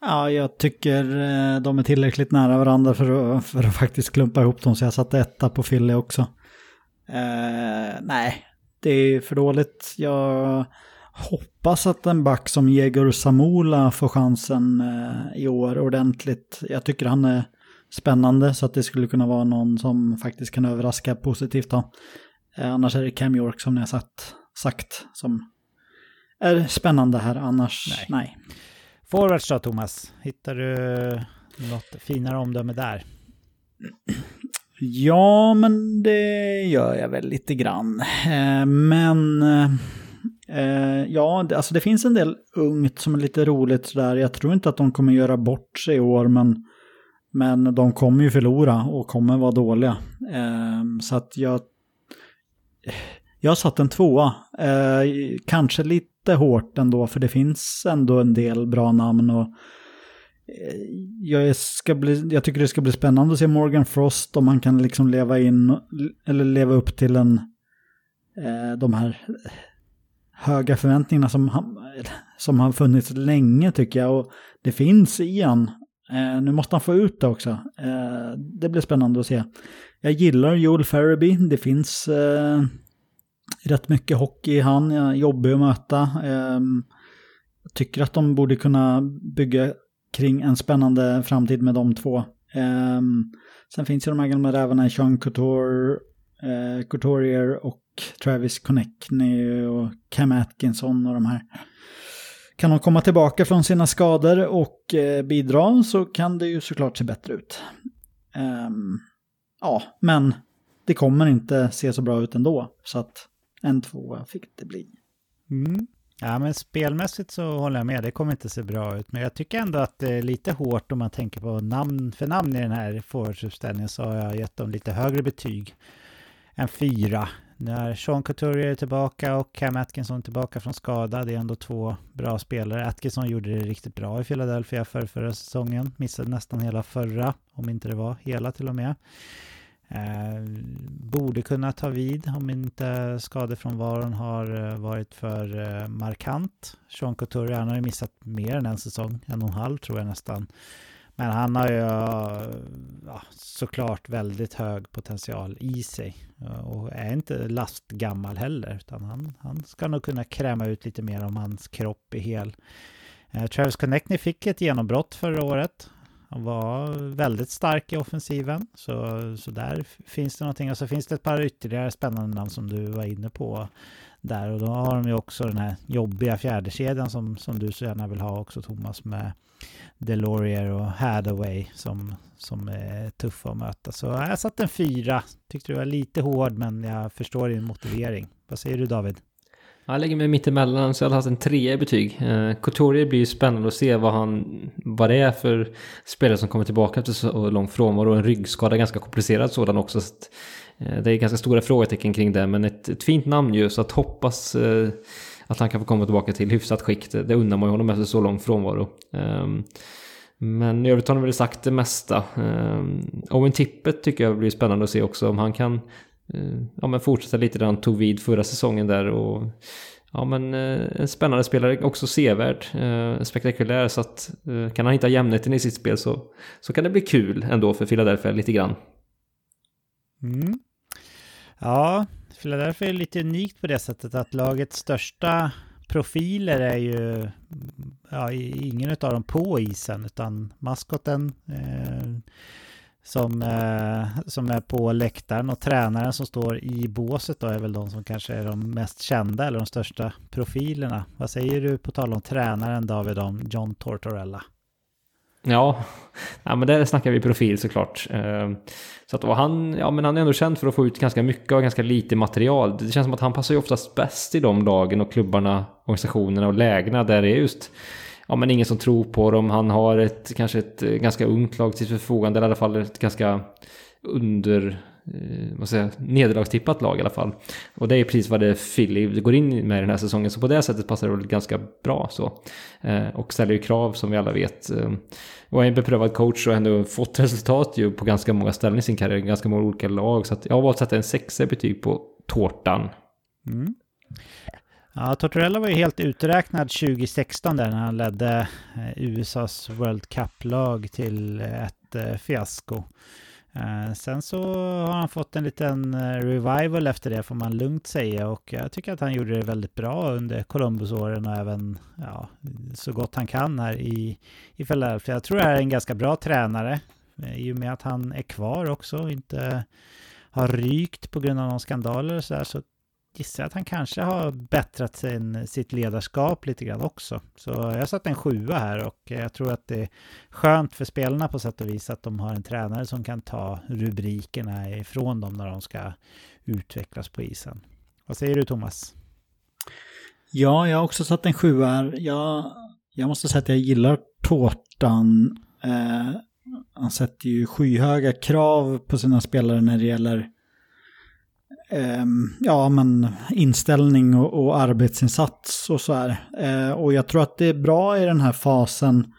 Ja, jag tycker eh, de är tillräckligt nära varandra för att, för att faktiskt klumpa ihop dem, så jag satte etta på Fille också. Eh, nej, det är för dåligt. Jag hoppas att en back som Jegor Samula får chansen eh, i år ordentligt. Jag tycker han är spännande så att det skulle kunna vara någon som faktiskt kan överraska positivt då. Eh, annars är det Cam York som ni har sagt, sagt som är spännande här, annars nej. nej. Forwards då Thomas, hittar du något finare omdöme där? Ja, men det gör jag väl lite grann. Eh, men Eh, ja, det, alltså det finns en del ungt som är lite roligt sådär. Jag tror inte att de kommer göra bort sig i år, men, men de kommer ju förlora och kommer vara dåliga. Eh, så att jag... Jag har satt en tvåa. Eh, kanske lite hårt ändå, för det finns ändå en del bra namn. Och, eh, jag, ska bli, jag tycker det ska bli spännande att se Morgan Frost om han kan liksom leva in eller leva upp till en eh, de här höga förväntningarna som, som har funnits länge tycker jag. Och det finns i han. Eh, nu måste han få ut det också. Eh, det blir spännande att se. Jag gillar Joel Ferriby. Det finns eh, rätt mycket hockey i han. Jobbig att möta. Eh, jag tycker att de borde kunna bygga kring en spännande framtid med de två. Eh, sen finns ju de här gamla rävarna, i Sean Couture, eh, Couturier och Travis Connectney och Cam Atkinson och de här. Kan de komma tillbaka från sina skador och eh, bidra så kan det ju såklart se bättre ut. Um, ja, men det kommer inte se så bra ut ändå. Så att en tvåa fick det bli. Mm. Ja, men spelmässigt så håller jag med. Det kommer inte se bra ut. Men jag tycker ändå att det är lite hårt om man tänker på namn för namn i den här forwardsuppställningen så har jag gett dem lite högre betyg en fyra. När Sean Couturier är tillbaka och Cam Atkinson tillbaka från skada, det är ändå två bra spelare. Atkinson gjorde det riktigt bra i Philadelphia för förra säsongen, missade nästan hela förra, om inte det var hela till och med. Eh, borde kunna ta vid om inte skadefrånvaron har eh, varit för eh, markant. Sean Couturier, han har ju missat mer än en säsong, en och en halv tror jag nästan. Men han har ju ja, såklart väldigt hög potential i sig. Och är inte lastgammal heller. Utan han, han ska nog kunna kräma ut lite mer om hans kropp är hel. Eh, Travis Connectney fick ett genombrott förra året. Han var väldigt stark i offensiven. Så, så där finns det någonting. Och så finns det ett par ytterligare spännande namn som du var inne på där. Och då har de ju också den här jobbiga fjärdekedjan som, som du så gärna vill ha också Thomas med Delorier och Hathaway som, som är tuffa att möta. Så jag satte en fyra. Tyckte du var lite hård men jag förstår din motivering. Vad säger du David? Jag lägger mig mittemellan så jag har haft en trea i betyg. Eh, Couturier blir ju spännande att se vad, han, vad det är för spelare som kommer tillbaka efter så lång frånvaro en ryggskada, ganska komplicerad sådan också. Så att, eh, det är ganska stora frågetecken kring det, men ett, ett fint namn ju, så att hoppas eh, att han kan få komma tillbaka till hyfsat skick. Det, unnar undrar man ju honom efter så lång frånvaro. Ehm, men i övrigt har han väl sagt det mesta. Ehm, Owen Tippet tycker jag blir spännande att se också om han kan eh, ja, men fortsätta lite där han tog vid förra säsongen där. Och, ja, men, eh, en spännande spelare, också sevärd, eh, spektakulär. Så att kan han hitta jämnheten i sitt spel så, så kan det bli kul ändå för Philadelphia lite grann. Mm. Ja, Philadelphia är lite unikt på det sättet att lagets största profiler är ju ja, ingen av dem på isen utan maskoten eh, som, eh, som är på läktaren och tränaren som står i båset då är väl de som kanske är de mest kända eller de största profilerna. Vad säger du på tal om tränaren David om John Tortorella? Ja, ja men där snackar vi profil såklart. Ehm, så att, han, ja, men han är ändå känd för att få ut ganska mycket och ganska lite material. Det känns som att han passar ju oftast bäst i de lagen och klubbarna, organisationerna och lägena där det är just ja, men ingen som tror på dem. Han har ett, kanske ett eh, ganska ungt lag till sitt förfogande, eller i alla fall ett ganska under Eh, vad säger, nederlagstippat lag i alla fall. Och det är precis vad det Philly går in med den här säsongen. Så på det sättet passar det väl ganska bra så. Eh, och ställer ju krav som vi alla vet. Eh, och är en beprövad coach och har ändå fått resultat ju på ganska många ställen i sin karriär. Ganska många olika lag. Så jag har valt att sätta en sexa betyg på tårtan. Mm. Ja, Tortorella var ju helt uträknad 2016 där när han ledde eh, USAs World Cup-lag till eh, ett fiasko. Eh, sen så har han fått en liten eh, revival efter det får man lugnt säga och jag tycker att han gjorde det väldigt bra under Columbus-åren och även ja, så gott han kan här i, i Philadelphia. Jag tror det här är en ganska bra tränare eh, i och med att han är kvar också och inte har rykt på grund av någon skandaler så, där, så gissar att han kanske har bättrat sin, sitt ledarskap lite grann också. Så jag satt en sjua här och jag tror att det är skönt för spelarna på sätt och vis att de har en tränare som kan ta rubrikerna ifrån dem när de ska utvecklas på isen. Vad säger du Thomas? Ja, jag har också satt en sjua här. Jag, jag måste säga att jag gillar tårtan. Eh, han sätter ju skyhöga krav på sina spelare när det gäller eh, ja, men inställning och, och, arbetsinsats och så här. Eh, och jag tror att det är bra i den här fasen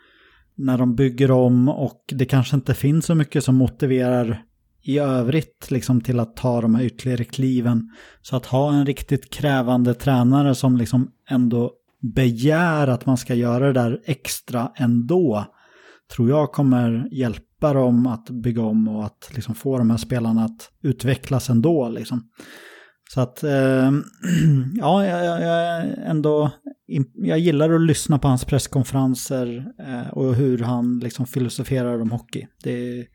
när de bygger om och det kanske inte finns så mycket som motiverar i övrigt liksom till att ta de här ytterligare kliven. Så att ha en riktigt krävande tränare som liksom ändå begär att man ska göra det där extra ändå tror jag kommer hjälpa hjälpa dem att bygga om och att liksom få de här spelarna att utvecklas ändå. Liksom. Så att, eh, ja, jag, jag, ändå, jag gillar att lyssna på hans presskonferenser eh, och hur han liksom filosoferar om hockey. Det,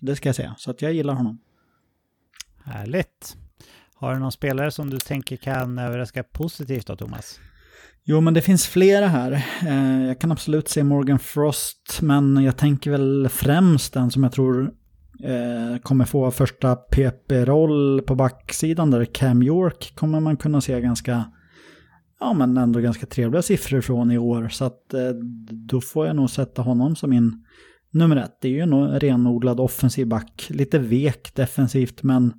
det ska jag säga, så att jag gillar honom. Härligt. Har du någon spelare som du tänker kan överraska positivt då, Thomas? Jo, men det finns flera här. Eh, jag kan absolut se Morgan Frost, men jag tänker väl främst den som jag tror eh, kommer få första PP-roll på backsidan där Cam York kommer man kunna se ganska, ja men ändå ganska trevliga siffror från i år. Så att eh, då får jag nog sätta honom som min nummer ett. Det är ju en renodlad offensiv back, lite vek defensivt men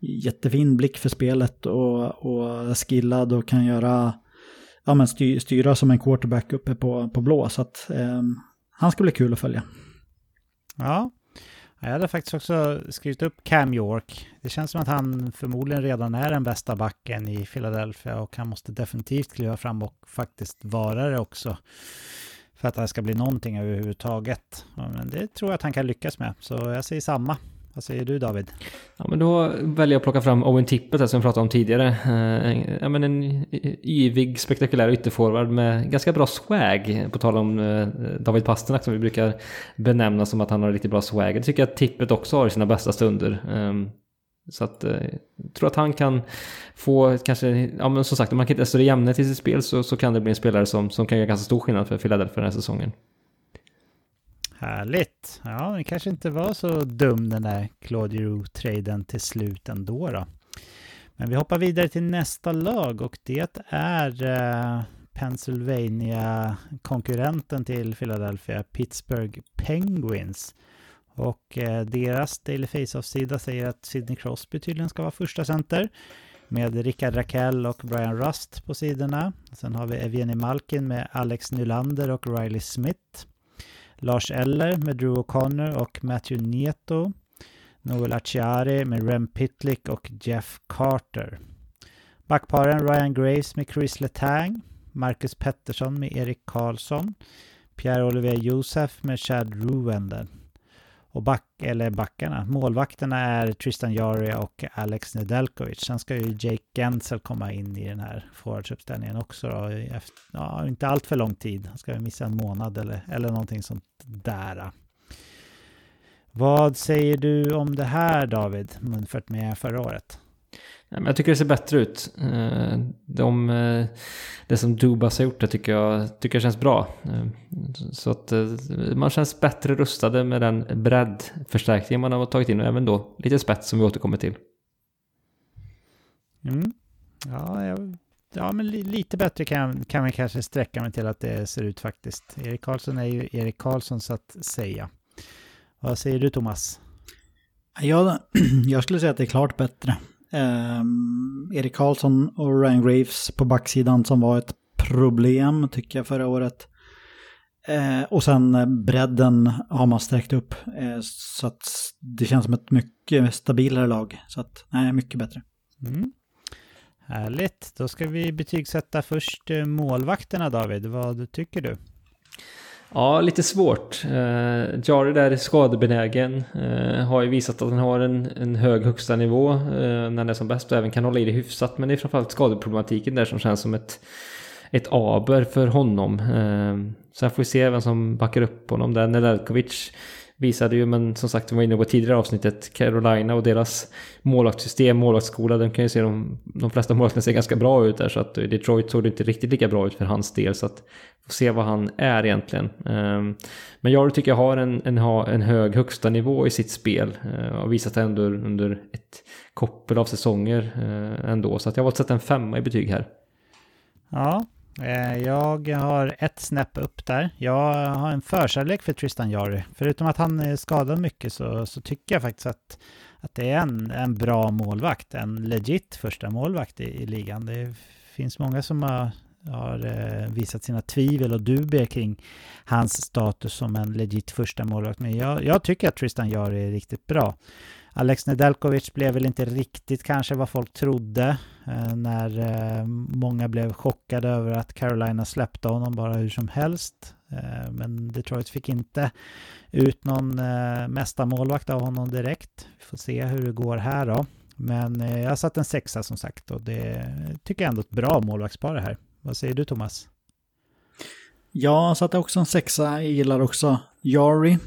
jättefin blick för spelet och, och skillad och kan göra ja, men styr, styra som en quarterback uppe på, på blå. Så att eh, han ska bli kul att följa. Ja, jag hade faktiskt också skrivit upp Cam York. Det känns som att han förmodligen redan är den bästa backen i Philadelphia och han måste definitivt kliva fram och faktiskt vara det också. För att det ska bli någonting överhuvudtaget. Men det tror jag att han kan lyckas med. Så jag säger samma. Vad säger du David? Ja, men då väljer jag att plocka fram Owen Tippet som vi pratade om tidigare. Eh, ja, men en eh, yvig, spektakulär ytterforward med ganska bra swag. På tal om eh, David Pasternak som vi brukar benämna som att han har riktigt bra swag. Det tycker jag att Tippet också har i sina bästa stunder. Ehm, så att, eh, jag tror att han kan få kanske, ja men som sagt om man kan hitta större jämnhet i sitt spel så, så kan det bli en spelare som, som kan göra ganska stor skillnad för Philadelphia den här säsongen. Härligt. Ja, det kanske inte var så dum den där Claudio traden till slut ändå då. Men vi hoppar vidare till nästa lag och det är eh, Pennsylvania-konkurrenten till Philadelphia, Pittsburgh Penguins. Och eh, deras Daily Face-Off-sida säger att Sidney Crosby tydligen ska vara första center med Rickard Rakell och Brian Rust på sidorna. Sen har vi Evgeni Malkin med Alex Nylander och Riley Smith. Lars Eller med Drew O'Connor och Matthew Nieto. Noel Acciari med Rem Pitlick och Jeff Carter. Backparen Ryan Graves med Chris Letang. Marcus Pettersson med Erik Karlsson. Pierre-Olivier Josef med Chad Ruwender. Och back, eller backarna, målvakterna är Tristan Jari och Alex Nedelkovic. Sen ska ju Jake Gensel komma in i den här forwardsuppställningen också då, efter, ja, inte allt för lång tid. Han ska missa en månad eller, eller någonting sånt där. Vad säger du om det här David, jämfört med förra året? Jag tycker det ser bättre ut. Eh, de, eh, det som Dubas har gjort det tycker jag, tycker jag känns bra. Eh, så att man känns bättre rustade med den breddförstärkning man har tagit in och även då lite spets som vi återkommer till. Mm. Ja, jag, ja, men lite bättre kan, kan vi kanske sträcka mig till att det ser ut faktiskt. Erik Karlsson är ju Erik Karlsson så att säga. Vad säger du Thomas? Jag, jag skulle säga att det är klart bättre. Eh, Erik Karlsson och Ryan Graves på backsidan som var ett problem tycker jag förra året. Eh, och sen eh, bredden har man sträckt upp. Eh, så att det känns som ett mycket stabilare lag. Så att, nej, mycket bättre. Mm. Härligt. Då ska vi betygsätta först eh, målvakterna David. Vad tycker du? Ja, lite svårt. Uh, Jari där är skadebenägen. Uh, har ju visat att han har en, en hög högsta nivå uh, när han är som bäst och även kan hålla i det hyfsat. Men det är framförallt skadeproblematiken där som känns som ett, ett aber för honom. Uh, sen får vi se vem som backar upp honom där. Nedeljkovic visade ju, men som sagt, vi var inne på tidigare avsnittet, Carolina och deras målvaktssystem, målvaktsskola, den kan ju se de, de flesta målvakterna ser ganska bra ut där, så att i Detroit såg det inte riktigt lika bra ut för hans del, så att få se vad han är egentligen. Ehm, men jag tycker jag har en, en, en hög högsta nivå i sitt spel eh, och visat det ändå under ett koppel av säsonger eh, ändå, så att jag har valt att sätta en femma i betyg här. Ja, Eh, jag har ett snäpp upp där. Jag har en förkärlek för Tristan Jari. Förutom att han eh, är skadad mycket så, så tycker jag faktiskt att, att det är en, en bra målvakt. En legit första målvakt i, i ligan. Det finns många som har, har eh, visat sina tvivel och dubier kring hans status som en legit första målvakt. Men jag, jag tycker att Tristan Jari är riktigt bra. Alex Nedeljkovic blev väl inte riktigt kanske vad folk trodde Eh, när eh, många blev chockade över att Carolina släppte honom bara hur som helst. Eh, men Detroit fick inte ut någon mästarmålvakt mesta målvakt av honom direkt. Vi får se hur det går här då. Men jag har satt en sexa som sagt och det tycker jag ändå är ett bra målvaktspar det här. Vad säger du Thomas? Jag satte också en sexa. Jag gillar också Jari.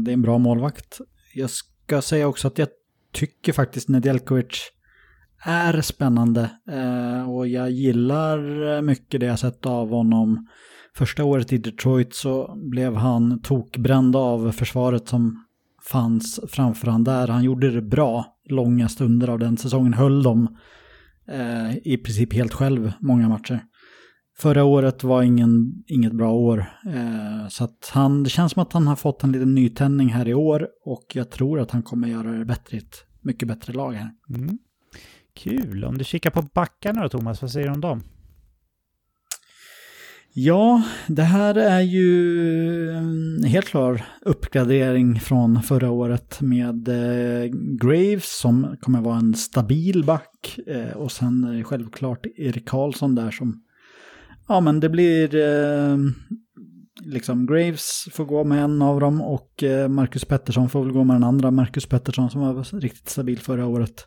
Det är en bra målvakt. Jag ska säga också att jag tycker faktiskt Nedeljkovic är spännande. Eh, och jag gillar eh, mycket det jag sett av honom. Första året i Detroit så blev han tokbränd av försvaret som fanns framför han där. Han gjorde det bra långa stunder av den säsongen. Höll dem eh, i princip helt själv många matcher. Förra året var ingen, inget bra år. Eh, så att han, det känns som att han har fått en liten nytändning här i år och jag tror att han kommer göra det bättre i ett mycket bättre lag här. Mm. Kul. Om du kikar på backarna då Thomas, vad säger du om dem? Ja, det här är ju en helt klar uppgradering från förra året med eh, Graves som kommer vara en stabil back eh, och sen självklart Erik Karlsson där som Ja, men det blir eh, liksom Graves får gå med en av dem och Marcus Pettersson får väl gå med den andra. Marcus Pettersson som var riktigt stabil förra året.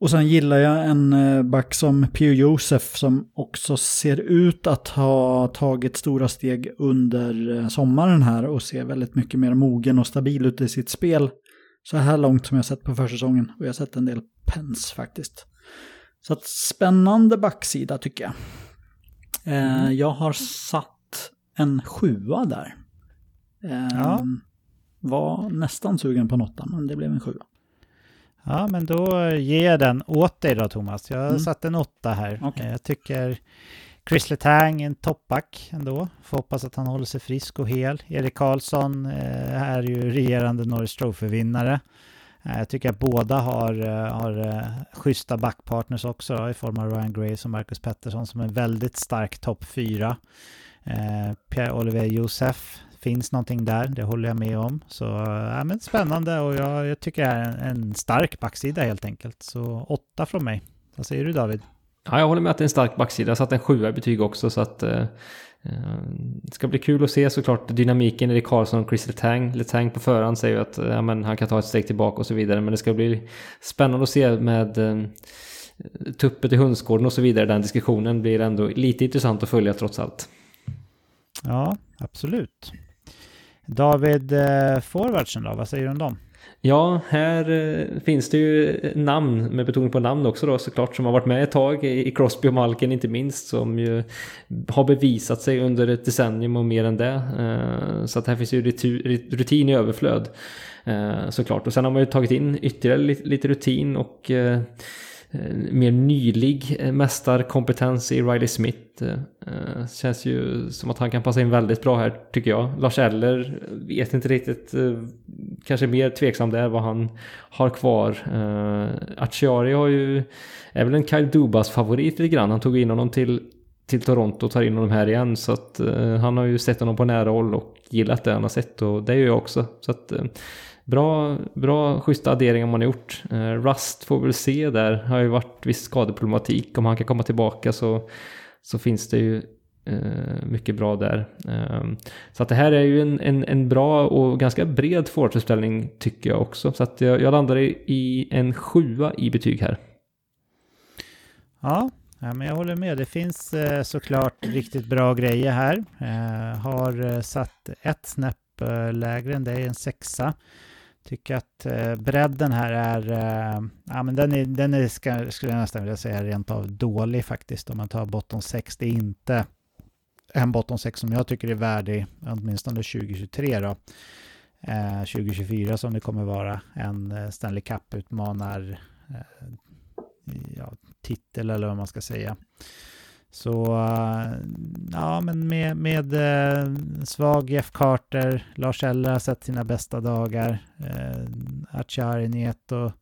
Och sen gillar jag en eh, back som Pio Josef som också ser ut att ha tagit stora steg under eh, sommaren här och ser väldigt mycket mer mogen och stabil ut i sitt spel. Så här långt som jag sett på försäsongen och jag har sett en del pens faktiskt. Så att spännande backsida tycker jag. Eh, mm. jag har satt en sjua där. Eh, ja. Var nästan sugen på en åtta, men det blev en sjua. Ja, men då ger jag den åt dig då Thomas. Jag har Mm. satt en åtta här. Okej. Jag tycker Chris Letang är en toppback ändå. Får hoppas att han håller sig frisk och hel. Erik Karlsson eh, är ju regerande Norris Trophy-vinnare. Eh, Jag tycker att båda har, eh, har eh, schyssta backpartners också då, i form av Ryan Grace och Marcus Pettersson som är väldigt stark topp fyra. Eh, Pierre-Olivier Josef finns någonting där, det håller jag med om. Så ja, men spännande och jag, jag tycker det är en, en stark backsida helt enkelt. Så åtta från mig. Vad säger du David? Ja, jag håller med att det är en stark backsida. Jag satte en sjua i betyg också så att eh, det ska bli kul att se såklart dynamiken i Karlsson och Chris Letang. Letang på förhand säger ju att eh, ja, men han kan ta ett steg tillbaka och så vidare. Men det ska bli spännande att se med eh, tuppet i hönsgården och så vidare. Den diskussionen blir ändå lite intressant att följa trots allt. Ja, absolut. David, eh, forwardsen då, vad säger du om dem? Ja, här eh, finns det ju namn med betoning på namn också då såklart som har varit med ett tag i Crosby och Malkin inte minst som ju har bevisat sig under ett decennium och mer än det. Eh, så att här finns ju rutin i överflöd eh, såklart. Och sen har man ju tagit in ytterligare lite rutin och Eh, mer nylig eh, mästarkompetens i Riley Smith. Eh, känns ju som att han kan passa in väldigt bra här tycker jag. Lars Eller vet inte riktigt, kanske mer tveksam där vad han har kvar. Acciari har ju, är väl en Kyle Dubas favorit lite grann. Han tog in honom till till Toronto och tar in honom här igen. Så att eh, han har ju sett honom på nära håll och gillat det han har sett och det gör jag också. Så att eh, bra, bra schyssta adderingar man har gjort. Eh, Rust får vi väl se där. Har ju varit viss skadeproblematik. Om han kan komma tillbaka så, så finns det ju eh, mycket bra där. Ehm, så att det här är ju en, en, en bra och ganska bred forwardsuppställning tycker jag också. Så att jag, jag landar i, i en sjua i betyg här. Ja, ja, men jag håller med. Det finns eh, såklart riktigt bra grejer här. Eh, har eh, satt ett snäpp eh, lägre än dig, en sexa. Tycker att eh, bredden här är, eh, ja men den är, den är ska, skulle jag nästan vilja säga rent av dålig faktiskt. Om man tar bottom 6, det är inte en bottom 6 som jag tycker är värdig, åtminstone 2023 då. Eh, 2024 som det kommer vara en eh, Stanley Cup utmanar eh, ja, titel eller vad man ska säga. Så eh, ja, men med, med eh, svag Jeff Carter, Lars Eller har sett sina bästa dagar, eh, Achari Nieto.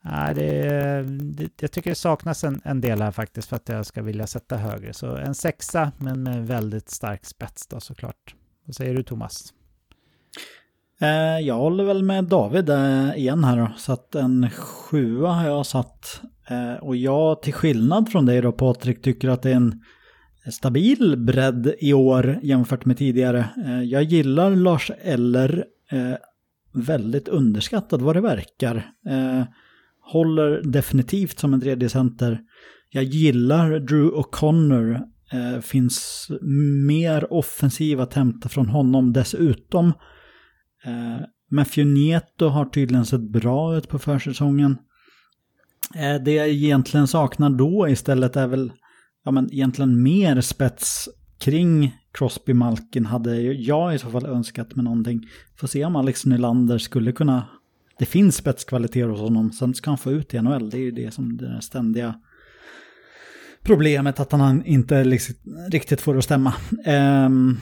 Nej, det, det, jag tycker det saknas en, en del här faktiskt för att jag ska vilja sätta högre. Så en sexa, men med väldigt stark spets då såklart. Vad säger du Thomas? Eh, jag håller väl med David eh, igen här då. Så att en sjua har jag satt. Eh, och jag till skillnad från dig då Patrik tycker att det är en stabil bredd i år jämfört med tidigare. Eh, jag gillar Lars Eller eh, väldigt underskattad vad det verkar. Håller definitivt som en tredje center. Jag gillar Drew O'Connor. Finns mer offensiv att hämta från honom dessutom. Matthew Nieto har tydligen sett bra ut på försäsongen. Eh, det jag egentligen saknar då istället är väl ja, men egentligen mer spets kring Crosby Malkin hade jag i så fall önskat med någonting. Får se om Alex Nylander skulle kunna... Det finns spetskvaliteter hos honom, sen ska han få ut i NHL. Det är ju det som det ständiga problemet att han inte liksom riktigt får det att stämma. Um,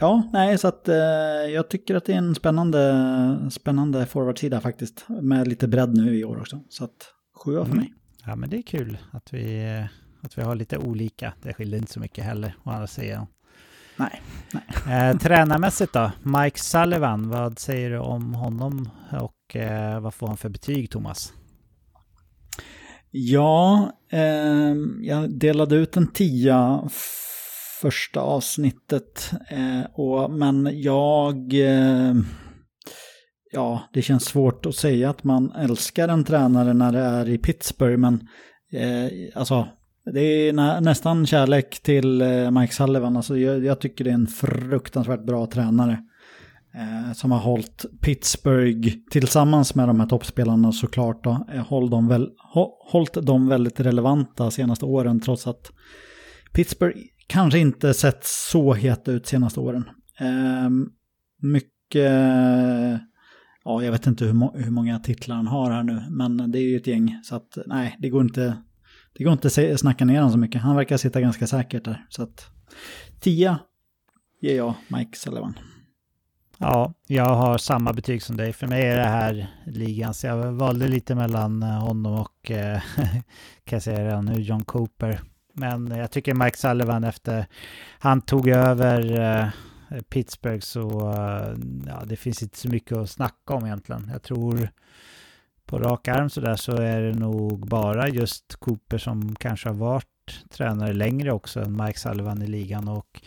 Ja, nej, så att eh, jag tycker att det är en spännande, spännande forwardsida faktiskt. Med lite bredd nu i år också. Så att sjua för Mm. mig. Ja, men det är kul att vi, att vi har lite olika. Det skiljer inte så mycket heller, å andra sidan. Nej, Eh, tränarmässigt då? Mike Sullivan, vad säger du om honom och eh, vad får han för betyg, Thomas? Ja, ehm, jag delade ut en tia första avsnittet. Eh, och, men jag... Eh, ja, det känns svårt att säga att man älskar en tränare när det är i Pittsburgh. Men eh, alltså, det är nä, nästan kärlek till eh, Mike Sullivan. Alltså, jag, jag tycker det är en fruktansvärt bra tränare. Eh, som har hållit Pittsburgh tillsammans med de här toppspelarna såklart. Då, eh, håll dem väl, hå, hållit dem väldigt relevanta senaste åren trots att Pittsburgh kanske inte sett så het ut senaste åren. Eh, mycket ja, jag vet inte hur, må hur många titlar han har här nu, men det är ju ett gäng. Så att nej, det går inte, det går inte att snacka ner honom så mycket. Han verkar sitta ganska säkert där. Så att 10 ger jag Mike Sullivan. Ja, jag har samma betyg som dig. För mig är det här ligan, så jag valde lite mellan eh, honom och, eh, kan jag säga redan nu, John Cooper. Men eh, jag tycker Mike Sullivan efter han tog över eh, Pittsburgh så eh, ja, det finns inte så mycket att snacka om egentligen. Jag tror på rak arm så där så är det nog bara just Cooper som kanske har varit tränare längre också än Mike Sullivan i ligan och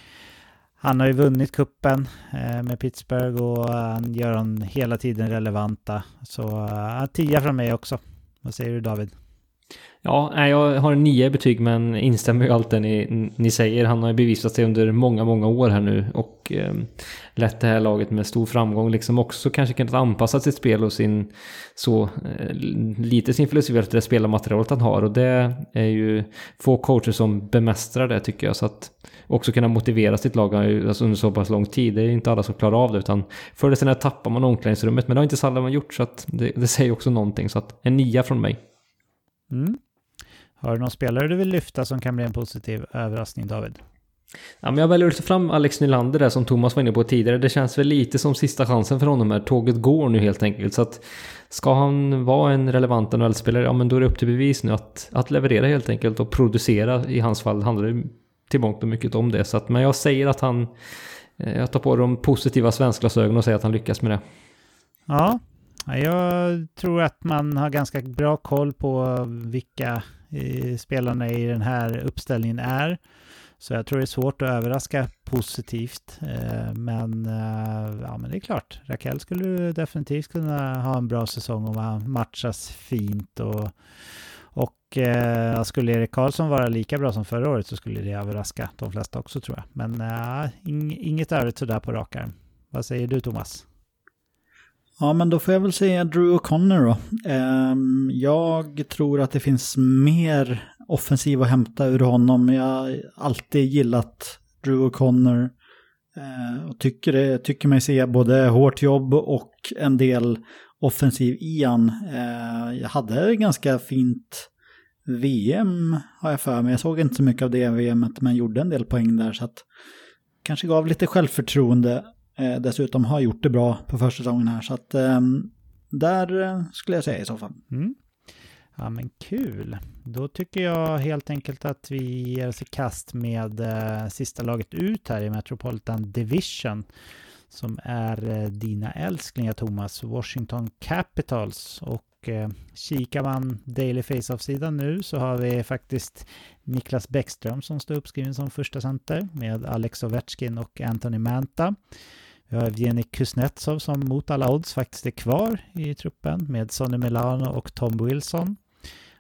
han har ju vunnit kuppen eh, med Pittsburgh och eh, han gör dem hela tiden relevanta. Så tia från mig också. Vad säger du David? Ja, jag har en nio betyg men instämmer ju allt det ni, ni säger. Han har ju bevisat sig under många, många år här nu och eh, lett det här laget med stor framgång. Liksom också kanske kunnat anpassa sitt spel och sin så eh, lite sin filosofi efter det spelarmaterialet han har och det är ju få coacher som bemästrar det tycker jag. Så att också kunna motivera sitt lag alltså under så pass lång tid. Det är inte alla som klarar av det utan förr eller senare tappar man omklädningsrummet men det har inte Salomon gjort så att det, det säger också någonting. Så att en nia från mig. Mm. Har du någon spelare du vill lyfta som kan bli en positiv överraskning David? Ja, men jag väljer att lyfta fram Alex Nylander där som Thomas var inne på tidigare. Det känns väl lite som sista chansen för honom här. Tåget går nu helt enkelt. Så att ska han vara en relevant NHL-spelare, ja men då är det upp till bevis nu att, att leverera helt enkelt och producera. I hans fall handlar det till mångt och mycket om det. Så att, men jag säger att han... Eh, jag tar på de positiva svenskglasögonen och säger att han lyckas med det. Ja, jag tror att man har ganska bra koll på vilka spelarna i den här uppställningen är. Så jag tror det är svårt att överraska positivt. Eh, men, eh, ja, men det är klart, Raquel skulle definitivt kunna ha en bra säsong om han matchas fint. Och, och eh, skulle Erik Karlsson vara lika bra som förra året så skulle det överraska de flesta också tror jag. Men eh, inget övrigt sådär på rak arm. Vad säger du Thomas? Ja, men då får jag väl säga Drew O'Connor då. Ehm, jag tror att det finns mer offensiv att hämta ur honom. Jag har alltid gillat Drew O'Connor. Eh, och tycker, det, tycker mig se både hårt jobb och en del offensiv i han. Eh, jag hade ganska fint VM har jag för mig. Jag såg inte så mycket av det VMet men gjorde en del poäng där så att kanske gav lite självförtroende. Eh, dessutom har gjort det bra på försäsongen här så att ehm, eh, där skulle jag säga i så fall. Mm. Ja men kul. Då tycker jag helt enkelt att vi ger oss i kast med eh, sista laget ut här i Metropolitan Division som är eh, dina älsklingar Thomas, Washington Capitals. Och eh, kikar man Daily Face-Off-sidan nu så har vi faktiskt Niklas Bäckström som står uppskriven som första center med Alex Ovechkin och Anthony Manta. Vi har Evgenij Kuznetsov som mot alla odds faktiskt är kvar i truppen med Sonny Milano och Tom Wilson.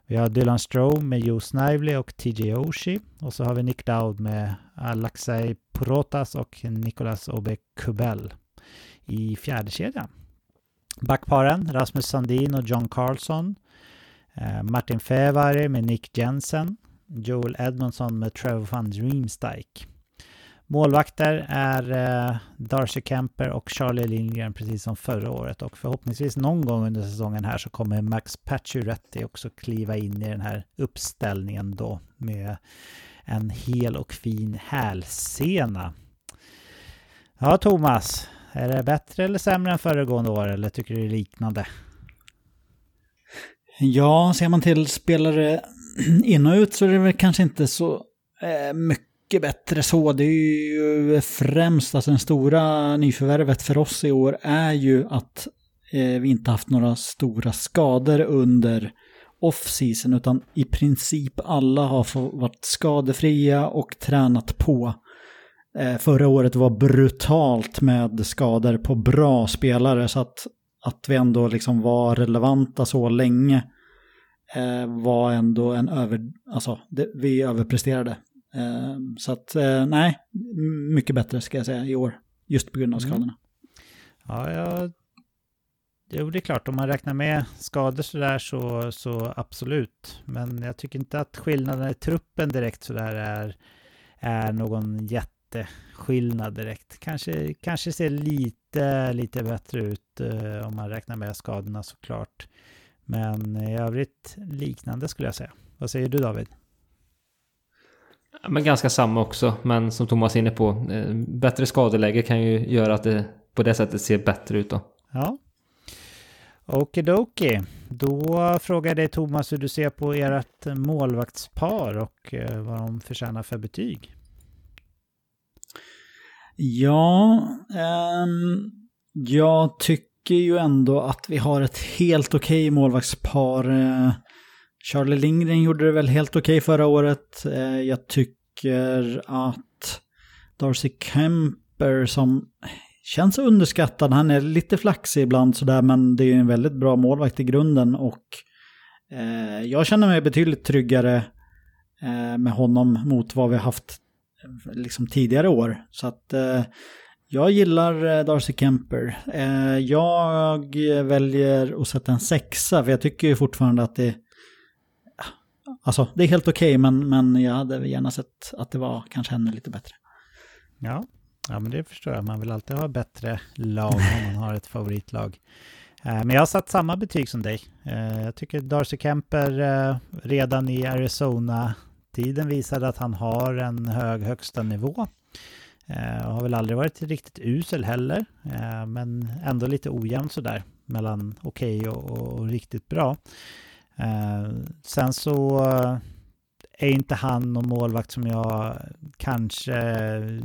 Vi har Dylan Strome med Joe Snively och TJ Oshie. Och så har vi Nick Dowd med Alexei Protas och Nicolas Obe Kubel i fjärde kedjan. Backparen Rasmus Sandin och John Carlson. Eh, Martin Fevari med Nick Jensen. Joel Edmondson med Trevor van Dreamstike. Målvakter är eh, Darcy Kemper och Charlie Lindgren precis som förra året och förhoppningsvis någon gång under säsongen här så kommer Max Pacioretty också kliva in i den här uppställningen då med en hel och fin hälsena. Ja, Thomas, är det bättre eller sämre än föregående år eller tycker du det är liknande? Ja, ser man till spelare in och ut så är det väl kanske inte så eh, mycket mycket bättre så. Det är ju främst, alltså den stora nyförvärvet för oss i år är ju att eh, vi inte haft några stora skador under off-season utan i princip alla har varit skadefria och tränat på. Eh, förra året var brutalt med skador på bra spelare så att, att vi ändå liksom var relevanta så länge eh, var ändå en över, alltså det, vi överpresterade så att eh, nej, mycket bättre ska jag säga i år. Just på grund av mm. skadorna. Ja, jag... Jo, det är klart, om man räknar med skador sådär så, så absolut. Men jag tycker inte att skillnaden i truppen direkt sådär är, är någon jätte jätteskillnad direkt. Kanske, kanske ser lite, lite bättre ut eh, om man räknar med skadorna såklart. Men i övrigt liknande skulle jag säga. Vad säger du David? Men ganska samma också, men som Thomas är inne på, eh, bättre skadeläge kan ju göra att det på det sättet ser bättre ut då. Ja. Okidoki. Då frågar jag dig Thomas hur du ser på ert målvaktspar och eh, vad de förtjänar för betyg. Ja, um, jag tycker ju ändå att vi har ett helt okej okay målvaktspar. Charlie Lindgren gjorde det väl helt okej okay förra året. Eh, jag tycker att Darcy Kemper som känns underskattad. Han är lite flaxig ibland sådär, men det är ju en väldigt bra målvakt i grunden och eh, jag känner mig betydligt tryggare eh, med honom mot vad vi haft liksom tidigare år. Så att jag gillar Darcy Kemper. Jag väljer att sätta en sexa för jag tycker ju fortfarande att det Alltså det är helt okej okay, men, men jag hade gärna sett att det var kanske ännu lite bättre. Ja, ja men det förstår jag. Man vill alltid ha bättre lag om man har ett favoritlag. Eh, men jag har satt samma betyg som dig. Eh, jag tycker Darcy Kemper eh, redan i Arizona tiden visade att han har en hög högsta nivå. Och har väl aldrig varit riktigt usel heller, men ändå lite ojämnt sådär mellan okej okay och, och, och, riktigt bra. Eh, sen så eh, är inte han någon målvakt som jag kanske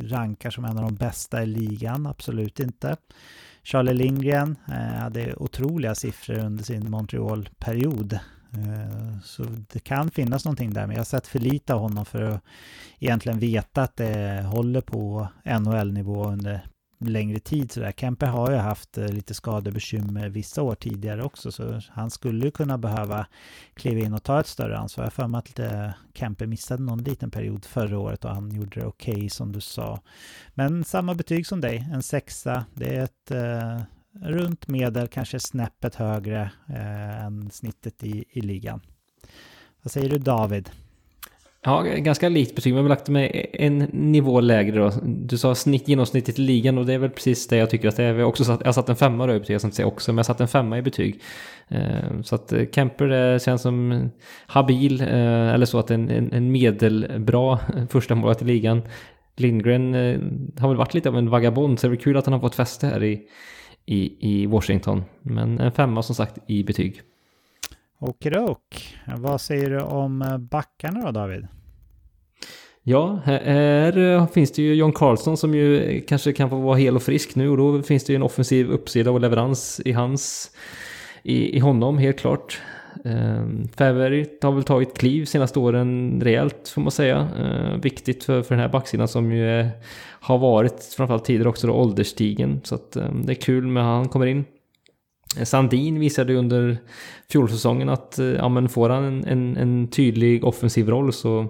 rankar som en av de bästa i ligan, absolut inte. Charlie Lindgren eh, hade otroliga siffror under sin Montreal-period. Eh, så det kan finnas någonting där, men jag har sett för lite av honom för att egentligen veta att det håller på NHL-nivå under längre tid. Så där. Kempe har ju haft eh, lite skadebekymmer vissa år tidigare också, så han skulle ju kunna behöva kliva in och ta ett större ansvar. Jag för mig att eh, Kempe missade någon liten period förra året och han gjorde det okej okay, som du sa. Men samma betyg som dig, en sexa. Det är ett eh, runt medel, kanske snäppet högre eh, än snittet i, i ligan. Vad säger du David? Ja, ganska likt betyg, men vi har lagt med en nivå lägre då. Du sa snitt, genomsnittet i ligan och det är väl precis det jag tycker att det är. Vi också satt, jag har satt en femma då i betyg, jag ska inte säga också, men jag har satt en femma i betyg. Eh, så att eh, Kemper eh, känns som habil, eller så att en, en, en medelbra första målet i ligan. Lindgren har väl varit lite av en vagabond, så det är väl kul att han har fått fäste här i, i, i Washington. Men en femma som sagt i betyg. Okidok. Vad säger du om backarna då David? Ja, här eh, finns det ju John Carlson som ju kanske kan få vara hel och frisk nu och då finns det ju en offensiv uppsida och leverans i hans i, i honom helt klart. Um, har väl tagit kliv senaste åren rejält får man säga. Uh, viktigt för, för den här backsidan som ju är, har varit framförallt tidigare också då ålderstigen. Så att um, det är kul med han kommer in. Sandin visade ju under fjolsäsongen att eh, ja, men får han en, en, en tydlig offensiv roll så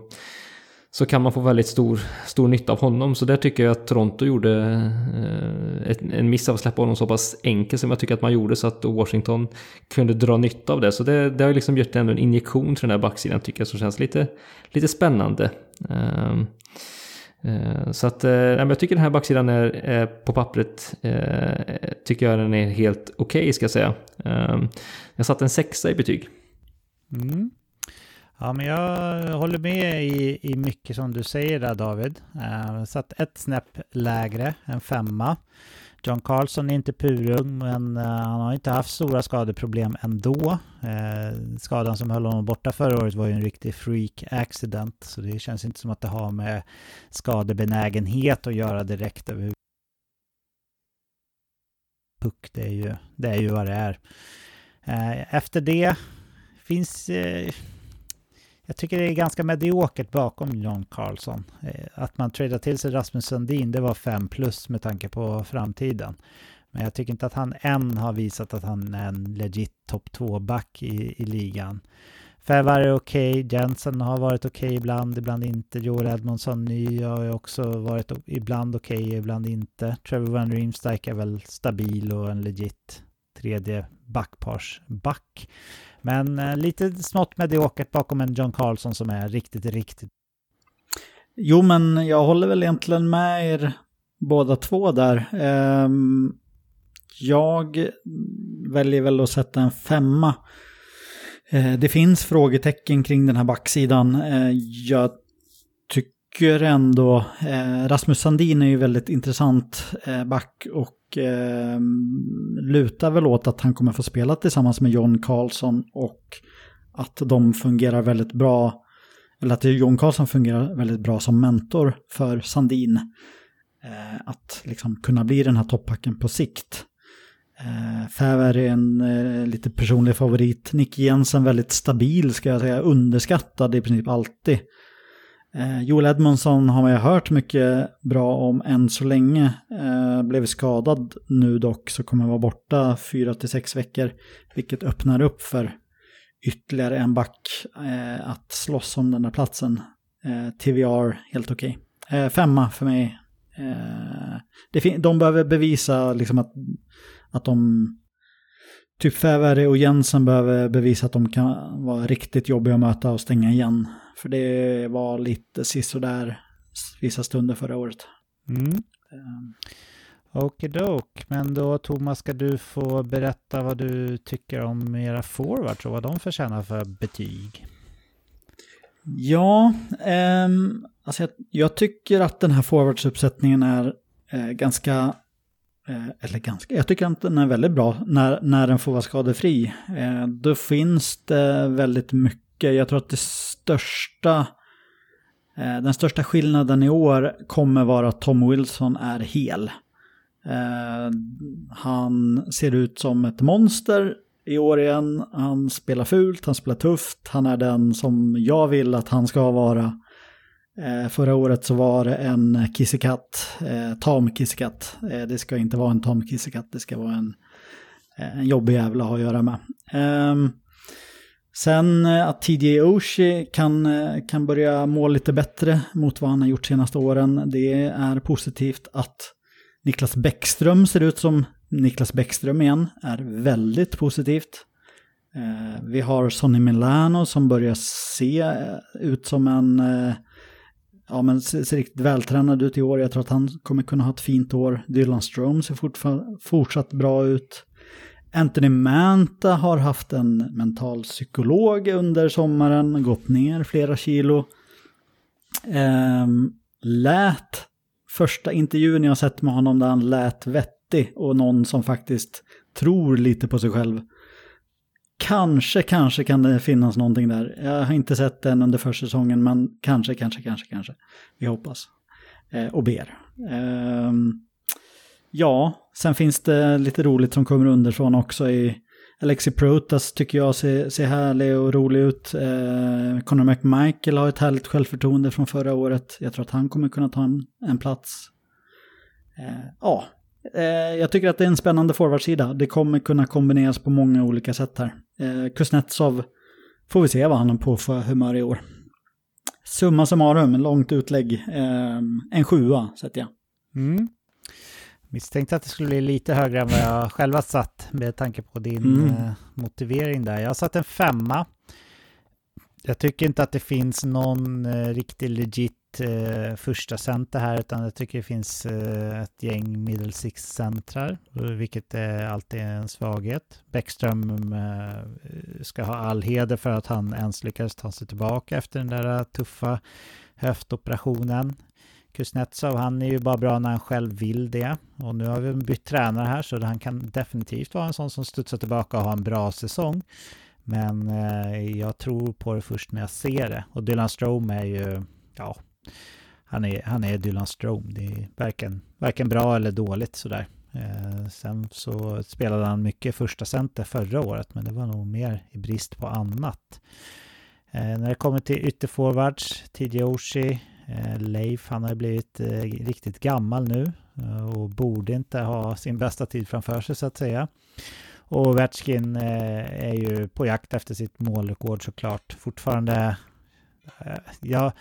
så kan man få väldigt stor, stor nytta av honom. Så där tycker jag att Toronto gjorde eh, en miss av att släppa honom så pass enkelt som jag tycker att man gjorde så att Washington kunde dra nytta av det. Så det, det har liksom gett ändå en injektion till den här backsidan tycker jag som känns lite, lite spännande. Ehm, eh, så att eh, jag tycker den här backsidan är, på pappret eh, tycker jag den är helt okej okay, ska jag säga. Ehm, jag satte en sexa i betyg. Mm. Ja, men jag håller med i, i mycket som du säger där David. Eh, satt ett snäpp lägre, en femma. John Carlson är inte purung, men eh, han har inte haft stora skadeproblem ändå. Eh, skadan som höll honom borta förra året var ju en riktig freak accident, så det känns inte som att det har med skadebenägenhet att göra direkt överhuvudtaget. Puck, det är ju, det är ju vad det är. Eh, efter det finns eh, jag tycker det är ganska mediokert bakom John Carlson. Eh, att man tradar till sig Rasmus Sundin, det var 5 plus med tanke på framtiden. Men jag tycker inte att han än har visat att han är en legit topp 2-back i, i ligan. Fävar är okej, okay. Jensen har varit okej okay ibland, ibland inte. Joel Edmondsson ny har också varit ibland okej, okay, ibland inte. Trevor Van Riemsdyk är väl stabil och en legit tredje backparsback. Men eh, lite smått mediokert bakom en John Carlson som är riktigt, riktigt. Jo, men jag håller väl egentligen med er båda två där. Ehm, jag väljer väl att sätta en femma. Eh, det finns frågetecken kring den här backsidan. Eh, jag tycker ändå, eh, Rasmus Sandin är ju väldigt intressant eh, back och eh, lutar väl åt att han kommer få spela tillsammans med John Karlsson och att de fungerar väldigt bra, eller att John Karlsson fungerar väldigt bra som mentor för Sandin. Eh, att liksom kunna bli den här toppbacken på sikt. Eh, Fäver är en eh, lite personlig favorit. Nick Jensen väldigt stabil ska jag säga, underskattad i princip alltid. Eh, Joel Edmondson har man ju hört mycket bra om än så länge. Eh, blev skadad nu dock så kommer vara borta fyra till sex veckor. Vilket öppnar upp för ytterligare en back eh, att slåss om den där platsen. Eh, TVR helt okej. Okay. Eh, femma för mig. Eh, det de behöver bevisa liksom att att de, typ Fäveri och Jensen behöver bevisa att de kan vara riktigt jobbiga att möta och stänga igen. För det var lite sisådär vissa stunder förra året. Mm. Um. Okidok, men då Thomas ska du få berätta vad du tycker om era forwards och vad de förtjänar för betyg. Ja, eh, alltså jag, jag, tycker att den här forwardsuppsättningen är eh, ganska Eh, eller ganska, jag tycker att den är väldigt bra när, när den får vara skadefri. Eh, då finns det väldigt mycket, Eh, jag tror att det största, eh, den största skillnaden i år kommer vara att Tom Wilson är hel. Eh, han ser ut som ett monster i år igen. Han spelar fult, han spelar tufft. Han är den som jag vill att han ska vara. Eh, förra året så var det en kissekatt, eh, tam kissekatt. Eh, det ska inte vara en tam kissekatt, det ska vara en, eh, en jobbig jävla att ha att göra med. Ehm, Sen eh, att TJ Oshie kan, eh, kan börja må lite bättre mot vad han har gjort senaste åren. Det är positivt att Niklas Bäckström ser ut som Niklas Bäckström igen, är väldigt positivt. Eh, vi har Sonny Milano som börjar se ut som en ja, men ser, ser riktigt vältränad ut i år. Jag tror att han kommer kunna ha ett fint år. Dylan Strome ser fortsatt bra ut. Anthony Manta har haft en mental psykolog under sommaren, gått ner flera kilo. Eh, lät, första intervjun jag sett med honom där han lät vettig och någon som faktiskt tror lite på sig själv. Kanske, kanske kan det finnas någonting där. Jag har inte sett den under försäsongen, men kanske, kanske, kanske, kanske. Vi hoppas. Eh, och ber. Eh, ja, sen finns det lite roligt som kommer underifrån också i Alexi Protas tycker jag ser, ser härlig och rolig ut. Eh, Conor McMichael har ett härligt självförtroende från förra året. Jag tror att han kommer kunna ta en, en plats. Eh, ja, Eh, jag tycker att det är en spännande forwardsida. Det kommer kunna kombineras på många olika sätt här. Eh, Kuznetsov får vi se vad han har på för humör i år. Summa summarum, långt utlägg. Eh, en sjua sätter jag. Mm. Misstänkte att det skulle bli lite högre än vad jag själv har satt med tanke på din mm. eh, motivering där. Jag har satt en femma. Jag tycker inte att det finns någon eh, riktigt legit eh, första center här utan jag tycker det finns eh, ett gäng middle six-centrar vilket är alltid en svaghet. Bäckström eh, ska ha all heder för att han ens lyckades ta sig tillbaka efter den där tuffa höftoperationen. Kuznetsov, han är ju bara bra när han själv vill det. Och nu har vi bytt tränare här så han kan definitivt vara en sån som studsar tillbaka och har en bra säsong. Men eh, jag tror på det först när jag ser det. Och Dylan Strome är ju, ja, han är, han är Dylan Strome. Det är varken, varken bra eller dåligt sådär. Eh, sen så spelade han mycket första center förra året, men det var nog mer i brist på annat. Eh, när det kommer till ytterforwards, TJ Oshie, Eh, Leif, han har blivit eh, riktigt gammal nu eh, och borde inte ha sin bästa tid framför sig så att säga. Och Vetchkin är ju på jakt efter sitt målrekord såklart. Fortfarande, Jag,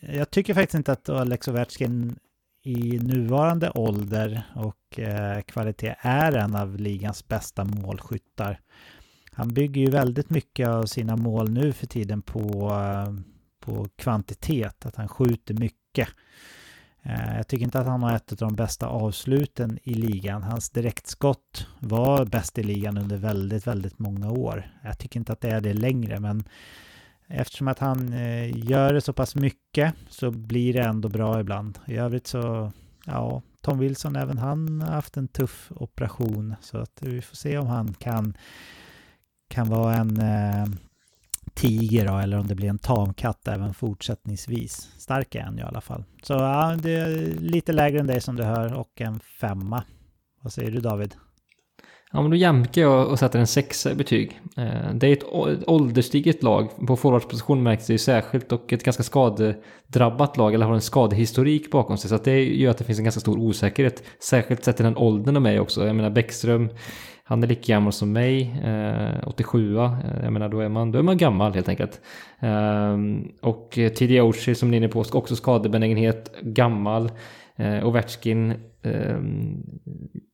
jag tycker faktiskt inte att Alex Ovechkin i nuvarande ålder och kvalitet är en av ligans bästa målskyttar. Han bygger ju väldigt mycket av sina mål nu för tiden på, på kvantitet, att han skjuter mycket eh, jag tycker inte att han har ett av de bästa avsluten i ligan. Hans direktskott var bäst i ligan under väldigt, väldigt många år. Jag tycker inte att det är det längre, men eftersom att han eh, gör det så pass mycket så blir det ändå bra ibland. I övrigt så, ja, Tom Wilson, även han har haft en tuff operation. Så att vi får se om han kan, kan vara en eh, tiger då, eller om det blir en tamkatt även fortsättningsvis. Stark är han i alla fall. Så ja, det är lite lägre än dig som du hör och en femma. Vad säger du David? Ja, men då jämkar jag och sätter en sexa i betyg. Eh, det är ett ålderstiget lag. På forwardsposition märks det ju särskilt och ett ganska skadedrabbat lag, eller har en skadehistorik bakom sig. Så att det gör att det finns en ganska stor osäkerhet. Särskilt sett till den åldern de är också. Jag menar Bäckström, han är lika gammal som mig, eh, 87 eh, Jag menar då är, man, då är man gammal helt enkelt. Eh, och Oshie som ni är inne på, också skadebenägenhet, gammal. Eh, Ovechkin eh,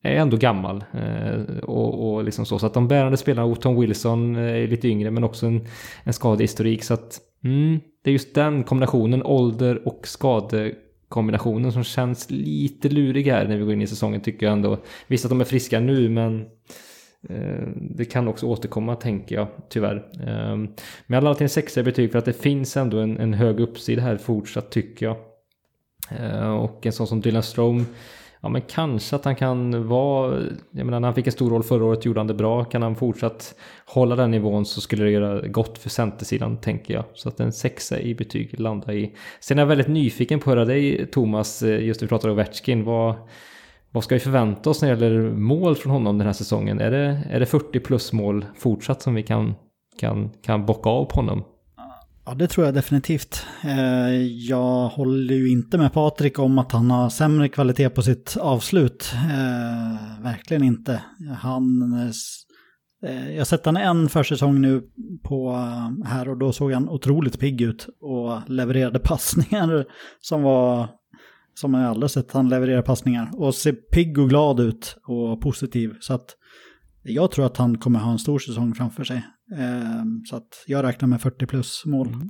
är ändå gammal. Eh, och, och liksom så, så att de bärande spelarna, Tom Wilson eh, är lite yngre men också en, en skadehistorik. Så att mm, det är just den kombinationen, ålder och skadekombinationen som känns lite lurig här när vi går in i säsongen tycker jag ändå. Visst att de är friska nu men Eh, det kan också återkomma tänker jag tyvärr. Ehm, men jag laddar till en sexa i betyg för att det finns ändå en, en hög uppsida här fortsatt tycker jag. Eh, och en sån som Dylan Strome, ja men kanske att han kan vara, jag menar när han fick en stor roll förra året gjorde han det bra. Kan han fortsatt hålla den nivån så skulle det göra gott för centersidan tänker jag. Så att en sexa i betyg landar i. Sen är jag väldigt nyfiken på att höra dig Thomas, eh, just när vi pratade om Ovechkin. Vad, vad ska vi förvänta oss när det gäller mål från honom den här säsongen? Är det, är det 40 plus mål fortsatt som vi kan, kan, kan bocka av på honom? Ja, det tror jag definitivt. Eh, jag håller ju inte med Patrik om att han har sämre kvalitet på sitt avslut. Eh, verkligen inte. Han... Eh, jag har sett han en försäsong nu på här och då såg han otroligt pigg ut och levererade passningar som var som man aldrig sett han leverera passningar och ser pigg och glad ut och positiv. Så att jag tror att han kommer ha en stor säsong framför sig. Ehm, så att jag räknar med 40 plus mål. Mm.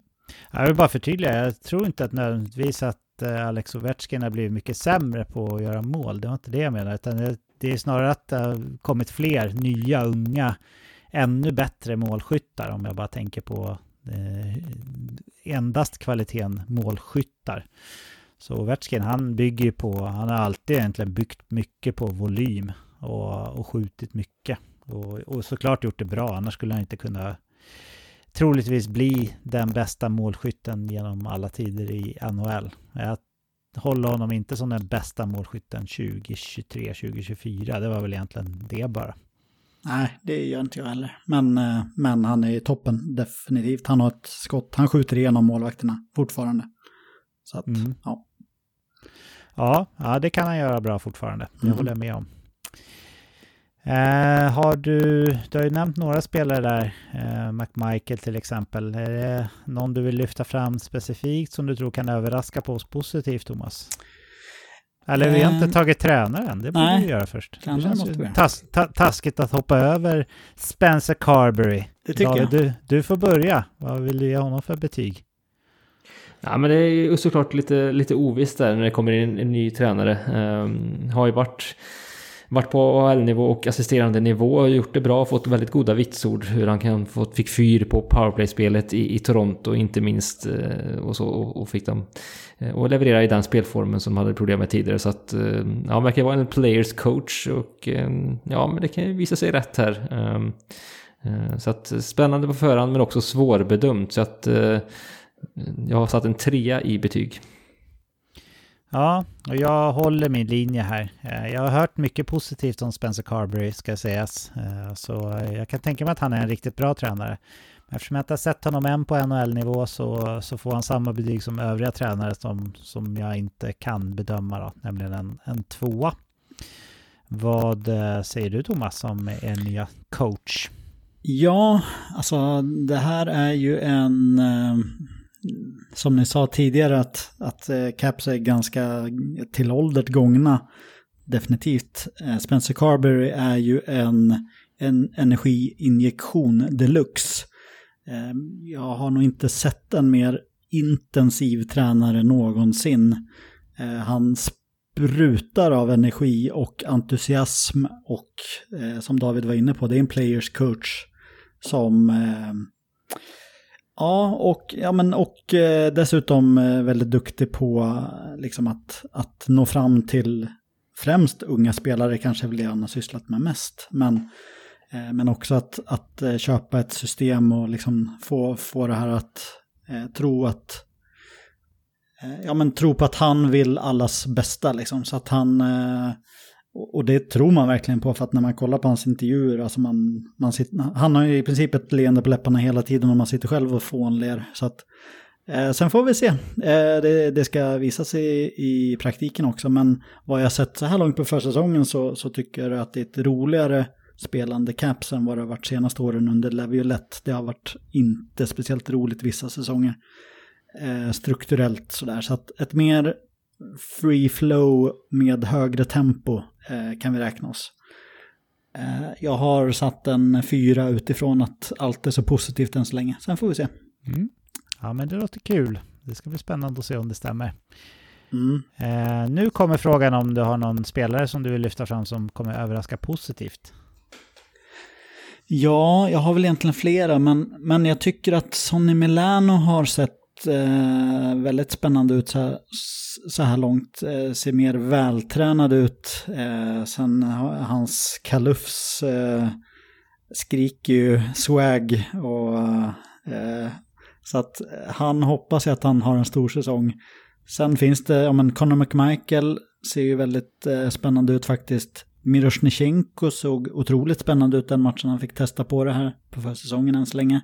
Jag vill bara förtydliga, jag tror inte att nödvändigtvis att eh, Alex Ovechkin har blivit mycket sämre på att göra mål. Det var inte det jag menade, utan det är snarare att det har kommit fler nya, unga, ännu bättre målskyttar om jag bara tänker på eh, endast kvaliteten målskyttar. Så Ovechkin, han bygger ju på, han har alltid egentligen byggt mycket på volym och, och skjutit mycket. Och, och såklart gjort det bra, annars skulle han inte kunna troligtvis bli den bästa målskytten genom alla tider i NHL. Jag håller honom inte som den bästa målskytten 2023, 2024. Det var väl egentligen det bara. Nej, det gör inte jag heller. Men, eh, men han är i toppen, definitivt. Han har ett skott, han skjuter igenom målvakterna fortfarande. Så att, mm. ja. Ja. Ja, det kan han göra bra fortfarande. Det mm. håller jag med om. Eh, har du, du har ju nämnt några spelare där, eh, McMichael till exempel. Är det någon du vill lyfta fram specifikt som du tror kan överraska på oss positivt, Thomas? Eller vi har inte eh, tagit tränaren, det borde vi göra först. Det känns tas, ta, taskigt att hoppa över Spencer Carberry. Det tycker David, jag. Du, du får börja. Vad vill du ge honom för betyg? Ja, men det är ju såklart lite, lite ovisst där när det kommer in en ny tränare. Um, har ju varit varit på AL-nivå och assisterande nivå och gjort det bra. Fått väldigt goda vitsord hur han kan få, fick fyr på powerplay-spelet i, i Toronto inte minst. Eh, och, så, och, fick dem eh, och leverera i den spelformen som de hade problem med tidigare. Så att ehm, ja, han verkar vara en players coach och ehm, ja, men det kan ju visa sig rätt här. Ehm, eh, så att spännande på förhand men också svårbedömt. Så att eh, jag har satt en trea i betyg. Ja, och jag håller min linje här. Eh, jag har hört mycket positivt om Spencer Carberry, ska sägas. Eh, så jag kan tänka mig att han är en riktigt bra tränare. Men eftersom jag inte har sett honom än på NHL-nivå så, så får han samma betyg som övriga tränare som, som jag inte kan bedöma, då, nämligen en, en tvåa. Vad eh, säger du Thomas som är nya coach? Ja, alltså det här är ju en som ni sa tidigare att, att eh, Caps är ganska till åldert gångna. Definitivt. Eh, Spencer Carberry är ju en, en energiinjektion deluxe. Eh, jag har nog inte sett en mer intensiv tränare någonsin. Han sprutar av energi och entusiasm och som David var inne på, det är en players coach som eh, Ja, och, ja, men, och eh, dessutom eh, väldigt duktig på liksom, att, att nå fram till främst unga spelare, kanske väl det han har sysslat med mest. Men, eh, men också att, att eh, köpa ett system och liksom få, få det här att eh, tro att eh, ja, men tro på att han vill allas bästa. Liksom, så att han, eh, och det tror man verkligen på för att när man kollar på hans intervjuer, alltså man, man sitter, han har ju i princip ett leende på läpparna hela tiden och man sitter själv och fånler. Så att, eh, sen får vi se. Eh, det, det, ska visa sig i praktiken också, men vad jag sett så här långt på försäsongen så, så tycker jag att det är ett roligare spelande Caps än vad det har varit senaste åren under Laviolette. Det har varit inte speciellt roligt vissa säsonger. Eh, strukturellt sådär, så att ett mer free flow med högre tempo eh, kan vi räkna oss. Eh, jag har satt en fyra utifrån att allt är så positivt än så länge. Sen får vi se. Mm. Ja, men det låter kul. Det ska bli spännande att se om det stämmer. Mm. Eh, nu kommer frågan om du har någon spelare som du vill lyfta fram som kommer överraska positivt. Ja, jag har väl egentligen flera, men, men jag tycker att Sonny Milano har sett eh, väldigt spännande ut så här, så här långt eh, ser mer vältränad ut. Eh, sen hans kalufs eh, skriker ju swag och eh, så att han hoppas ju att han har en stor säsong. Sen finns det, ja men Conor McMichael ser ju väldigt eh, spännande ut faktiskt. Miroshnichenko såg otroligt spännande ut den matchen han fick testa på det här på försäsongen än så länge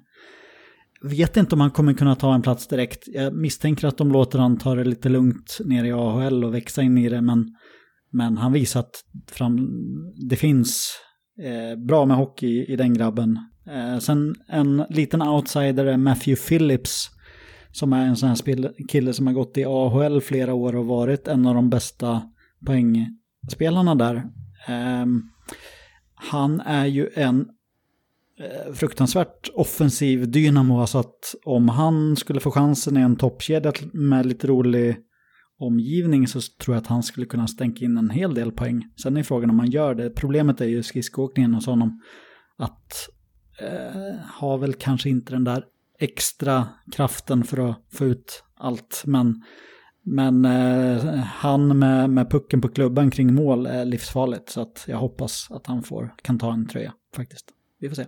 vet inte om han kommer kunna ta en plats direkt. Jag misstänker att de låter han ta det lite lugnt nere i AHL och växa in i det, men, men han visar att fram, det finns eh, bra med hockey i den grabben. Eh, sen en liten outsider är Matthew Phillips, som är en sån här kille som har gått i AHL flera år och varit en av de bästa poängspelarna där. Eh, han är ju en Eh, fruktansvärt offensiv dynamo. Alltså att om han skulle få chansen i en toppkedja med lite rolig omgivning så tror jag att han skulle kunna stänka in en hel del poäng. Sen är frågan om han gör det. Problemet är ju skridskoåkningen hos honom. Att eh, ha väl kanske inte den där extra kraften för att få ut allt. Men, men eh, han med, med pucken på klubban kring mål är livsfarligt. Så att jag hoppas att han får, kan ta en tröja faktiskt. Vi får se.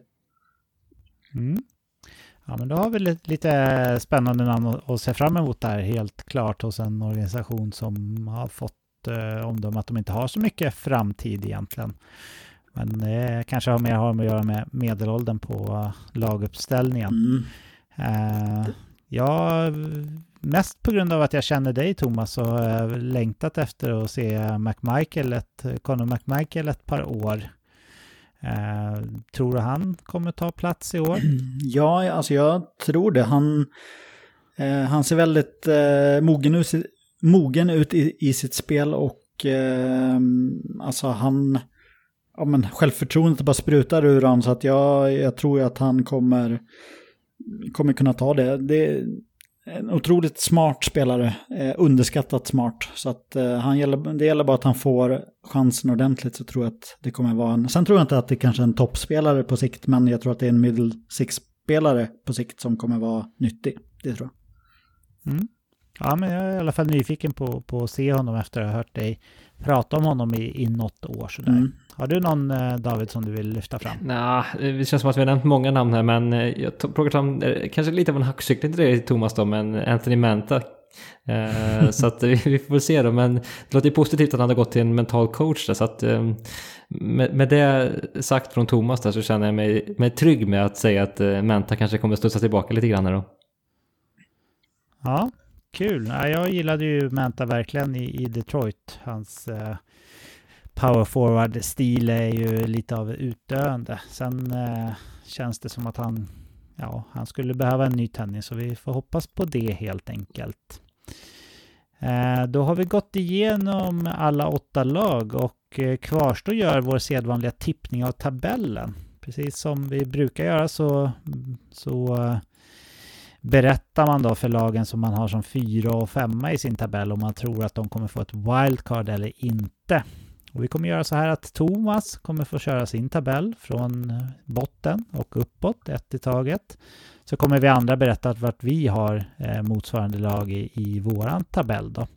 Mm. Ja, men då har vi lite spännande namn att se fram emot där helt klart hos en organisation som har fått eh, omdöme att de inte har så mycket framtid egentligen. Men det kanske har mer har att göra med medelåldern på laguppställningen. Mm. Eh, ja, mest på grund av att jag känner dig Thomas så har jag längtat efter att se McMichael, ett, Conor McMichael ett par år. Eh, tror du han kommer ta plats i år? Ja, alltså jag tror det. Han, eh, han ser väldigt eh, mogen, ut, mogen ut i, i sitt spel och eh, alltså han, ja men självförtroendet bara sprutar ur honom så att jag, jag tror att han kommer, kommer kunna ta det. det en otroligt smart spelare, eh, underskattat smart. Så att eh, han gäller, det gäller bara att han får chansen ordentligt så tror jag att det kommer vara en... Sen tror jag inte att det kanske är en toppspelare på sikt, men jag tror att det är en middle six-spelare på sikt som kommer vara nyttig. Det tror jag. Mm. Ja, men jag är i alla fall nyfiken på, på att se honom efter att ha hört dig prata om honom i, i något år. Sådär. Mm. Har du någon eh, David som du vill lyfta fram? Nej, det känns som att vi har nämnt många namn här men eh, jag plockar fram eh, kanske lite av en hackcykling till dig Thomas då, men Anthony Manta. så att vi, får se då, men det låter positivt att han har gått till en mental coach där, så att med, med, det sagt från Thomas där så känner jag mig, mig trygg med att säga att Menta kanske kommer studsa tillbaka lite grann här då. Ja, kul. Ja, jag gillade ju Manta verkligen i, i Detroit. Hans eh, power forward-stil är ju lite av utdöende. Sen eh, känns det som att han, ja, han skulle behöva en ny tennis så vi får hoppas på det helt enkelt. Eh, då har vi gått igenom alla åtta lag och eh, kvarstår gör vår sedvanliga tippning av tabellen. Precis som vi brukar göra så, så eh, berättar man då för lagen som man har som fyra och femma i sin tabell om man tror att de kommer få ett wildcard eller inte. Och vi kommer göra så här att Thomas kommer få köra sin tabell från botten och uppåt, ett i taget. Så kommer vi andra berätta vart vi har eh, motsvarande lag i, i våran tabell då.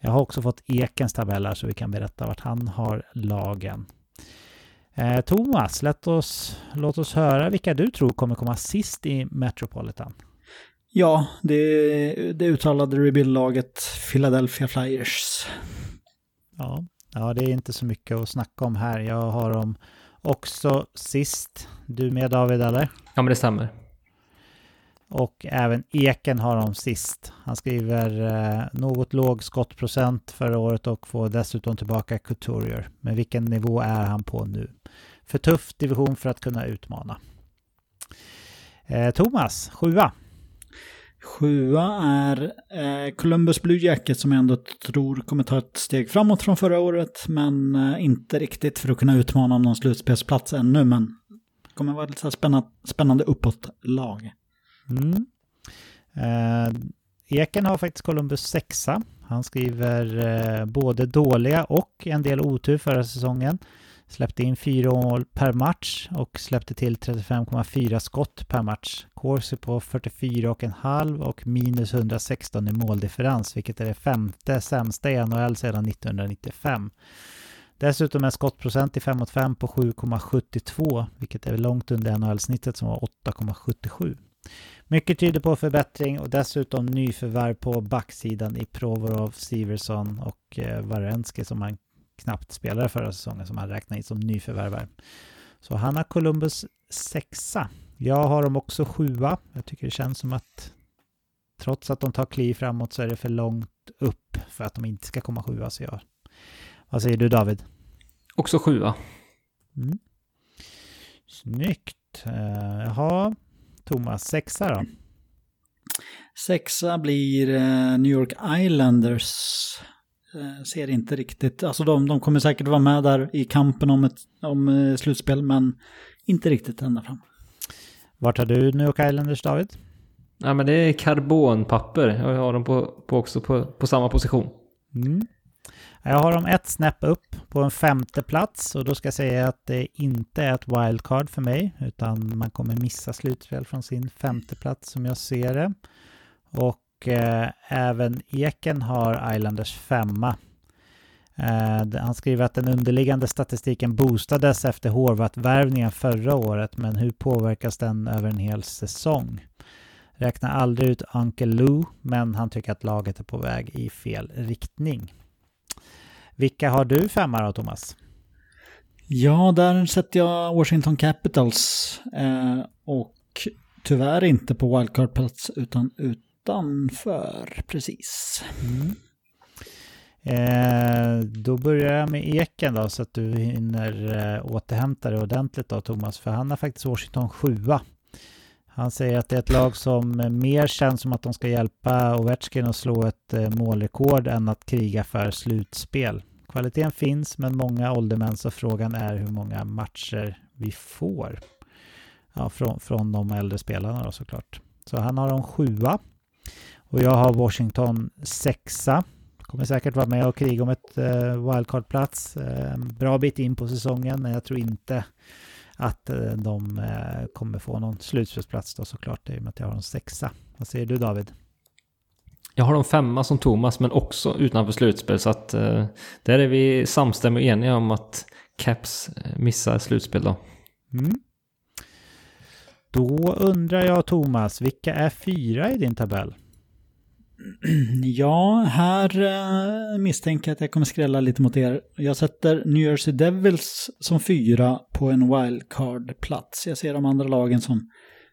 Jag har också fått Ekens tabeller så vi kan berätta vart han har lagen. Eh, Thomas, låt oss, låt oss höra vilka du tror kommer komma sist i Metropolitan. Ja, det, det uttalade rebuild-laget Philadelphia Flyers. Ja, ja, det är inte så mycket att snacka om här. Jag har dem också sist. Du med David, eller? Ja, men det stämmer. Och även Eken har de sist. Han skriver eh, något låg skottprocent förra året och får dessutom tillbaka Couturier. Men vilken nivå är han på nu? För tuff division för att kunna utmana. Eh, Thomas, sjua. Sjua är eh, Columbus Blue Jacket som jag ändå tror kommer ta ett steg framåt från förra året. Men eh, inte riktigt för att kunna utmana om någon slutspelsplats ännu. Men det kommer vara ett spännande, spännande uppåt-lag. Mm. Eh, Eken har faktiskt Columbus sexa. Han skriver eh, både dåliga och en del otur förra säsongen. Släppte in fyra mål per match och släppte till 35,4 skott per match. Corsi på 44,5 och minus 116 i måldifferens, vilket är det femte sämsta i NHL sedan 1995. Dessutom är skottprocent i 5 mot 5 på 7,72, vilket är långt under NHL-snittet som var 8,77. Mycket tyder på förbättring och dessutom nyförvärv på backsidan i Provorov, Siversson och eh, som man knappt spelade förra säsongen som han räknar in som nyförvärvar. Så han har Columbus sexa. Jag har dem också sjua. Jag tycker det känns som att trots att de tar kliv framåt så är det för långt upp för att de inte ska komma sjua. Så jag... Vad säger du David? Också sjua. Mm. Snyggt. Uh, jaha, Thomas, sexa då? Sexa blir uh, New York Islanders. Uh, ser inte riktigt, alltså de, de kommer säkert vara med där i kampen om, ett, om uh, slutspel, men inte riktigt ända fram. Vart har du New York Islanders, David? Ja, men det är karbonpapper. Jag har dem på, på också på, på samma position. Mm. Jag har dem ett snäpp upp på en femte plats och då ska jag säga att det inte är ett wildcard för mig utan man kommer missa slutspel från sin femte plats som jag ser det. Och eh, även Eken har Islanders femma. Eh, han skriver att den underliggande statistiken boostades efter Horvath-värvningen förra året men hur påverkas den över en hel säsong? Räknar aldrig ut Uncle Lou men han tycker att laget är på väg i fel riktning. Vilka har du femma då, Thomas? Ja, där sätter jag Washington Capitals. Eh, och tyvärr inte på wildcard-plats utan utanför, precis. Mm. Eh, då börjar jag med Eken då, så att du hinner eh, återhämta dig ordentligt då, Thomas. För han har faktiskt Washington 7 Han säger att det är ett lag som eh, mer känns som att de ska hjälpa Ovechkin att slå ett eh, målrekord än att kriga för slutspel. Kvaliteten finns, men många åldermän, så frågan är hur många matcher vi får. Ja, från, från de äldre spelarna då såklart. Så han har en sjua. Och jag har Washington sexa. Kommer säkert vara med och kriga om ett eh, wildcard-plats. Eh, bra bit in på säsongen, men jag tror inte att eh, de eh, kommer få någon slutspelsplats då såklart, i och med att jag har en sexa. Vad säger du David? Jag har de femma som Thomas, men också utanför slutspel. Så att eh, där är vi samstämmiga och eniga om att Caps eh, missar slutspel då. Mm. Då undrar jag Thomas, vilka är fyra i din tabell? Ja, här eh, misstänker jag att jag kommer skrälla lite mot er. Jag sätter New Jersey Devils som fyra på en wildcard-plats. Jag ser de andra lagen som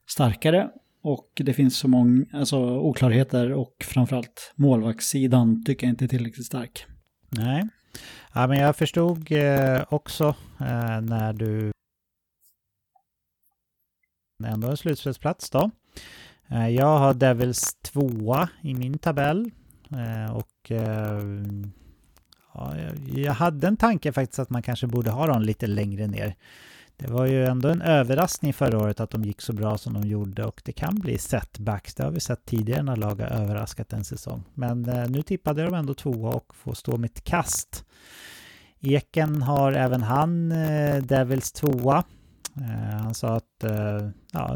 starkare och det finns så många alltså, oklarheter och framförallt målvaktssidan tycker jag inte är tillräckligt stark. Nej, ja, men jag förstod eh, också eh, när du ändå en slutspelsplats då. Eh, jag har Devils tvåa i min tabell eh, och eh, ja, jag hade en tanke faktiskt att man kanske borde ha dem lite längre ner. Det var ju ändå en överraskning förra året att de gick så bra som de gjorde och det kan bli setbacks. Det har vi sett tidigare när lag har överraskat en säsong. Men nu tippade de ändå tvåa och får stå mitt kast. Eken har även han Devils tvåa. Eh, han sa att eh, ja,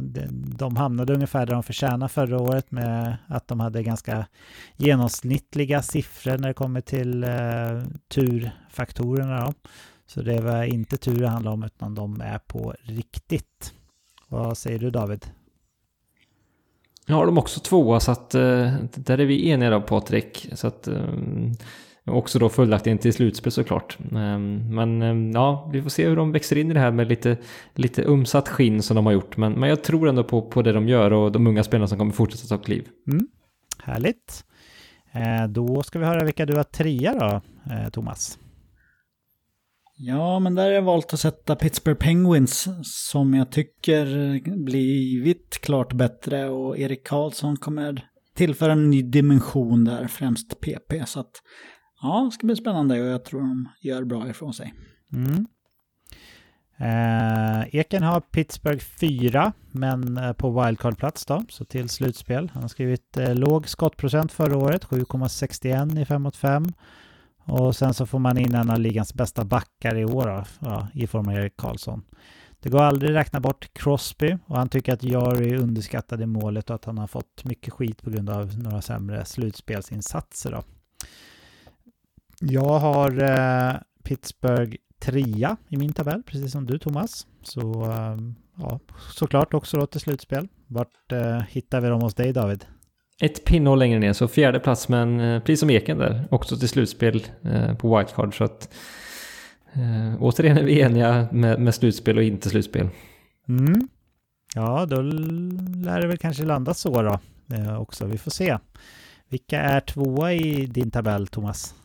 de hamnade ungefär där de förtjänade förra året med att de hade ganska genomsnittliga siffror när det kommer till eh, turfaktorerna. Då. Så det var inte tur det handlade om utan de är på riktigt. Vad säger du David? Ja, har de också tvåa så att där är vi eniga då Patrik. Så att um, också då följaktligen till slutspel såklart. Um, men um, ja, vi får se hur de växer in i det här med lite, lite umsatt skinn som de har gjort. Men, men jag tror ändå på, på det de gör och de unga spelarna som kommer fortsätta ta kliv. Mm. Härligt. Eh, då ska vi höra vilka du har trea då, eh, Thomas. Ja, men där har jag valt att sätta Pittsburgh Penguins som jag tycker blivit klart bättre och Erik Karlsson kommer tillföra en ny dimension där, främst PP. Så att ja, det ska bli spännande och jag tror de gör bra ifrån sig. Mm. Eh, Eken har Pittsburgh 4, men på wildcard-plats då, så till slutspel. Han har skrivit eh, låg skottprocent förra året, 7,61 i 5 mot 5. Och sen så får man in en av ligans bästa backar i år då, ja, i form av Erik Karlsson. Det går aldrig att räkna bort Crosby och han tycker att Jari underskattade målet och att han har fått mycket skit på grund av några sämre slutspelsinsatser. Då. Jag har eh, Pittsburgh trea i min tabell, precis som du Thomas. Så eh, ja, såklart också då till slutspel. Vart eh, hittar vi dem hos dig David? ett pinnhål längre ner, så fjärde plats men eh, precis som Eken där, också till slutspel eh, på wildcard. Så att eh, återigen är vi eniga med, med slutspel och inte slutspel. Mm. Ja, då lär det väl kanske landa så då eh, också. Vi får se. Vilka är tvåa i din tabell, Thomas?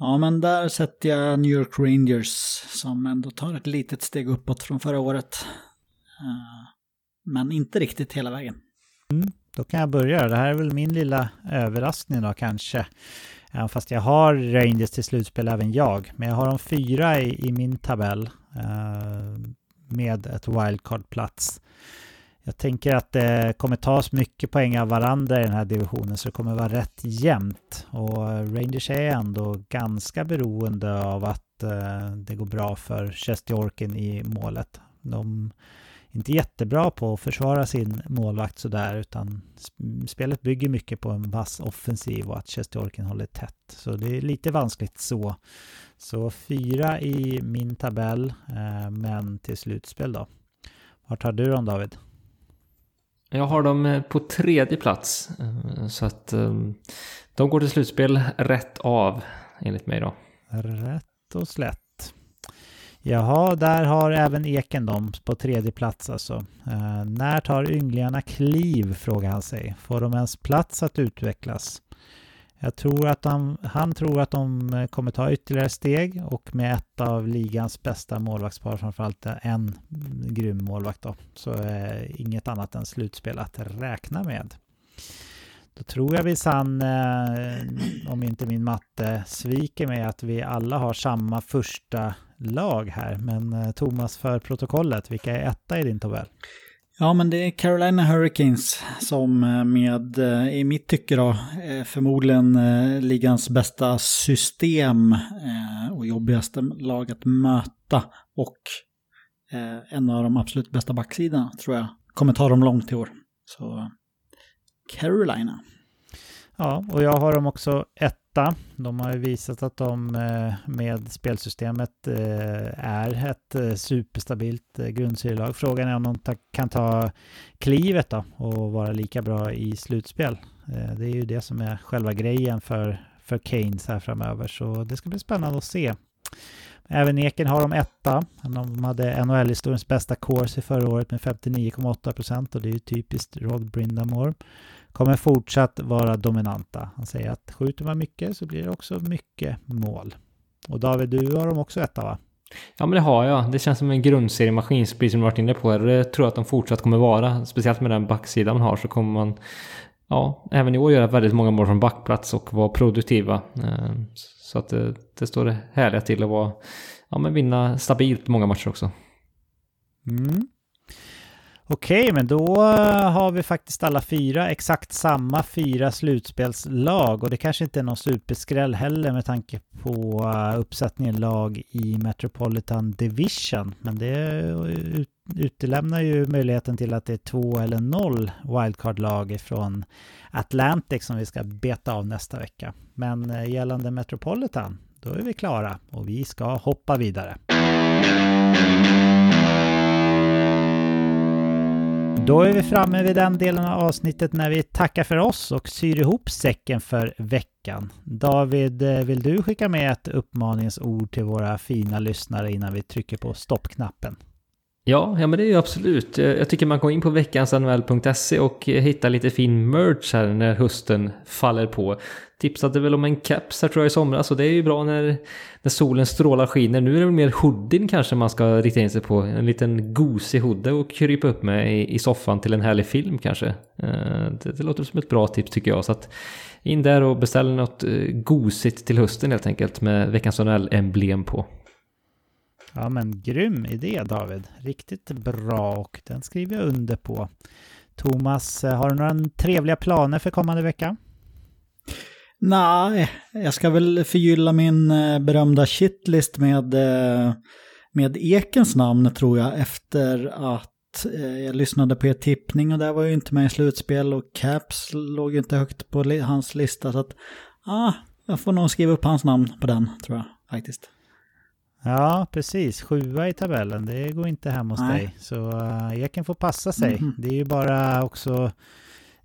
Ja, men där sätter jag New York Rangers som ändå tar ett litet steg uppåt från förra året. Eh, men inte riktigt hela vägen. Mm. Då kan jag börja. Det här är väl min lilla överraskning då kanske. Även fast jag har Rangers till slutspel även jag. Men jag har dem fyra i, i min tabell. Eh, med ett wildcard-plats. Jag tänker att det kommer tas mycket poäng av varandra i den här divisionen så det kommer vara rätt jämnt. Och Rangers är ändå ganska beroende av att eh, det går bra för Chestjorken i målet. De är inte jättebra på att försvara sin målvakt sådär utan spelet bygger mycket på en vass offensiv och att Chestorken håller tätt. Så det är lite vanskligt så. Så fyra i min tabell eh, men till slutspel då. Vart har du dem David? Jag har dem eh, på tredje plats. Eh, så att eh, de går till slutspel rätt av enligt mig då. Rätt och slätt. Jaha, där har även Eken dem på tredje plats alltså. Eh, när tar ynglingarna kliv, frågar han sig. Får de ens plats att utvecklas? Jag tror att de, han tror att de eh, kommer ta ytterligare steg och med ett av ligans bästa målvaktspar, framförallt en grym målvakt då, så är inget annat än slutspel att räkna med. Då tror jag vi sann, eh, om inte min matte sviker mig, att vi alla har samma första lag här. Men eh, Thomas, för protokollet, vilka är etta i din tabell? Ja, men det är Carolina Hurricanes som eh, med, eh, i mitt tycke då, eh, förmodligen ligans bästa system och jobbigaste lag att möta. Och en av de absolut bästa backsidorna tror jag kommer ta dem långt i år. Så Carolina. Ja, och jag har dem också etta. De har ju visat att de eh, med spelsystemet eh, är ett eh, superstabilt grundserielag. Frågan är om de kan ta klivet då och vara lika bra i slutspel. Det är ju det som är själva grejen för, för Keynes här framöver, så det ska bli spännande att se. Även Eken har de etta. De hade NHL-historiens bästa course i förra året med 59,8 procent och det är ju typiskt Rod Brindamore kommer fortsatt vara dominanta. Han säger att skjuter man mycket så blir det också mycket mål. Och David, du har dem också etta va? Ja men det har jag. Det känns som en grundseriemaskin, precis som du varit inne på. Det tror jag att de fortsatt kommer vara. Speciellt med den backsidan man har så kommer man ja, även i år göra väldigt många mål från backplats och vara produktiva. Eh, så att det, det står det härliga till att vara, ja men vinna stabilt många matcher också. Mm. Okej, men då eh, har vi faktiskt alla fyra exakt samma fyra slutspelslag och det kanske inte är någon superskräll heller med tanke på eh, uppsättningen lag i Metropolitan Division. Men det eh, utelämnar ju möjligheten till att det är två eller noll wildcard-lag från Atlantic som vi ska beta av nästa vecka. Men gällande Metropolitan, då är vi klara och vi ska hoppa vidare. Då är vi framme vid den delen av avsnittet när vi tackar för oss och syr ihop säcken för veckan. David, eh, vill du skicka med ett uppmaningsord till våra fina lyssnare innan vi trycker på stoppknappen? Ja, ja men det är ju absolut. Jag tycker man går in på veckansanuell.se och hittar lite fin merch här när hösten faller på. Tipsade väl om en caps här tror jag i somras och det är ju bra när, när solen strålar skiner. Nu är det väl mer hoodien kanske man ska rikta in sig på. En liten gosig hoodie och krypa upp med i, i soffan till en härlig film kanske. Eh, det, det, låter som ett bra tips tycker jag. Så att in där och beställ något eh, gosigt till hösten helt enkelt med veckans NHL-emblem på. Ja men grym idé David. Riktigt bra och den skriver jag under på. Thomas, eh, har du några trevliga planer för kommande vecka? Nej, jag ska väl förgylla min eh, berömda shitlist med, eh, med Ekens namn tror jag efter att jag lyssnade på er tippning och där var ju inte med i slutspel och Caps låg inte högt på hans lista så att ah, jag får nog skriva upp hans namn på den tror jag faktiskt. Ja, precis. Sjua i tabellen, det går inte hem hos Nej. dig. Så uh, Eken får passa sig. Mm. Det är ju bara också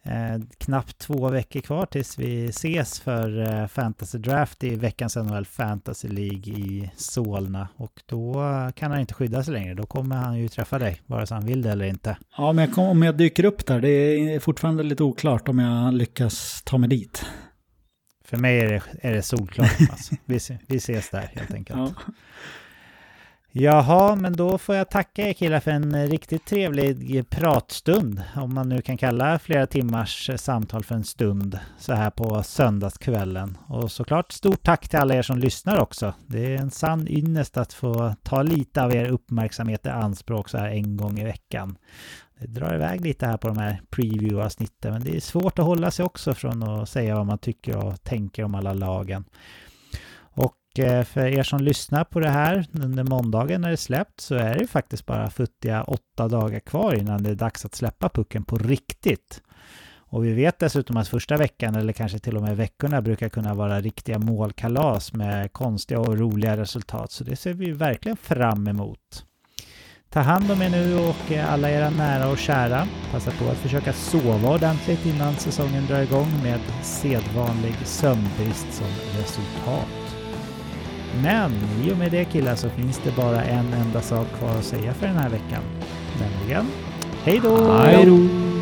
eh, knappt två veckor kvar tills vi ses för eh, Fantasy Draft i veckans NHL Fantasy League i Solna. Och då kan han inte skydda sig längre. Då kommer han ju träffa dig, vare sig han vill det eller inte. Ja, men jag kom, om jag dyker upp där, det är fortfarande lite oklart om jag lyckas ta mig dit. För mig är det, är det solklart. Alltså. Vi, vi ses där helt enkelt. Ja. Jaha, men då får jag tacka er killar för en eh, riktigt trevlig pratstund. Om man nu kan kalla flera timmars eh, samtal för en stund så här på söndagskvällen. Och såklart stort tack till alla er som lyssnar också. Det är en sann ynnest att få ta lite av er uppmärksamhet i anspråk så här en gång i veckan. Det drar iväg lite här på de här preview-avsnitten men det är svårt att hålla sig också från att säga vad man tycker och tänker om alla lagen. Eh, för er som lyssnar på det här under måndagen när det släppt så är det faktiskt bara futtiga åtta dagar kvar innan det är dags att släppa pucken på riktigt. Och vi vet dessutom att första veckan eller kanske till och med veckorna brukar kunna vara riktiga målkalas med konstiga och roliga resultat. Så det ser vi verkligen fram emot. Ta hand om er nu och eh, alla era nära och kära. Passa på att försöka sova ordentligt innan säsongen drar igång med sedvanlig sömnbrist som resultat. Men i och med det killar så finns det bara en enda sak kvar att säga för den här veckan. Nämligen Hej då! Hej då!